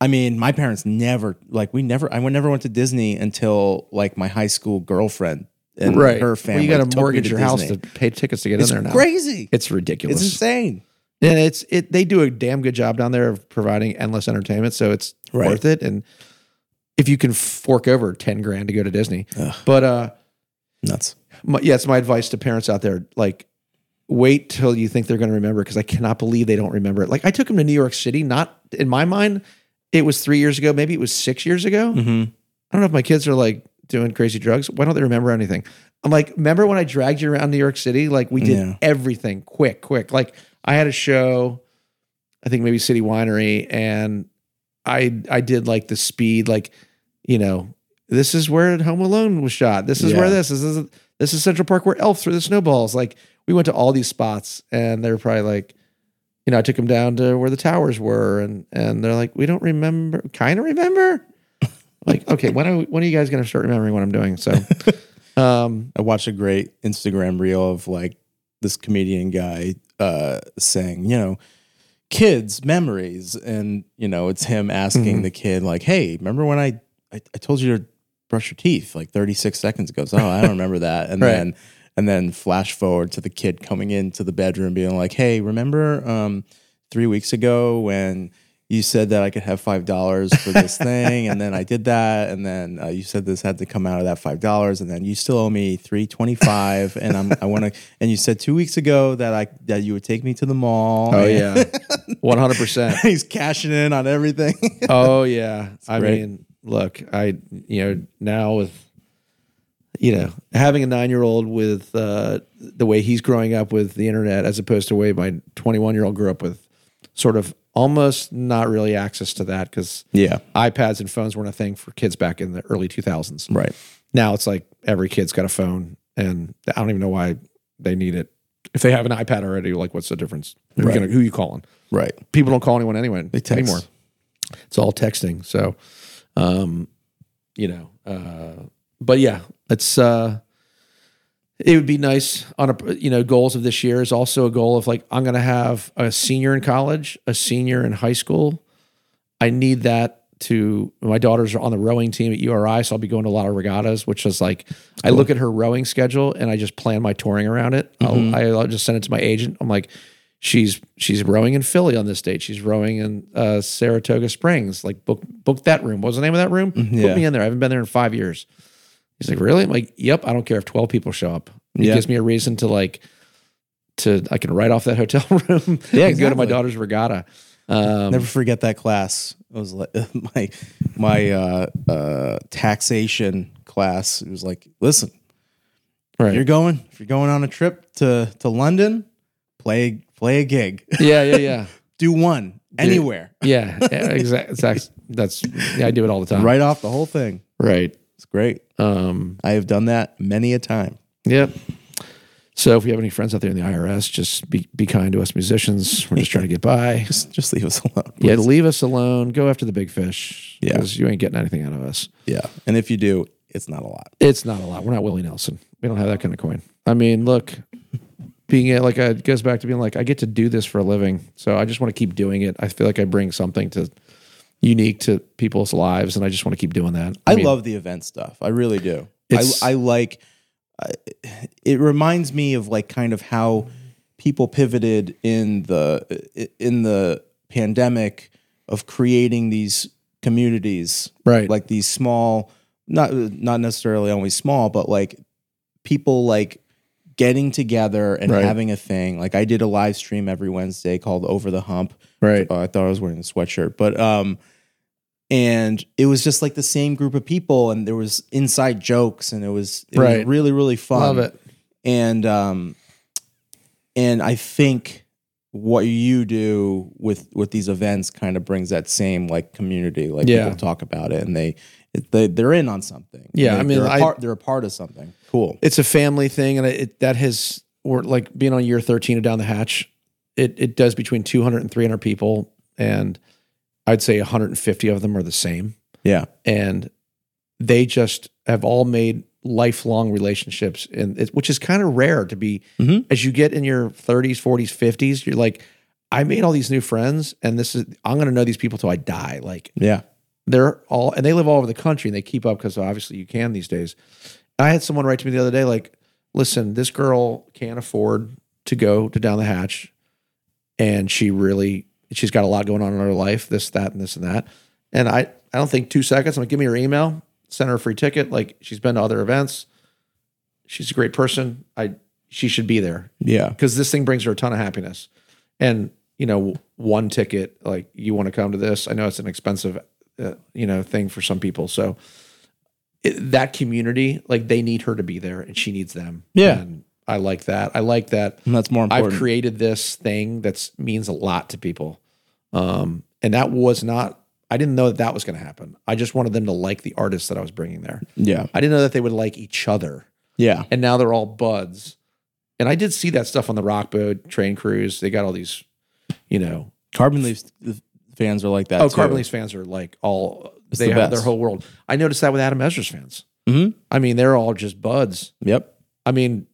I mean, my parents never like we never. I never went to Disney until like my high school girlfriend and her family. Well, you got took to me mortgage your house Disney. to pay tickets to get It's in there now. crazy. It's ridiculous. It's insane. and it's it. They do a damn good job down there of providing endless entertainment, so it's Right. worth it. And if you can fork over ten grand to go to Disney, but uh, Nuts. My, yeah, it's my advice to parents out there. Like, wait till you think they're going to remember because I cannot believe they don't remember it. Like, I took them to New York City. Not in my mind, it was three years ago. Maybe it was six years ago. Mm-hmm. I don't know if my kids are like doing crazy drugs. Why don't they remember anything? I'm like, remember when I dragged you around New York City? Like we did Yeah. everything quick, quick. Like I had a show, I think maybe City Winery, and I I did like the speed, like, you know, this is where Home Alone was shot. This is where this. This is this is Central Park where Elf threw the snowballs. Like we went to all these spots and they're probably like, you know, I took them down to where the towers were and and they're like, we don't remember, kind of remember. like, okay, when are when are you guys gonna start remembering what I'm doing? So um I watched a great Instagram reel of like this comedian guy uh, saying, you know, kids memories, and you know, it's him asking Mhm. the kid like, "Hey, remember when I, I I told you to brush your teeth like 36 seconds ago?" So, oh, I don't remember that, and Right. then and then flash forward to the kid coming into the bedroom being like, "Hey, remember um, three weeks ago when?" You said that I could have five dollars for this thing, and then I did that, and then uh, you said this had to come out of that five dollars, and then you still owe me three twenty five, and I'm I want to, and you said two weeks ago that I that you would take me to the mall. Oh yeah. One hundred percent. he's cashing in on everything. Oh yeah. I great. mean, look, I you know, now with you know, having a nine year old with uh the way he's growing up with the internet as opposed to the way my twenty one year old grew up with sort of almost not really access to that because yeah, iPads and phones weren't a thing for kids back in the early two thousands. right. Now it's like every kid's got a phone and I don't even know why they need it. If they have an iPad already, like what's the difference? Who, Right. you gonna, who you calling? Right. People don't call anyone anyway anymore. It's all texting. So, um, you know, uh, but yeah, it's uh, it would be nice on a you know goals of this year is also a goal of like I'm going to have a senior in college, a senior in high school. I need that to my daughters are on the rowing team at URI, so I'll be going to a lot of regattas, which is like I look at her rowing schedule and I just plan my touring around it. I'll, I'll just send it to my agent. I'm like, she's she's rowing in Philly on this date. She's rowing in uh, Saratoga Springs. Like book book that room. What was the name of that room? yeah. Put me in there. I haven't been there in five years. He's like, really? I'm like, yep. I don't care if twelve people show up. It Yeah. gives me a reason to like to I can write off that hotel room Yeah, and go to my daughter's regatta. Um, Never forget that class. It was like my my uh, uh, taxation class. It was like, listen, right. if you're going if you're going on a trip to to London, play play a gig. yeah, yeah, yeah. Do one anywhere. Yeah, yeah exactly. That's, that's yeah. I do it all the time. Right off the whole thing. right. It's great. Um, I have done that many a time. yep. So if you have any friends out there in the IRS, just be be kind to us musicians. We're just trying to get by. Just just leave us alone. Yeah, leave us alone. Go after the big fish. Yeah. because you ain't getting anything out of us. Yeah. And if you do, it's not a lot. It's not a lot. We're not Willie Nelson. We don't have that kind of coin. I mean, look, being it like it goes back to being like I get to do this for a living, so I just want to keep doing it. I feel like I bring something to unique to people's lives, and I just want to keep doing that. I, mean, love the event stuff. I really do. I, I like. I it reminds me of like kind of how people pivoted in the in the pandemic of creating these communities, right. like these small, not not necessarily always small, but like people like getting together and Right. having a thing. Like I did a live stream every Wednesday called Over the Hump. right. Oh, I thought I was wearing a sweatshirt, but um, and it was just like the same group of people, and there was inside jokes, and it was it was Right. really really fun. Love it. And um, and I think what you do with with these events kind of brings that same like community. Like Yeah. people talk about it, and they they they're in on something. Yeah, They- I mean, they're a I- part, they're a part of something. Cool. It's a family thing, and it that has or like being on year thirteen of Down the Hatch. It it does between 200 and 300 people, and I'd say 150 of them are the same. Yeah. and they just have all made lifelong relationships and it, which is kind of rare to be Mhm. as you get in your 30s 40s 50s you're like i made all these new friends and this is i'm going to know these people till i die like Yeah. they're all and they live all over the country and they keep up because obviously you can these days i had someone write to me the other day like listen this girl can't afford to go to down the hatch and she really she's got a lot going on in her life this that and this and that and i i don't think two seconds i'm like give me her email send her a free ticket like she's been to other events she's a great person i she should be there Yeah. because this thing brings her a ton of happiness. And you know, one ticket, like you want to come to this. I know it's an expensive, uh, you know, thing for some people. So it, that community, like they need her to be there, and she needs them. Yeah. and I like that. I like that. And that's more important. I've created this thing that means a lot to people, um, and that was not. I didn't know that that was going to happen. I just wanted them to like the artists that I was bringing there. yeah. I didn't know that they would like each other Yeah. and now they're all buds. And I did see that stuff on the rock boat train cruise. They got all these, you know. Carbon Leaf fans are like that. Oh, too. Carbon Leafs fans are like all It's they the have their whole world. I noticed that with Adam Ezra's fans. Mhm. I mean, they're all just buds. Yep. I mean,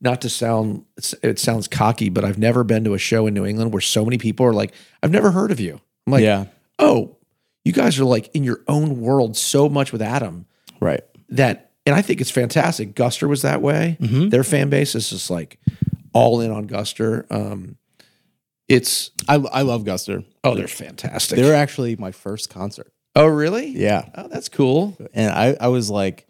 not to sound it sounds cocky, but I've never been to a show in New England where so many people are like, "I've never heard of you." I'm like, yeah. "Oh, you guys are like in your own world so much with Adam." Right. that and I think it's fantastic. Guster was that way. Their fan base is just like all in on Guster. Um, it's I I love Guster. oh, they're fantastic. They were actually my first concert. oh, really? Yeah. Oh, that's cool. And I, I was like,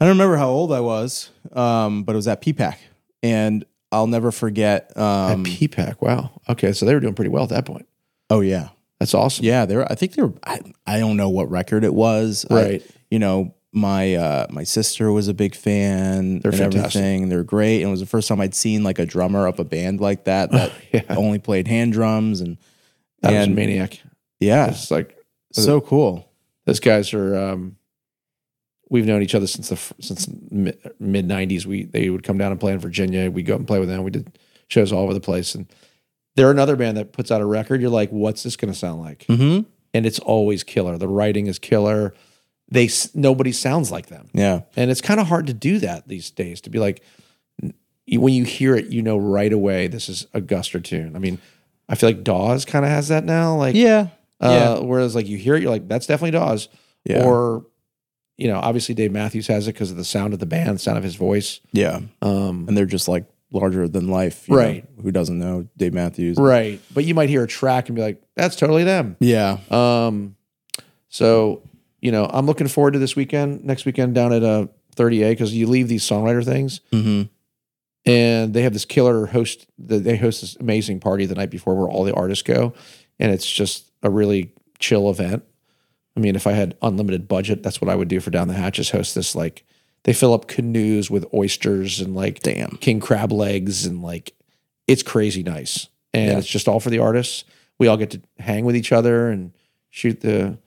I don't remember how old I was, um, but it was at PPAC. And I'll never forget. Um, At PPAC. Wow. Okay, so they were doing pretty well at that point. oh, yeah. That's awesome. Yeah. They were, I think they were, I, I don't know what record it was. I- Right. you know, my uh, my sister was a big fan They're and fantastic. everything. They're great. And it was the first time I'd seen like a drummer of a band like that that Yeah. only played hand drums. And That was maniac. yeah, It's like so cool. those guys are. Um, we've known each other since the since mid '90s. We they would come down and play in Virginia. We would go and play with them. We did shows all over the place, and They're another band that puts out a record. You're like, what's this going to sound like? Mm-hmm. And it's always killer. The writing is killer. They nobody sounds like them, Yeah. and it's kind of hard to do that these days. To be like, when you hear it, you know right away this is a Guster tune. I mean, I feel like Dawes kind of has that now. Like, Yeah. uh, whereas like you hear it, you're like, that's definitely Dawes. Yeah. Or, you know, obviously Dave Matthews has it because of the sound of the band, sound of his voice. yeah. Um, And they're just like larger than life. you Right. know? Who doesn't know Dave Matthews? right. But you might hear a track and be like, that's totally them. Yeah. Um, so, you know, I'm looking forward to this weekend, next weekend down at uh, 30A because you leave these songwriter things Mm-hmm. and they have this killer host. They host this amazing party the night before where all the artists go, and it's just a really chill event. I mean, if I had unlimited budget, that's what I would do for Down the Hatch is host this like they fill up canoes with oysters and like Damn. king crab legs and like it's crazy nice. And Yeah. it's just all for the artists. We all get to hang with each other and shoot the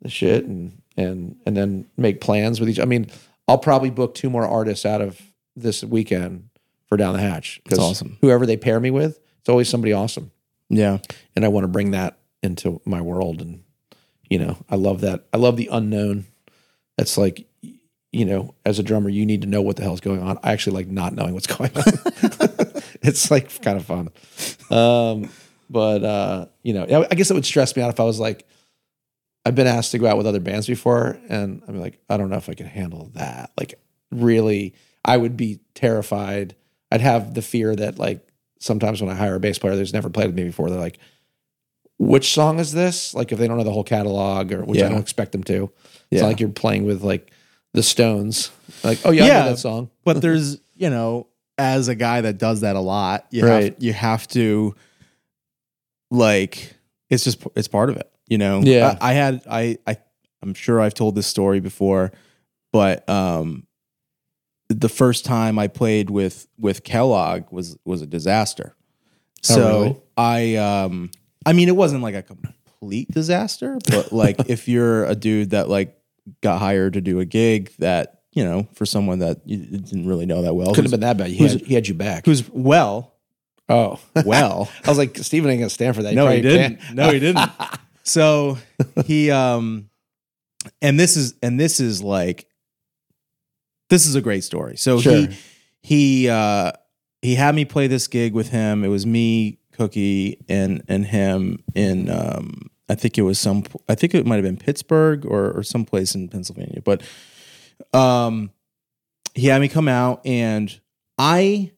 the shit and and and then make plans with each I mean, I'll probably book two more artists out of this weekend for down the hatch. That's awesome. Whoever they pair me with, it's always somebody awesome. Yeah. And I want to bring that into my world and you know, I love that. I love the unknown. That's like you know, as a drummer, you need to know what the hell's going on. I actually like not knowing what's going on. it's like kind of fun. Um, but uh, you know, I guess it would stress me out if I was like, I've been asked to go out with other bands before, and I'm like, I don't know if I can handle that. Like, really, I would be terrified. I'd have the fear that like sometimes when I hire a bass player that's never played with me before, they're like, which song is this? Like if they don't know the whole catalog or which I don't expect them to. It's Yeah. not like you're playing with like the Stones. Like, oh yeah, I Yeah. know that song. But there's, you know, as a guy that does that a lot, you Right. have you have to like it's just it's part of it, you know. Yeah. I, I had I I I'm sure I've told this story before, but um the first time I played with with Kellogg was was a disaster. Oh, So really? I um I mean it wasn't like a complete disaster, but like if you're a dude that like got hired to do a gig that, you know, for someone that you didn't really know that well. Couldn't have been that bad. He had, he had you back. who's well, oh, well. I was like, Stephen ain't gonna stand for that. no, he didn't. can't. No, he didn't. So he um and this is and this is like this is a great story. So Sure. he he uh he had me play this gig with him. It was me, Cookie, and and him in um I think it was some I think it might have been Pittsburgh or or someplace in Pennsylvania. But um he had me come out and I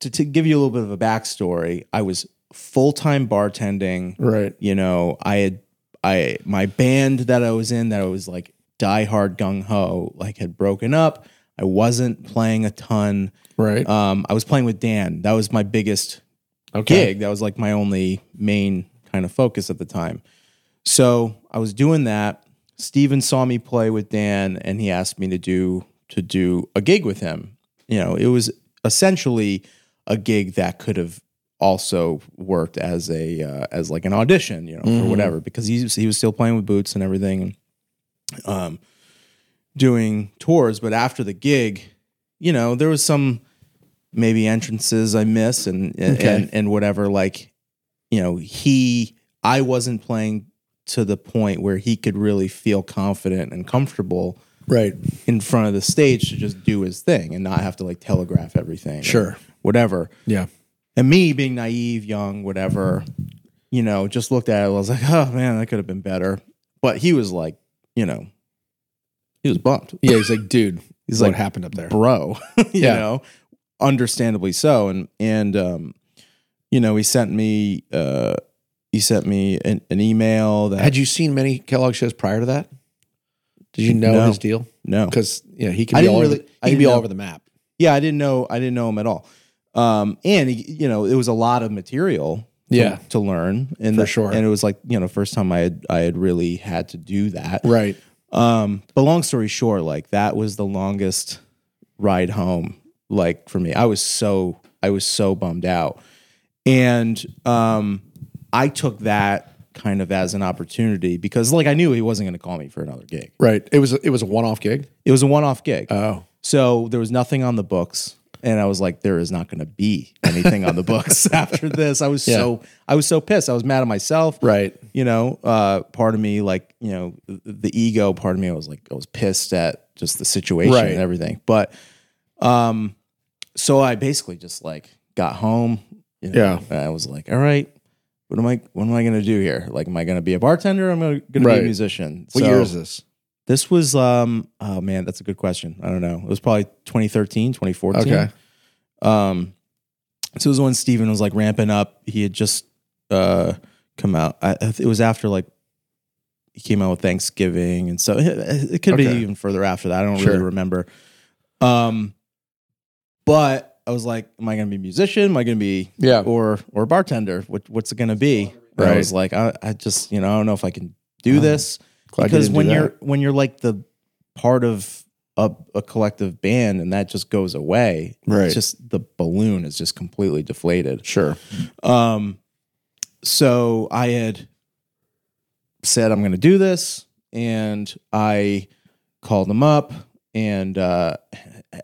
to, to give you a little bit of a backstory, I was full time bartending Right. you know i had i my band that i was in that i was like die hard gung-ho like had broken up. I wasn't playing a ton. Right. um i was playing with dan. That was my biggest okay. gig. That was like my only main kind of focus at the time. So i was doing that. Stephen saw me play with dan and he asked me to do to do a gig with him. You know it was essentially a gig that could have also worked as a uh, as like an audition you know Mhm. for whatever because he was, he was still playing with boots and everything and um doing tours but after the gig you know there was some maybe entrances I miss and and, Okay. and and whatever. Like, you know, he I wasn't playing to the point where he could really feel confident and comfortable Right. in front of the stage to just do his thing and not have to like telegraph everything. Sure. Whatever. Yeah. And me being naive, young, whatever, you know, just looked at it. I was like, oh man, that could have been better. But he was like, you know, he was bummed. Yeah. He's like, dude, He's what like, happened up there? bro you Yeah. know understandably so and and um you know he sent me uh he sent me an, an email that Had you seen many Kellogg shows prior to that? Did you know No. his deal? no Because yeah, he can I be didn't all really- over, the, he can be all over the map. yeah i didn't know i didn't know him at all um and you know it was a lot of material to, Yeah. to learn and For the- sure. and it was like you know first time i had i had really had to do that Right. Um, but long story short, like that was the longest ride home, like for me. I was so I was so bummed out. And um I took that kind of as an opportunity because like I knew he wasn't gonna call me for another gig. Right. It was it was a one off gig. It was a one off gig. Oh. so there was nothing on the books. And I was like, there is not going to be anything on the books after this. I was so I was so pissed. I was mad at myself. Right. You know, uh, part of me, like you know, the, ego part of me, I was like, I was pissed at just the situation Right. and everything. But, um, so I basically just like got home. You know, Yeah. and I was like, all right. What am I? What am I going to do here? Like, am I going to be a bartender? Or am I going to be Right. a musician? What So- year is this? This was um oh man, that's a good question. I don't know. It was probably 2013, 2014. Okay. Um so it was when Stephen was like ramping up. He had just uh come out. I, it was after like he came out with Thanksgiving and so it, it could be even further after that. I don't Sure. really remember. Um but I was like, am I going to be a musician? Am I going to be Yeah. or or a bartender? What what's it going to be? And I was like, I, I just you know I don't know if I can do Oh, this glad because when you're when you're like the part of a, a collective band and that just goes away, Right. It's just the balloon is just completely deflated. Sure. Um, so I had said I'm going to do this, and I called him up, and uh,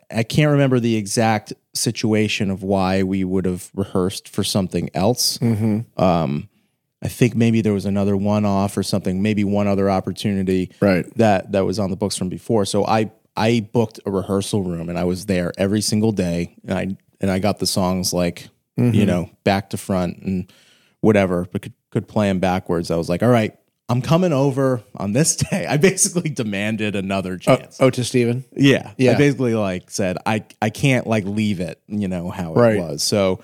I can't remember the exact situation of why we would have rehearsed for something else. Mm-hmm. Um, I think maybe there was another one off or something, maybe one other opportunity Right. that that was on the books from before. So I I booked a rehearsal room and I was there every single day and I and I got the songs like you mm-hmm. know back to front and whatever, but could could play them backwards. I was like, all right, I'm coming over on this day. I basically demanded another oh, chance. Oh, to Stephen. Yeah. Yeah. I basically like said I I can't like leave it, you know, how it Right. was. So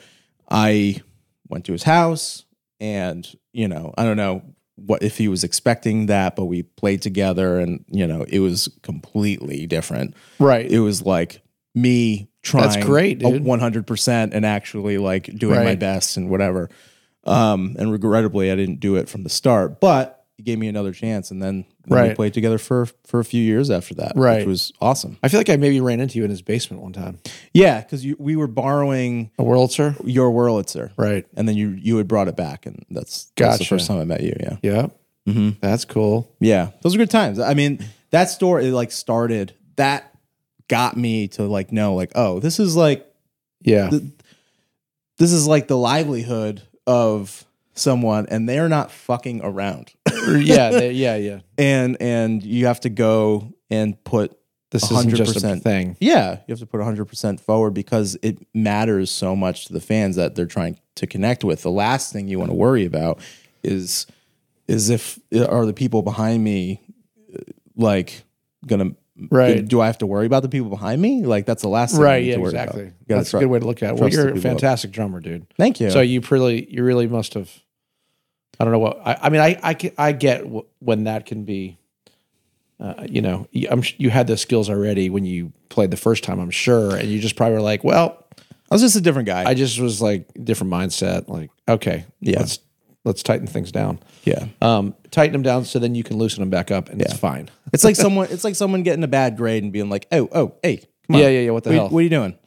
I went to his house and, you know, I don't know what if he was expecting that, but we played together and, you know, it was completely different. Right. It was like me trying great, a dude. 100% and actually like doing my best and whatever. Um, and regrettably, I didn't do it from the start, but he gave me another chance. And then, then we played together for, for a few years after that, Right. which was awesome. I feel like I maybe ran into you in his basement one time. Yeah, because we were borrowing A Wurlitzer? your Wurlitzer, Right. and then you you had brought it back, and that's that's the first time I met you. Yeah, Yeah. mm-hmm. That's cool. yeah, those are good times. I mean, that story like started that got me to like know like oh this is like Yeah. this is like the livelihood of someone, and they're not fucking around, yeah. they- yeah. Yeah. and and you have to go and put This isn't just a 100%. thing. Yeah, you have to put 100% forward because it matters so much to the fans that they're trying to connect with. The last thing you want to worry about is is if are the people behind me uh, like going to Right. do I have to worry about the people behind me? Like that's the last thing Right. Yeah. Exactly. That's tru- a good way to look at it. Well, you're a fantastic drummer, dude. Thank you. So you really, you really must have. I don't know what. I, I mean, I, I, can- I get wh- when that can be. Uh, you know, you- I'm, you had the skills already when you played the first time, I'm sure, and you just probably were like, "Well, I was just a different guy. I just was like different mindset. Like, okay, Yeah. let's let's tighten things down. yeah. Um, tighten them down so then you can loosen them back up, and it's fine. It's like someone it's like someone getting a bad grade and being like, "Oh, oh, hey, come on. Yeah, yeah, yeah. What the hell? what are you doing?"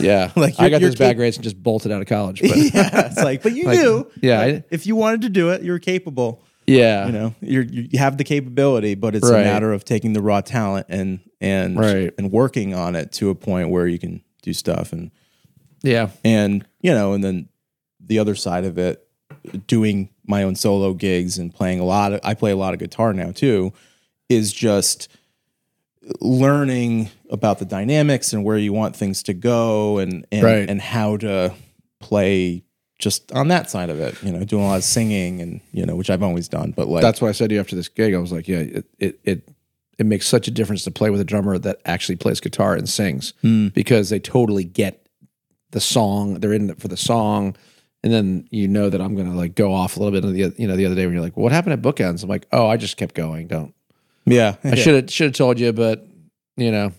Yeah, Like, I got those bad grades and just bolted out of college. But yeah, it's like, but you Like, knew. yeah, I- if you wanted to do it, you're capable. yeah, you know you're, you have the capability but it's Right. a matter of taking the raw talent and and Right. and working on it to a point where you can do stuff and yeah, and you know and then the other side of it doing my own solo gigs and playing a lot of I play a lot of guitar now too is just learning about the dynamics and where you want things to go and and, Right. and how to play just on that side of it you know doing a lot of singing and you know which I've always done but like that's what I said to you after this gig. I was like, yeah, it it it, it makes such a difference to play with a drummer that actually plays guitar and sings Hmm. because they totally get the song. They're in it for the song. And then you know that I'm gonna like go off a little bit of the you know the other day when you're like, what happened at bookends? I'm like, oh, I just kept going. Don't yeah I should have should have told you, but you know,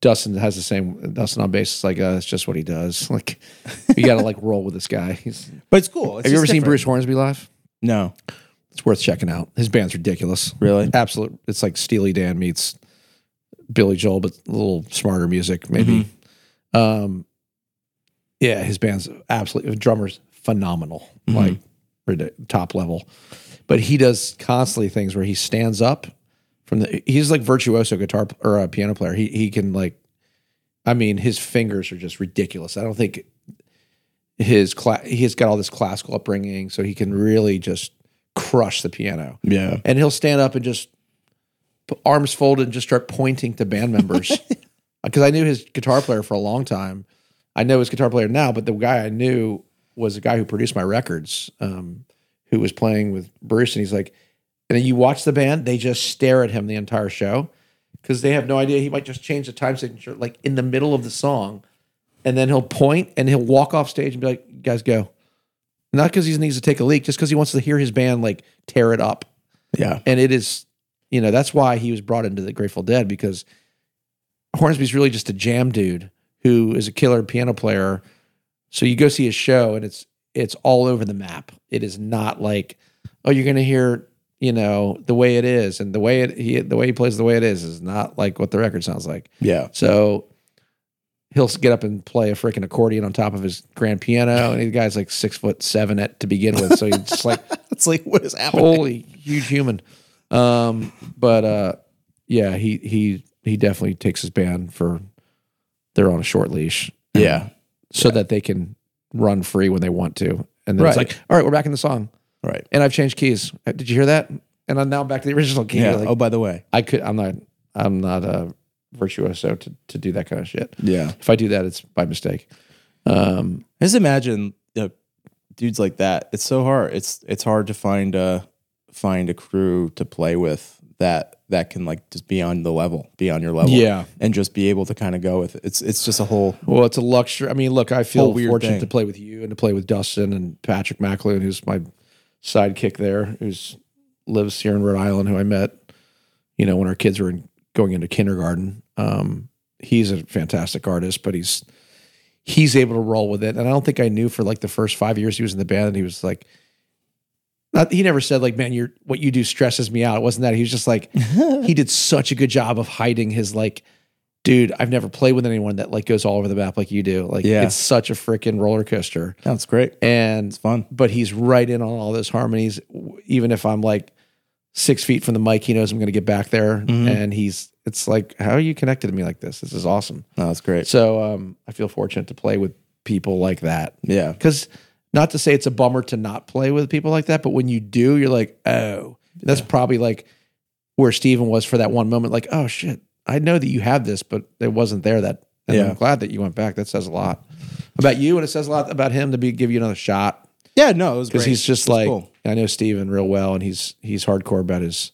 Dustin has the same Dustin on bass. It's like uh, it's just what he does. Like you got to like roll with this guy. He's, But it's cool. It's have you ever just seen. Bruce Hornsby live? No, It's worth checking out. His band's ridiculous. really. Absolute. It's like Steely Dan meets Billy Joel, but a little smarter music, maybe. Um, yeah, his band's absolutely drummer's phenomenal, like ridic- top level. But he does constantly things where he stands up from the. He's like virtuoso guitar or a piano player. He he can like I mean, his fingers are just ridiculous. I don't think his cla- he's got all this classical upbringing, so he can really just crush the piano. Yeah. And he'll stand up and just put arms folded and just start pointing to band members. Because I knew his guitar player for a long time. I know his guitar player now, but the guy I knew was a guy who produced my records, um, who was playing with Bruce, and he's like, and then you watch the band, they just stare at him the entire show because they have no idea he might just change the time signature like in the middle of the song, and then he'll point and he'll walk off stage and be like, guys go," not because he needs to take a leak, just because he wants to hear his band like tear it up, Yeah. and it is, you know, that's why he was brought into the Grateful Dead because Hornsby's really just a jam dude who is a killer piano player. So you go see his show and it's it's all over the map. It is not like, oh, you're gonna hear, you know, the way it is. And the way it he the way he plays the way it is is not like what the record sounds like. Yeah. So he'll get up and play a freaking accordion on top of his grand piano. And the guy's like six foot seven at to begin with. So he's just like It's like what is happening? holy huge human. Um, but uh, yeah, he he he definitely takes his band for they're on a short leash, Yeah. so that they can run free when they want to. And then it's like, all right, we're back in the song, Right. and I've changed keys. Uh, Did you hear that? And I'm now back to the original key. Yeah. Like, oh, by the way. I could. I'm not. I'm not a virtuoso to to do that kind of shit. Yeah. If I do that, it's by mistake. Um, Just imagine you know, dudes like that. It's so hard. It's it's hard to find a find a crew to play with that that can like just be on the level, be on your level. Yeah. And just be able to kind of go with it. It's it's just a whole Well, it's a luxury. I mean, look, I feel fortunate thing. to play with you and to play with Dustin and Patrick McAloon, who's my sidekick there, who's lives here in Rhode Island, who I met, you know, when our kids were in, going into kindergarten. Um, he's a fantastic artist, but he's he's able to roll with it. And I don't think I knew for like the first five years he was in the band, and he was like, not, he never said like, man, you're what you do stresses me out. It wasn't that. He was just like, he did such a good job of hiding his like, dude, I've never played with anyone that like goes all over the map like you do. Like, Yeah. it's such a freaking roller coaster. that's great. And It's fun. but he's right in on all those harmonies. Even if I'm like six feet from the mic, he knows I'm going to get back there. Mm-hmm. And he's, it's like, how are you connected to me like this? This is awesome. No, that's great. So um, I feel fortunate to play with people like that. Yeah. Because not to say it's a bummer to not play with people like that, but when you do, you're like, oh, that's probably like where Stephen was for that one moment. Like, oh shit, I know that you have this, but it wasn't there. That, and Yeah. I'm glad that you went back. That says a lot about you, and it says a lot about him to be give you another shot Yeah, no, it was because he's just like cool. I know Stephen real well, and he's he's hardcore about his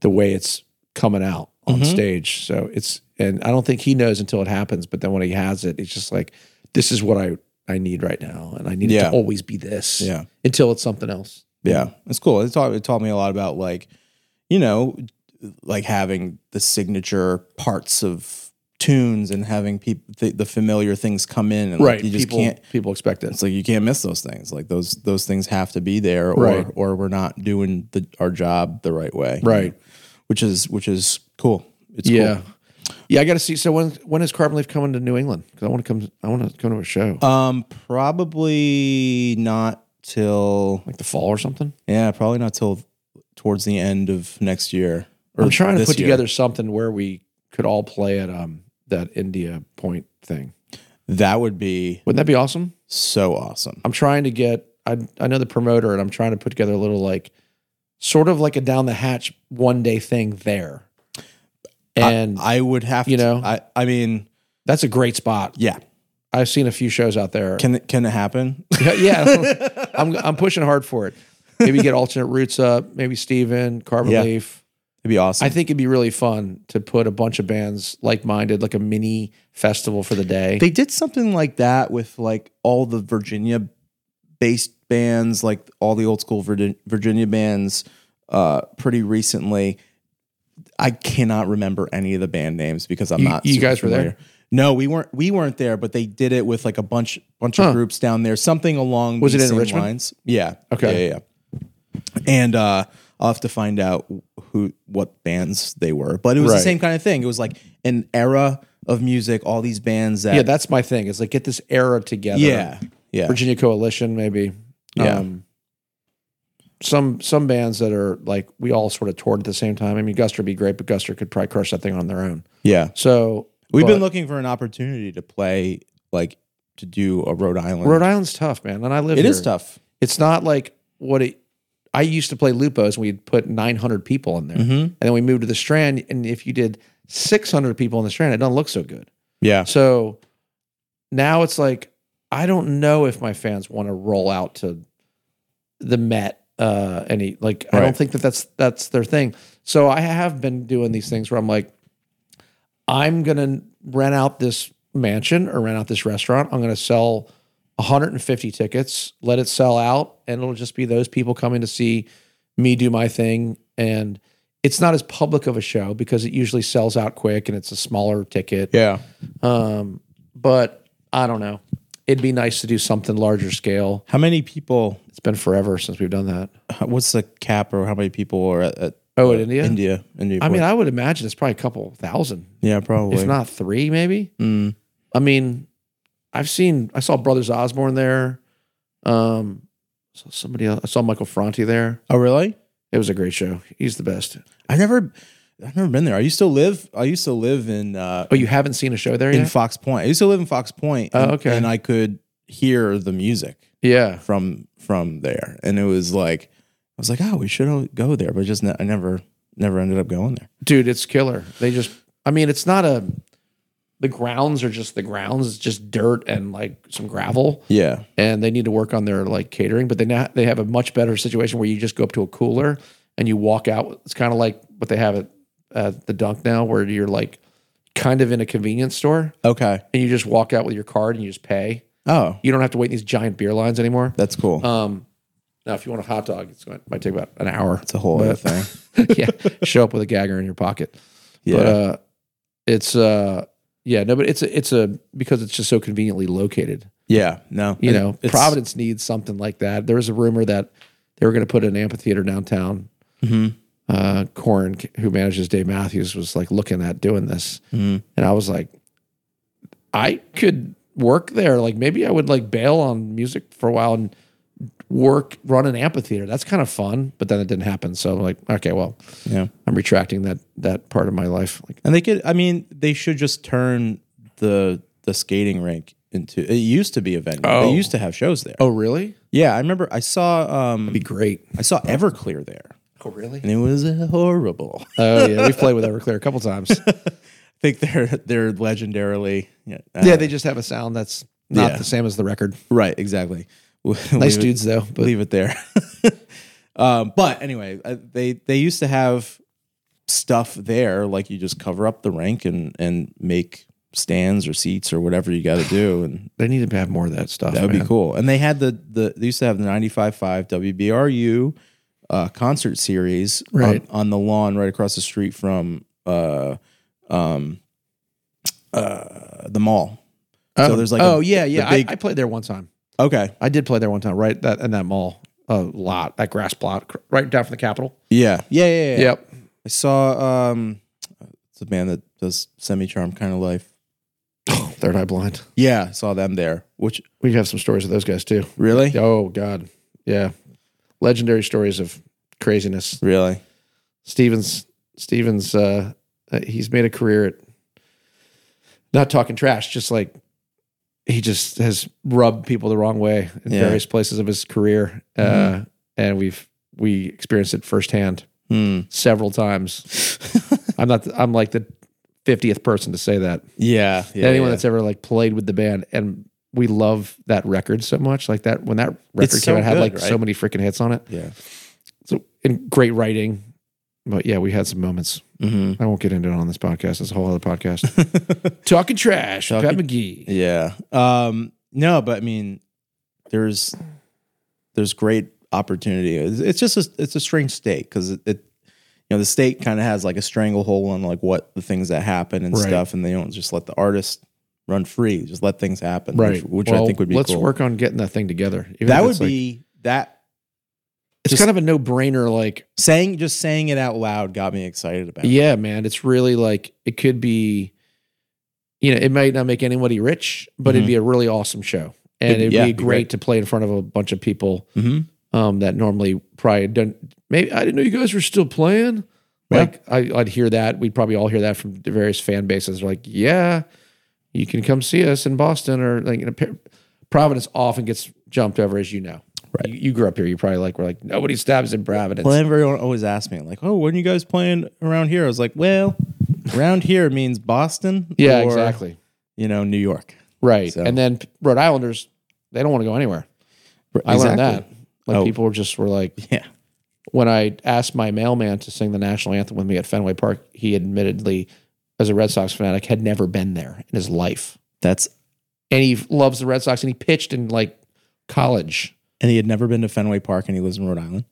the way it's coming out on Mhm. stage. So it's and I don't think he knows until it happens. But then when he has it, it's just like this is what I I need right now, and I need it to always be this. Yeah. until it's something else. Yeah, it's cool. It taught it taught me a lot about like, you know, like having the signature parts of tunes and having people the, the familiar things come in and like, you just people, can't. people expect it. It's like you can't miss those things. Like those those things have to be there, or Right. or we're not doing the our job the right way. Right. Which is which is cool. It's yeah. cool. Yeah, I got to see. So when when is Carbon Leaf coming to New England? Because I want to come. I want to come to a show Um, probably not till like the fall or something. yeah, probably not till towards the end of next year. I'm trying to put year. together something where we could all play at um that India Point thing. That would be Wouldn't that be awesome? so awesome. I'm trying to get. I I know the promoter, and I'm trying to put together a little like, sort of like a down the hatch one day thing there. And I would have you to, know- I I mean, that's a great spot. yeah. I've seen a few shows out there. Can it can it happen? yeah, yeah. I'm I'm pushing hard for it. Maybe get alternate routes up. Maybe Stephen, Carbon Yeah. Leaf. It'd be awesome. I think it'd be really fun to put a bunch of bands like minded, like a mini festival for the day. they did something like that with like all the Virginia based bands, like all the old school Virginia bands, uh, pretty recently. I cannot remember any of the band names because I'm You- not. you guys were there? No, we weren't. We weren't there, but they did it with like a bunch bunch Huh. of groups down there. Something along Was it in Richmond? lines. Yeah. Okay. Yeah, yeah, yeah. And uh, I'll have to find out who what bands they were, but it was Right. the same kind of thing. It was like an era of music. All these bands that yeah, that's my thing. Is like get this era together. yeah yeah Virginia Coalition, maybe. Yeah. Um, some some bands that are like we all sort of toured at the same time. I mean, Guster would be great, but Guster could probably crush that thing on their own. yeah. So We've been But- looking for an opportunity to play, like to do a Rhode Island. Rhode Island's tough, man. And I live It here. is tough. It's not like what it. I used to play Lupos and we'd put 900 people in there, Mm-hmm. and then we moved to the Strand. And if you did 600 people in the Strand, it doesn't look so good. Yeah. So now it's like I don't know if my fans want to roll out to the Met uh any like I don't think that that's that's their thing. So I have been doing these things where I'm like I'm going to rent out this mansion or rent out this restaurant. I'm going to sell 150 tickets, let it sell out and it'll just be those people coming to see me do my thing and it's not as public of a show because it usually sells out quick and it's a smaller ticket. Yeah. Um, but I don't know. It'd be nice to do something larger scale. How many people? It's been forever since we've done that. What's the cap or how many people are at, at Oh, in India? India? India. I mean, I would imagine it's probably a couple thousand, yeah, probably. if not three, maybe. Mm. I mean, I've seen, I saw Brothers Osborne there. Um, saw somebody else. I saw Michael Franti there. Oh, really? It was a great show. He's the best. I've never, I've never been there. I used to live. I used to live in uh, Oh, you haven't seen a show there in yet? Fox Point. I used to live in Fox Point. Oh, and- okay. And I could hear the music yeah. from from there, and it was like I was like, oh, we should go there, but just ne- I never never ended up going there. Dude, it's killer. They just, I mean, it's not a, the grounds are just the grounds. It's just dirt and like some gravel. Yeah. and they need to work on their like catering. But they now they have a much better situation where you just go up to a cooler and you walk out. It's kind of like what they have at the Dunk now, where you're like kind of in a convenience store Okay. and you just walk out with your card and you just pay. Oh, You don't have to wait in these giant beer lines anymore. that's cool. Um, now, if you want a hot dog, it's going it might take about an hour. it's a whole other but- thing. yeah, show up with a gagger in your pocket. Yeah. But uh, it's uh, yeah, no, but it's a, it's a because it's just so conveniently located. yeah. No. You know, it's- Providence needs something like that. There was a rumor that they were going to put an amphitheater downtown. Mhm. Uh, Coran, who manages Dave Matthews, was like looking at doing this, Mhm. and I was like, I could work there. Like maybe I would like bail on music for a while and work run an amphitheater. That's kind of fun, but then it didn't happen. So I'm like, okay, well, Yeah. I'm retracting that that part of my life. Like, And they could. I mean, they should just turn the the skating rink into. It used to be a venue. Oh. They used to have shows there. oh really? Yeah, I remember. I saw. Um, it'd Be great. I saw Everclear there, Oh really? and it was horrible. Oh yeah, we've played with Everclear a couple times. I think they're they're legendarily. Yeah. uh, yeah, they just have a sound that's not Yeah. the same as the record. Right. Exactly. Nice Leave it- dudes though, but leave it there. um, but anyway, they they used to have stuff there, like you just cover up the rink and and make stands or seats or whatever you got to do, and they need to have more of that stuff. that would man. be cool. And they had the the they used to have the 95.5 WBRU uh, concert series Right. on, on the lawn right across the street from uh um uh the mall. Oh, So there's like oh a- yeah, yeah. big- I, I played there one time. Okay. I did play there one time, right? That in that mall, a lot, that grass plot, right down from the Capitol. Yeah. Yeah. Yeah. yeah. Yep. I saw um it's a band that does Semi-Charmed Kind of Life. Third Eye Blind. Yeah, saw them there. Which We have some stories of those guys too. really? Oh God, yeah, legendary stories of craziness. Really? Stevens, Stevens, uh, uh, he's made a career at not talking trash, just like he just has rubbed people the wrong way in Yeah. various places of his career, uh, and we've we experienced it firsthand Hmm. several times. I'm not. I'm like the fiftieth person to say that. Yeah. yeah Anyone yeah. that's ever like played with the band, and we love that record so much. Like that when that record It's came so out, had like so many freaking hits on it. Yeah. So and great writing. But yeah, we had some moments. Hmm I won't get into it on this podcast. It's a whole other podcast. Talking trash, Pat McGee. Yeah. Um, no, but I mean, there's there's great opportunity. It's, it's just a, it's a strange state because it, it you know the state kind of has like a stranglehold on like what the things that happen and Right. stuff, and they don't just let the arrist run free. Just let things happen, which, which I think would be Let's cool. work on getting that thing together. Even that would like- be that it's just- kind of a no brainer. Like, saying just saying it out loud got me excited about. it. yeah, man, it's really like it could be. You know, it might not make anybody rich, but it'd Mhm. be a really awesome show, and It'd- it'd yeah, be it'd great, great. to play in front of a bunch of people Mhm. um, that normally probably don't. Maybe I didn't know you guys were still playing. Like I, I'd hear that. We'd probably all hear that from the various fan bases. They're like, yeah, you can come see us in Boston or like you know, Providence often gets jumped over, as you know. Right. You, you grew up here. You probably like, we're like, nobody stabs in Providence. Well, everyone always asked me, like, oh, when are you guys playing around here? I was like, well, around here means Boston. yeah, or, exactly. You know, New York. Right. So- And then Rhode Islanders, they don't want to go anywhere. I learned that. Like Oh. people were just were like, Yeah. when I asked my mailman to sing the national anthem with me at Fenway Park, he admittedly, as a Red Sox fanatic, had never been there in his life. That's, And he loves the Red Sox and he pitched in like college. And he had never been to Fenway Park and he lives in Rhode Island.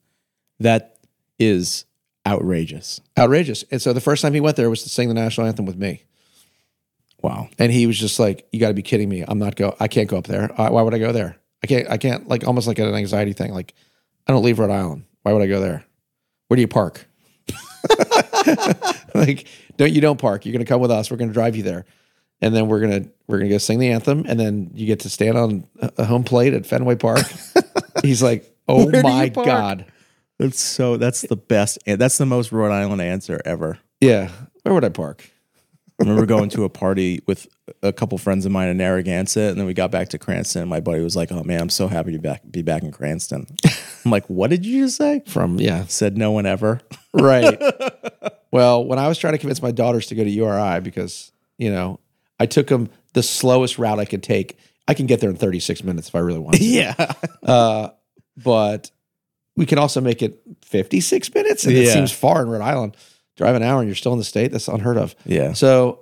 That is outrageous. Outrageous. And so the first time he went there was to sing the national anthem with me. Wow. And he was just like, You gotta be kidding me. I'm not go I can't go up there. Uh, why would I go there? I can't I can't like almost like an anxiety thing. Like, I don't leave Rhode Island. Why would I go there? Where do you park? like, don't you don't park. You're gonna come with us. We're gonna drive you there. And then we're gonna we're gonna go sing the anthem, and then you get to stand on a home plate at Fenway Park. He's like, "Oh Where do my you park?" god, That's so, that's the best. and That's the most Rhode Island answer ever. yeah, where would I park?" I remember going to a party with a couple friends of mine in Narragansett, and then we got back to Cranston. And my buddy was like, "Oh man, I'm so happy to be back, be back in Cranston." I'm like, "What did you just say?" From yeah, Said no one ever. right. well, when I was trying to convince my daughters to go to URI because you know I took them the slowest route I could take. I can get there in 36 minutes if I really want to. yeah, Uh, but we can also make it 56 minutes, and it Yeah. seems far in Rhode Island. Drive an hour and you're still in the state. That's unheard of. yeah. So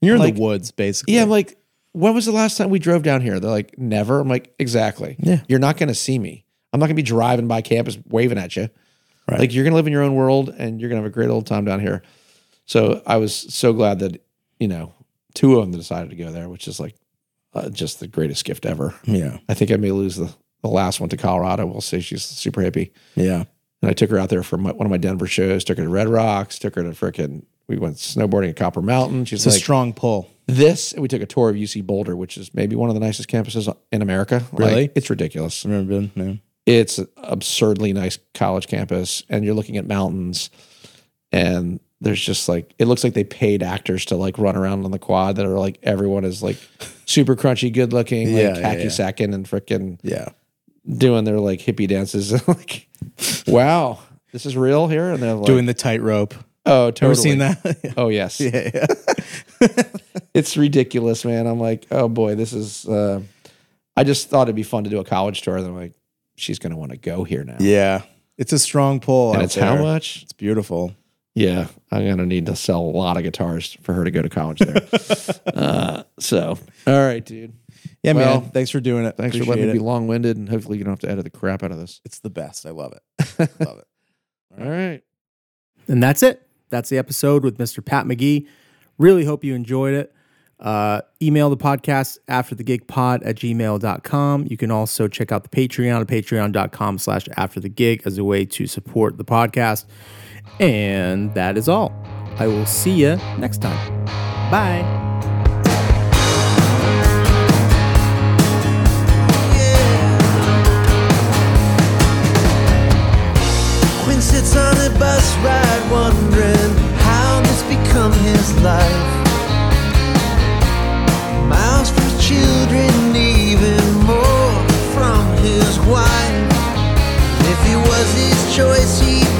You're in Like- the woods, basically. yeah, I'm like, when was the last time we drove down here? They're like, never. I'm like, exactly. Yeah. You're not going to see me. I'm not going to be driving by campus waving at you. Right. Like you're going to live in your own world and you're going to have a great old time down here. So I was so glad that you know two of them decided to go there, which is like uh, just the greatest gift ever. yeah, I think I may lose the the last one to Colorado. We'll see. She's super hippie. yeah. And I took her out there for my, one of my Denver shows. Took her to Red Rocks. Took her to frickin' We went snowboarding at Copper Mountain. She's It's a strong pull. this. And we took a tour of UC Boulder, which is maybe one of the nicest campuses in America. Like, Really? it's ridiculous. I've never been. No. It's an absurdly nice college campus, and you're looking at mountains, and there's just like it looks like they paid actors to like run around on the quad that are like everyone is like super crunchy, good looking, Yeah, like yeah, hacky yeah. sacking and freaking Yeah. doing their like hippie dances. like, wow, this is real here, and they're like, Doing the tightrope. oh, totally. Ever seen that? Oh yes, yeah, yeah. it's ridiculous, man. I'm like, oh boy, this is. uh I just thought it'd be fun to do a college tour. And I'm like, she's gonna want to go here now. Yeah. It's a strong pull. and it's how much? It's beautiful. Yeah, I'm gonna need to sell a lot of guitars for her to go to college there. uh, so, all right, dude. Yeah, Well, man. Thanks for doing it. Thanks for Appreciate letting me it. be long winded, and hopefully you don't have to edit the crap out of this. It's the best. I love it. love it. All right. And that's it. That's the episode with Mr. Pat McGee. Really hope you enjoyed it. Uh, email the podcast after the gig pod at gmail.com. You can also check out the Patreon at patreon.com slash after the gig as a way to support the podcast. And that is all. I will see you next time. Bye. sits on a bus ride wondering how this become his life. Miles from children, even more from his wife. If it was his choice, he'd